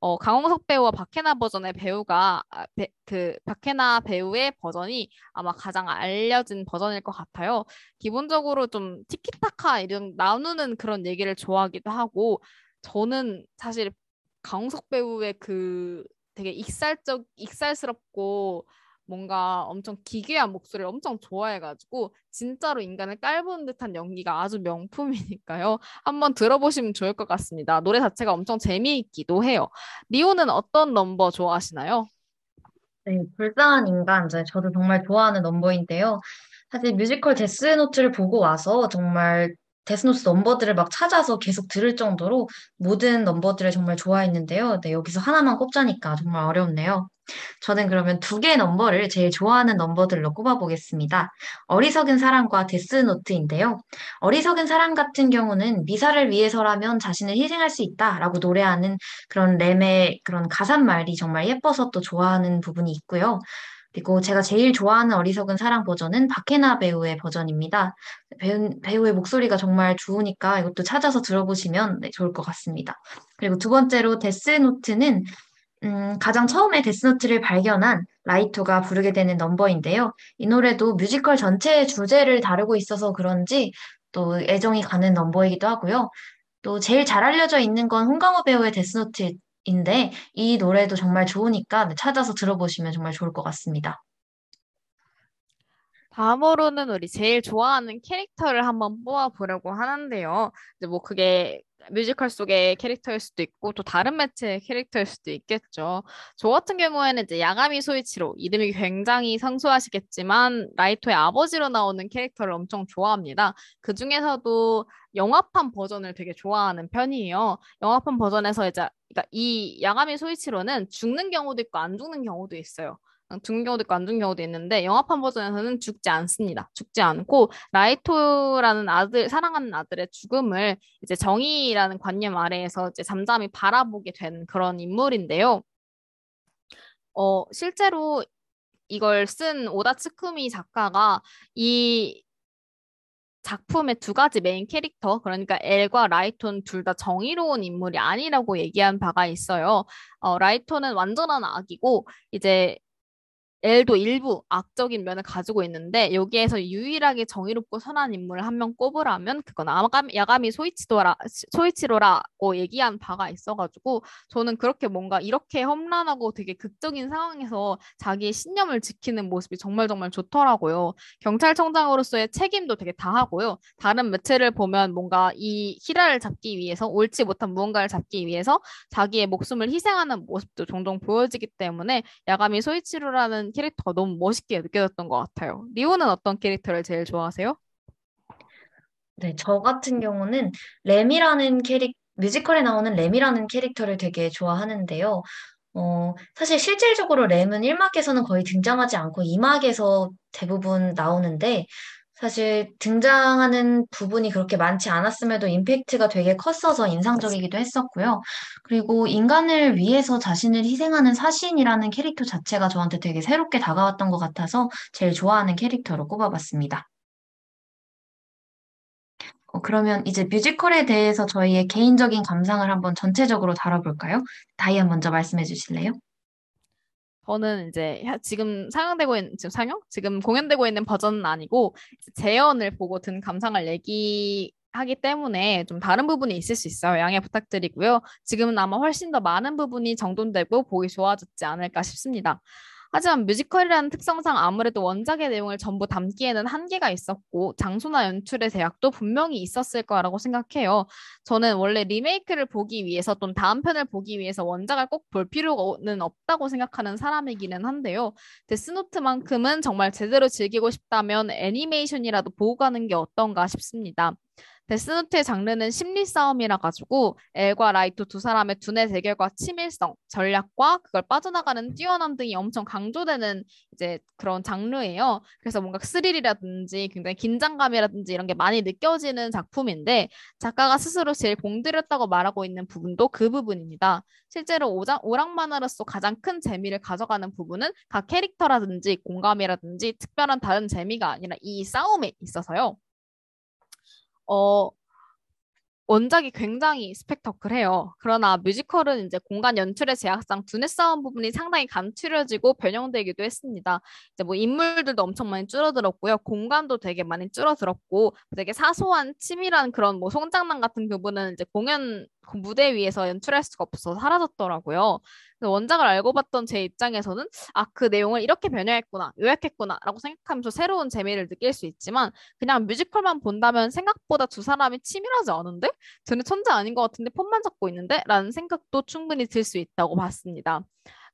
어, 강홍석 배우와 박해나 버전의 배우가 아, 배, 그 박해나 배우의 버전이 아마 가장 알려진 버전일 것 같아요. 기본적으로 좀 티키타카 이런 나누는 그런 얘기를 좋아하기도 하고 저는 사실 강홍석 배우의 그 되게 익살적 익살스럽고 뭔가 엄청 기괴한 목소리를 엄청 좋아해가지고 진짜로 인간을 깔보는 듯한 연기가 아주 명품이니까요. 한번 들어보시면 좋을 것 같습니다. 노래 자체가 엄청 재미있기도 해요. 리오는 어떤 넘버 좋아하시나요? 네, 불쌍한 인간, 이제 저도 정말 좋아하는 넘버인데요. 사실 뮤지컬 데스노트를 보고 와서 정말 데스노트 넘버들을 막 찾아서 계속 들을 정도로 모든 넘버들을 정말 좋아했는데요. 네, 여기서 하나만 꼽자니까 정말 어렵네요. 저는 그러면 두 개의 넘버를 제일 좋아하는 넘버들로 꼽아보겠습니다. 어리석은 사랑과 데스노트인데요. 어리석은 사랑 같은 경우는 미사를 위해서라면 자신을 희생할 수 있다라고 노래하는 그런 램의 그런 가사말이 정말 예뻐서 또 좋아하는 부분이 있고요. 그리고 제가 제일 좋아하는 어리석은 사랑 버전은 박해나 배우의 버전입니다. 배우, 배우의 목소리가 정말 좋으니까 이것도 찾아서 들어보시면 네, 좋을 것 같습니다. 그리고 두 번째로 데스노트는 음, 가장 처음에 데스노트를 발견한 라이토가 부르게 되는 넘버인데요. 이 노래도 뮤지컬 전체의 주제를 다루고 있어서 그런지 또 애정이 가는 넘버이기도 하고요. 또 제일 잘 알려져 있는 건 홍광호 배우의 데스노트인데 이 노래도 정말 좋으니까 네, 찾아서 들어보시면 정말 좋을 것 같습니다. 다음으로는 우리 제일 좋아하는 캐릭터를 한번 뽑아보려고 하는데요. 이제 뭐 그게 뮤지컬 속의 캐릭터일 수도 있고 또 다른 매체의 캐릭터일 수도 있겠죠. 저 같은 경우에는 이제 야가미 소이치로 이름이 굉장히 생소하시겠지만 라이토의 아버지로 나오는 캐릭터를 엄청 좋아합니다. 그 중에서도 영화판 버전을 되게 좋아하는 편이에요. 영화판 버전에서 이제 그러니까 이 야가미 소이치로는 죽는 경우도 있고 안 죽는 경우도 있어요. 죽는 경우도 있고 안 죽는 경우도 있는데 영화판 버전에서는 죽지 않습니다. 죽지 않고 라이토라는 아들 사랑하는 아들의 죽음을 이제 정의라는 관념 아래에서 이제 잠잠히 바라보게 된 그런 인물인데요. 어 실제로 이걸 쓴 오바 츠구미 작가가 이 작품의 두 가지 메인 캐릭터, 그러니까 엘과 라이토 둘 다 정의로운 인물이 아니라고 얘기한 바가 있어요. 어, 라이톤은 완전한 악이고, 이제 엘도 일부 악적인 면을 가지고 있는데 여기에서 유일하게 정의롭고 선한 인물을 한 명 꼽으라면 그건 아가미, 야가미 소이치로라 소이치로라고 얘기한 바가 있어가지고 저는 그렇게 뭔가 이렇게 험난하고 되게 극적인 상황에서 자기의 신념을 지키는 모습이 정말 정말 좋더라고요. 경찰청장으로서의 책임도 되게 다하고요. 다른 매체를 보면 뭔가 이 히라를 잡기 위해서 옳지 못한 무언가를 잡기 위해서 자기의 목숨을 희생하는 모습도 종종 보여지기 때문에 야가미 소이치로라는 캐릭터가 너무 멋있게 느껴졌던 것 같아요. 리오는 어떤 캐릭터를 제일 좋아하세요? 네, 저 같은 경우는 램이라는 캐릭, 뮤지컬에 나오는 램이라는 캐릭터를 되게 좋아하는데요. 어, 사실 실질적으로 램은 1막에서는 거의 등장하지 않고 2막에서 대부분 나오는데, 사실 등장하는 부분이 그렇게 많지 않았음에도 임팩트가 되게 컸어서 인상적이기도 했었고요. 그리고 인간을 위해서 자신을 희생하는 사신이라는 캐릭터 자체가 저한테 되게 새롭게 다가왔던 것 같아서 제일 좋아하는 캐릭터로 꼽아봤습니다. 어, 그러면 이제 뮤지컬에 대해서 저희의 개인적인 감상을 한번 전체적으로 다뤄볼까요? 다이안 먼저 말씀해 주실래요? 저는 이제 지금 상영되고 있는 지금 상영? 지금 공연되고 있는 버전은 아니고 재연을 보고 든 감상을 얘기 하기 때문에 좀 다른 부분이 있을 수 있어요. 양해 부탁드리고요. 지금은 아마 훨씬 더 많은 부분이 정돈되고 보기 좋아졌지 않을까 싶습니다. 하지만 뮤지컬이라는 특성상 아무래도 원작의 내용을 전부 담기에는 한계가 있었고 장소나 연출의 제약도 분명히 있었을 거라고 생각해요. 저는 원래 리메이크를 보기 위해서 또는 다음 편을 보기 위해서 원작을 꼭 볼 필요는 없다고 생각하는 사람이기는 한데요. 데스노트만큼은 정말 제대로 즐기고 싶다면 애니메이션이라도 보고 가는 게 어떤가 싶습니다. 데스노트의 장르는 심리 싸움이라 가지고 엘과 라이토 두 사람의 두뇌 대결과 치밀성, 전략과 그걸 빠져나가는 뛰어남 등이 엄청 강조되는 이제 그런 장르예요. 그래서 뭔가 스릴이라든지 굉장히 긴장감이라든지 이런 게 많이 느껴지는 작품인데 작가가 스스로 제일 공들였다고 말하고 있는 부분도 그 부분입니다. 실제로 오장, 오락 만화로서 가장 큰 재미를 가져가는 부분은 각 캐릭터라든지 공감이라든지 특별한 다른 재미가 아니라 이 싸움에 있어서요. 어, 원작이 굉장히 스펙터클해요. 그러나 뮤지컬은 이제 공간 연출의 제약상 두뇌 싸움 부분이 상당히 감추려지고 변형되기도 했습니다. 이제 뭐 인물들도 엄청 많이 줄어들었고요. 공간도 되게 많이 줄어들었고 되게 사소한 치밀한 그런 뭐 송장난 같은 부분은 이제 공연 그 무대 위에서 연출할 수가 없어서 사라졌더라고요. 원작을 알고 봤던 제 입장에서는 아, 그 내용을 이렇게 변형했구나, 요약했구나 라고 생각하면서 새로운 재미를 느낄 수 있지만 그냥 뮤지컬만 본다면 생각보다 두 사람이 치밀하지 않은데? 쟤네 천재 아닌 것 같은데 폼만 잡고 있는데? 라는 생각도 충분히 들 수 있다고 봤습니다.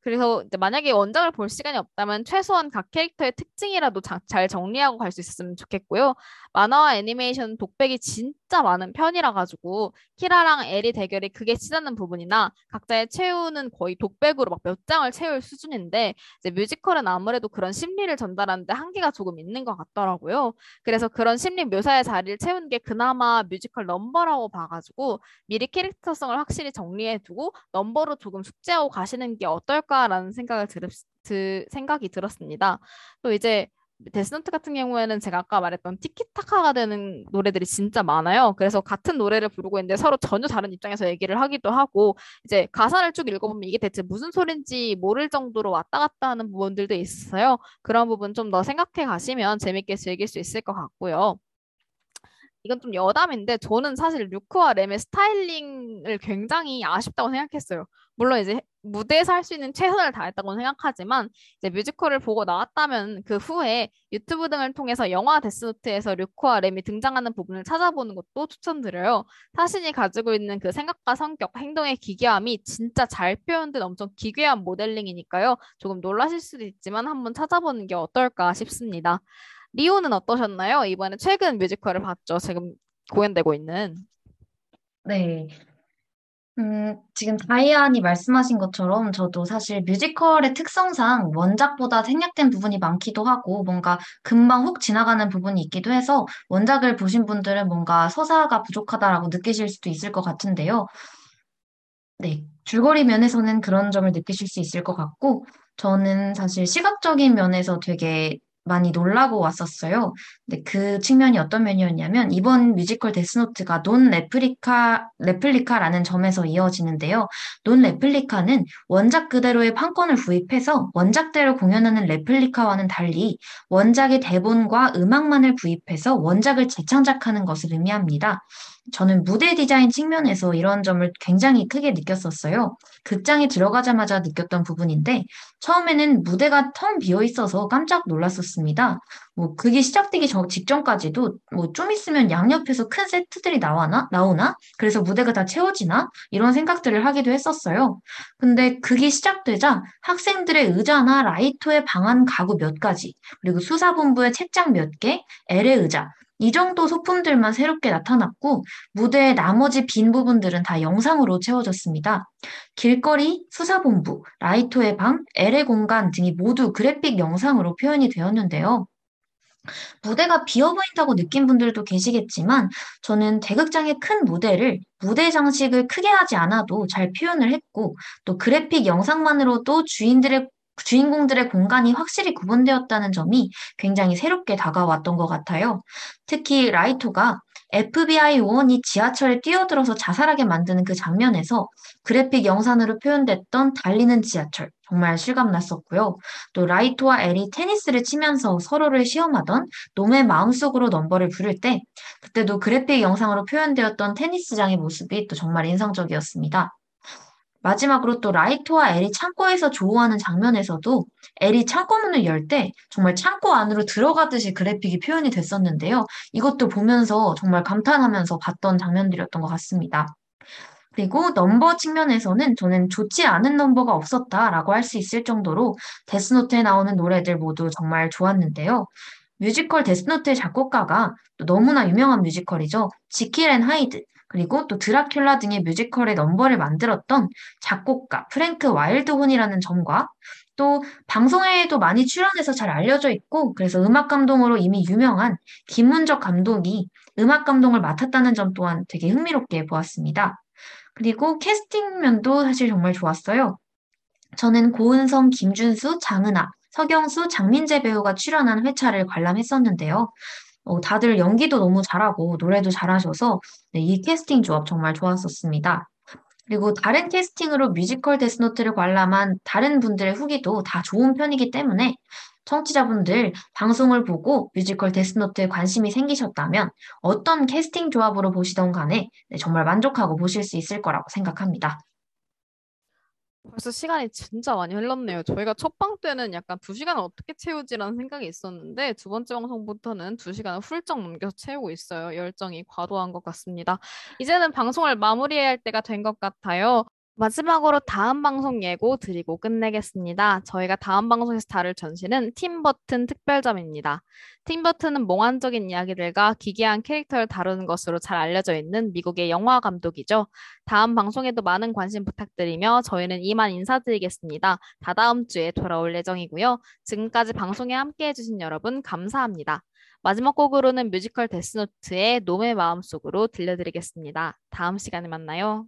그래서 만약에 원작을 볼 시간이 없다면 최소한 각 캐릭터의 특징이라도 자, 잘 정리하고 갈 수 있었으면 좋겠고요. 만화와 애니메이션 독백이 진짜 많은 편이라 가지고 키라랑 엘의 대결이 극에 치닫는 부분이나 각자의 최후는 거의 독백으로 막 몇 장을 채울 수준인데 이제 뮤지컬은 아무래도 그런 심리를 전달하는데 한계가 조금 있는 것 같더라고요. 그래서 그런 심리 묘사의 자리를 채우는 게 그나마 뮤지컬 넘버라고 봐가지고 미리 캐릭터성을 확실히 정리해두고 넘버로 조금 숙지하고 가시는 게 어떨까 라는 생각을 들, 드, 생각이 들었습니다. 또 이제 데스노트 같은 경우에는 제가 아까 말했던 티키타카가 되는 노래들이 진짜 많아요. 그래서 같은 노래를 부르고 있는데 서로 전혀 다른 입장에서 얘기를 하기도 하고 이제 가사를 쭉 읽어보면 이게 대체 무슨 소린지 모를 정도로 왔다 갔다 하는 부분들도 있어요. 그런 부분 좀 더 생각해 가시면 재밌게 즐길 수 있을 것 같고요. 이건 좀 여담인데 저는 사실 류크와 렘의 스타일링을 굉장히 아쉽다고 생각했어요. 물론 이제 무대에서 할 수 있는 최선을 다했다고 생각하지만 이제 뮤지컬을 보고 나왔다면 그 후에 유튜브 등을 통해서 영화 데스노트에서 류크와 렘이 등장하는 부분을 찾아보는 것도 추천드려요. 타신이 가지고 있는 그 생각과 성격, 행동의 기괴함이 진짜 잘 표현된 엄청 기괴한 모델링이니까요. 조금 놀라실 수도 있지만 한번 찾아보는 게 어떨까 싶습니다. 리오는 어떠셨나요? 이번에 최근 뮤지컬을 봤죠. 지금 공연되고 있는. 네. 음, 지금 다이안이 말씀하신 것처럼 저도 사실 뮤지컬의 특성상 원작보다 생략된 부분이 많기도 하고 뭔가 금방 훅 지나가는 부분이 있기도 해서 원작을 보신 분들은 뭔가 서사가 부족하다라고 느끼실 수도 있을 것 같은데요. 네. 줄거리 면에서는 그런 점을 느끼실 수 있을 것 같고 저는 사실 시각적인 면에서 되게 많이 놀라고 왔었어요. 근데 그 측면이 어떤 면이었냐면 이번 뮤지컬 데스노트가 non-replica replica라는 점에서 이어지는데요. Non-replica는 원작 그대로의 판권을 구입해서 원작대로 공연하는 replica와는 달리 원작의 대본과 음악만을 구입해서 원작을 재창작하는 것을 의미합니다. 저는 무대 디자인 측면에서 이런 점을 굉장히 크게 느꼈었어요. 극장에 들어가자마자 느꼈던 부분인데, 처음에는 무대가 텅 비어 있어서 깜짝 놀랐었습니다. 뭐, 그게 시작되기 전, 직전까지도, 뭐, 좀 있으면 양옆에서 큰 세트들이 나와나? 나오나? 그래서 무대가 다 채워지나? 이런 생각들을 하기도 했었어요. 근데 그게 시작되자 학생들의 의자나 라이토의 방안 가구 몇 가지, 그리고 수사본부의 책장 몇 개, 엘의 의자, 이 정도 소품들만 새롭게 나타났고 무대의 나머지 빈 부분들은 다 영상으로 채워졌습니다. 길거리, 수사본부, 라이토의 방, 엘의 공간 등이 모두 그래픽 영상으로 표현이 되었는데요. 무대가 비어 보인다고 느낀 분들도 계시겠지만 저는 대극장의 큰 무대를 무대 장식을 크게 하지 않아도 잘 표현을 했고 또 그래픽 영상만으로도 주인들의 주인공들의 공간이 확실히 구분되었다는 점이 굉장히 새롭게 다가왔던 것 같아요. 특히 라이토가 FBI 요원이 지하철에 뛰어들어서 자살하게 만드는 그 장면에서 그래픽 영상으로 표현됐던 달리는 지하철 정말 실감났었고요. 또 라이토와 엘이 테니스를 치면서 서로를 시험하던 놈의 마음속으로 넘버를 부를 때 그때도 그래픽 영상으로 표현되었던 테니스장의 모습이 또 정말 인상적이었습니다. 마지막으로 또 라이토와 엘이 창고에서 조우하는 장면에서도 엘이 창고 문을 열 때 정말 창고 안으로 들어가듯이 그래픽이 표현이 됐었는데요. 이것도 보면서 정말 감탄하면서 봤던 장면들이었던 것 같습니다. 그리고 넘버 측면에서는 저는 좋지 않은 넘버가 없었다라고 할 수 있을 정도로 데스노트에 나오는 노래들 모두 정말 좋았는데요. 뮤지컬 데스노트의 작곡가가 너무나 유명한 뮤지컬이죠. 지킬 앤 하이드. 그리고 또 드라큘라 등의 뮤지컬의 넘버를 만들었던 작곡가 프랭크 와일드혼이라는 점과 또 방송에도 많이 출연해서 잘 알려져 있고 그래서 음악 감독으로 이미 유명한 김문정 감독이 음악 감독을 맡았다는 점 또한 되게 흥미롭게 보았습니다. 그리고 캐스팅 면도 사실 정말 좋았어요. 저는 고은성, 김준수, 장은아, 서경수, 장민재 배우가 출연한 회차를 관람했었는데요. 어, 다들 연기도 너무 잘하고 노래도 잘하셔서 네, 이 캐스팅 조합 정말 좋았었습니다. 그리고 다른 캐스팅으로 뮤지컬 데스노트를 관람한 다른 분들의 후기도 다 좋은 편이기 때문에 청취자분들 방송을 보고 뮤지컬 데스노트에 관심이 생기셨다면 어떤 캐스팅 조합으로 보시던 간에 네, 정말 만족하고 보실 수 있을 거라고 생각합니다. 벌써 시간이 진짜 많이 흘렀네요. 저희가 첫 방 때는 약간 두 시간을 어떻게 채우지라는 생각이 있었는데 두 번째 방송부터는 두 시간을 훌쩍 넘겨서 채우고 있어요. 열정이 과도한 것 같습니다. 이제는 방송을 마무리해야 할 때가 된 것 같아요. 마지막으로 다음 방송 예고 드리고 끝내겠습니다. 저희가 다음 방송에서 다룰 전시는 팀버튼 특별점입니다. 팀버튼은 몽환적인 이야기들과 기괴한 캐릭터를 다루는 것으로 잘 알려져 있는 미국의 영화 감독이죠. 다음 방송에도 많은 관심 부탁드리며 저희는 이만 인사드리겠습니다. 다다음 주에 돌아올 예정이고요. 지금까지 방송에 함께 해주신 여러분 감사합니다. 마지막 곡으로는 뮤지컬 데스노트의 놈의 마음속으로 들려드리겠습니다. 다음 시간에 만나요.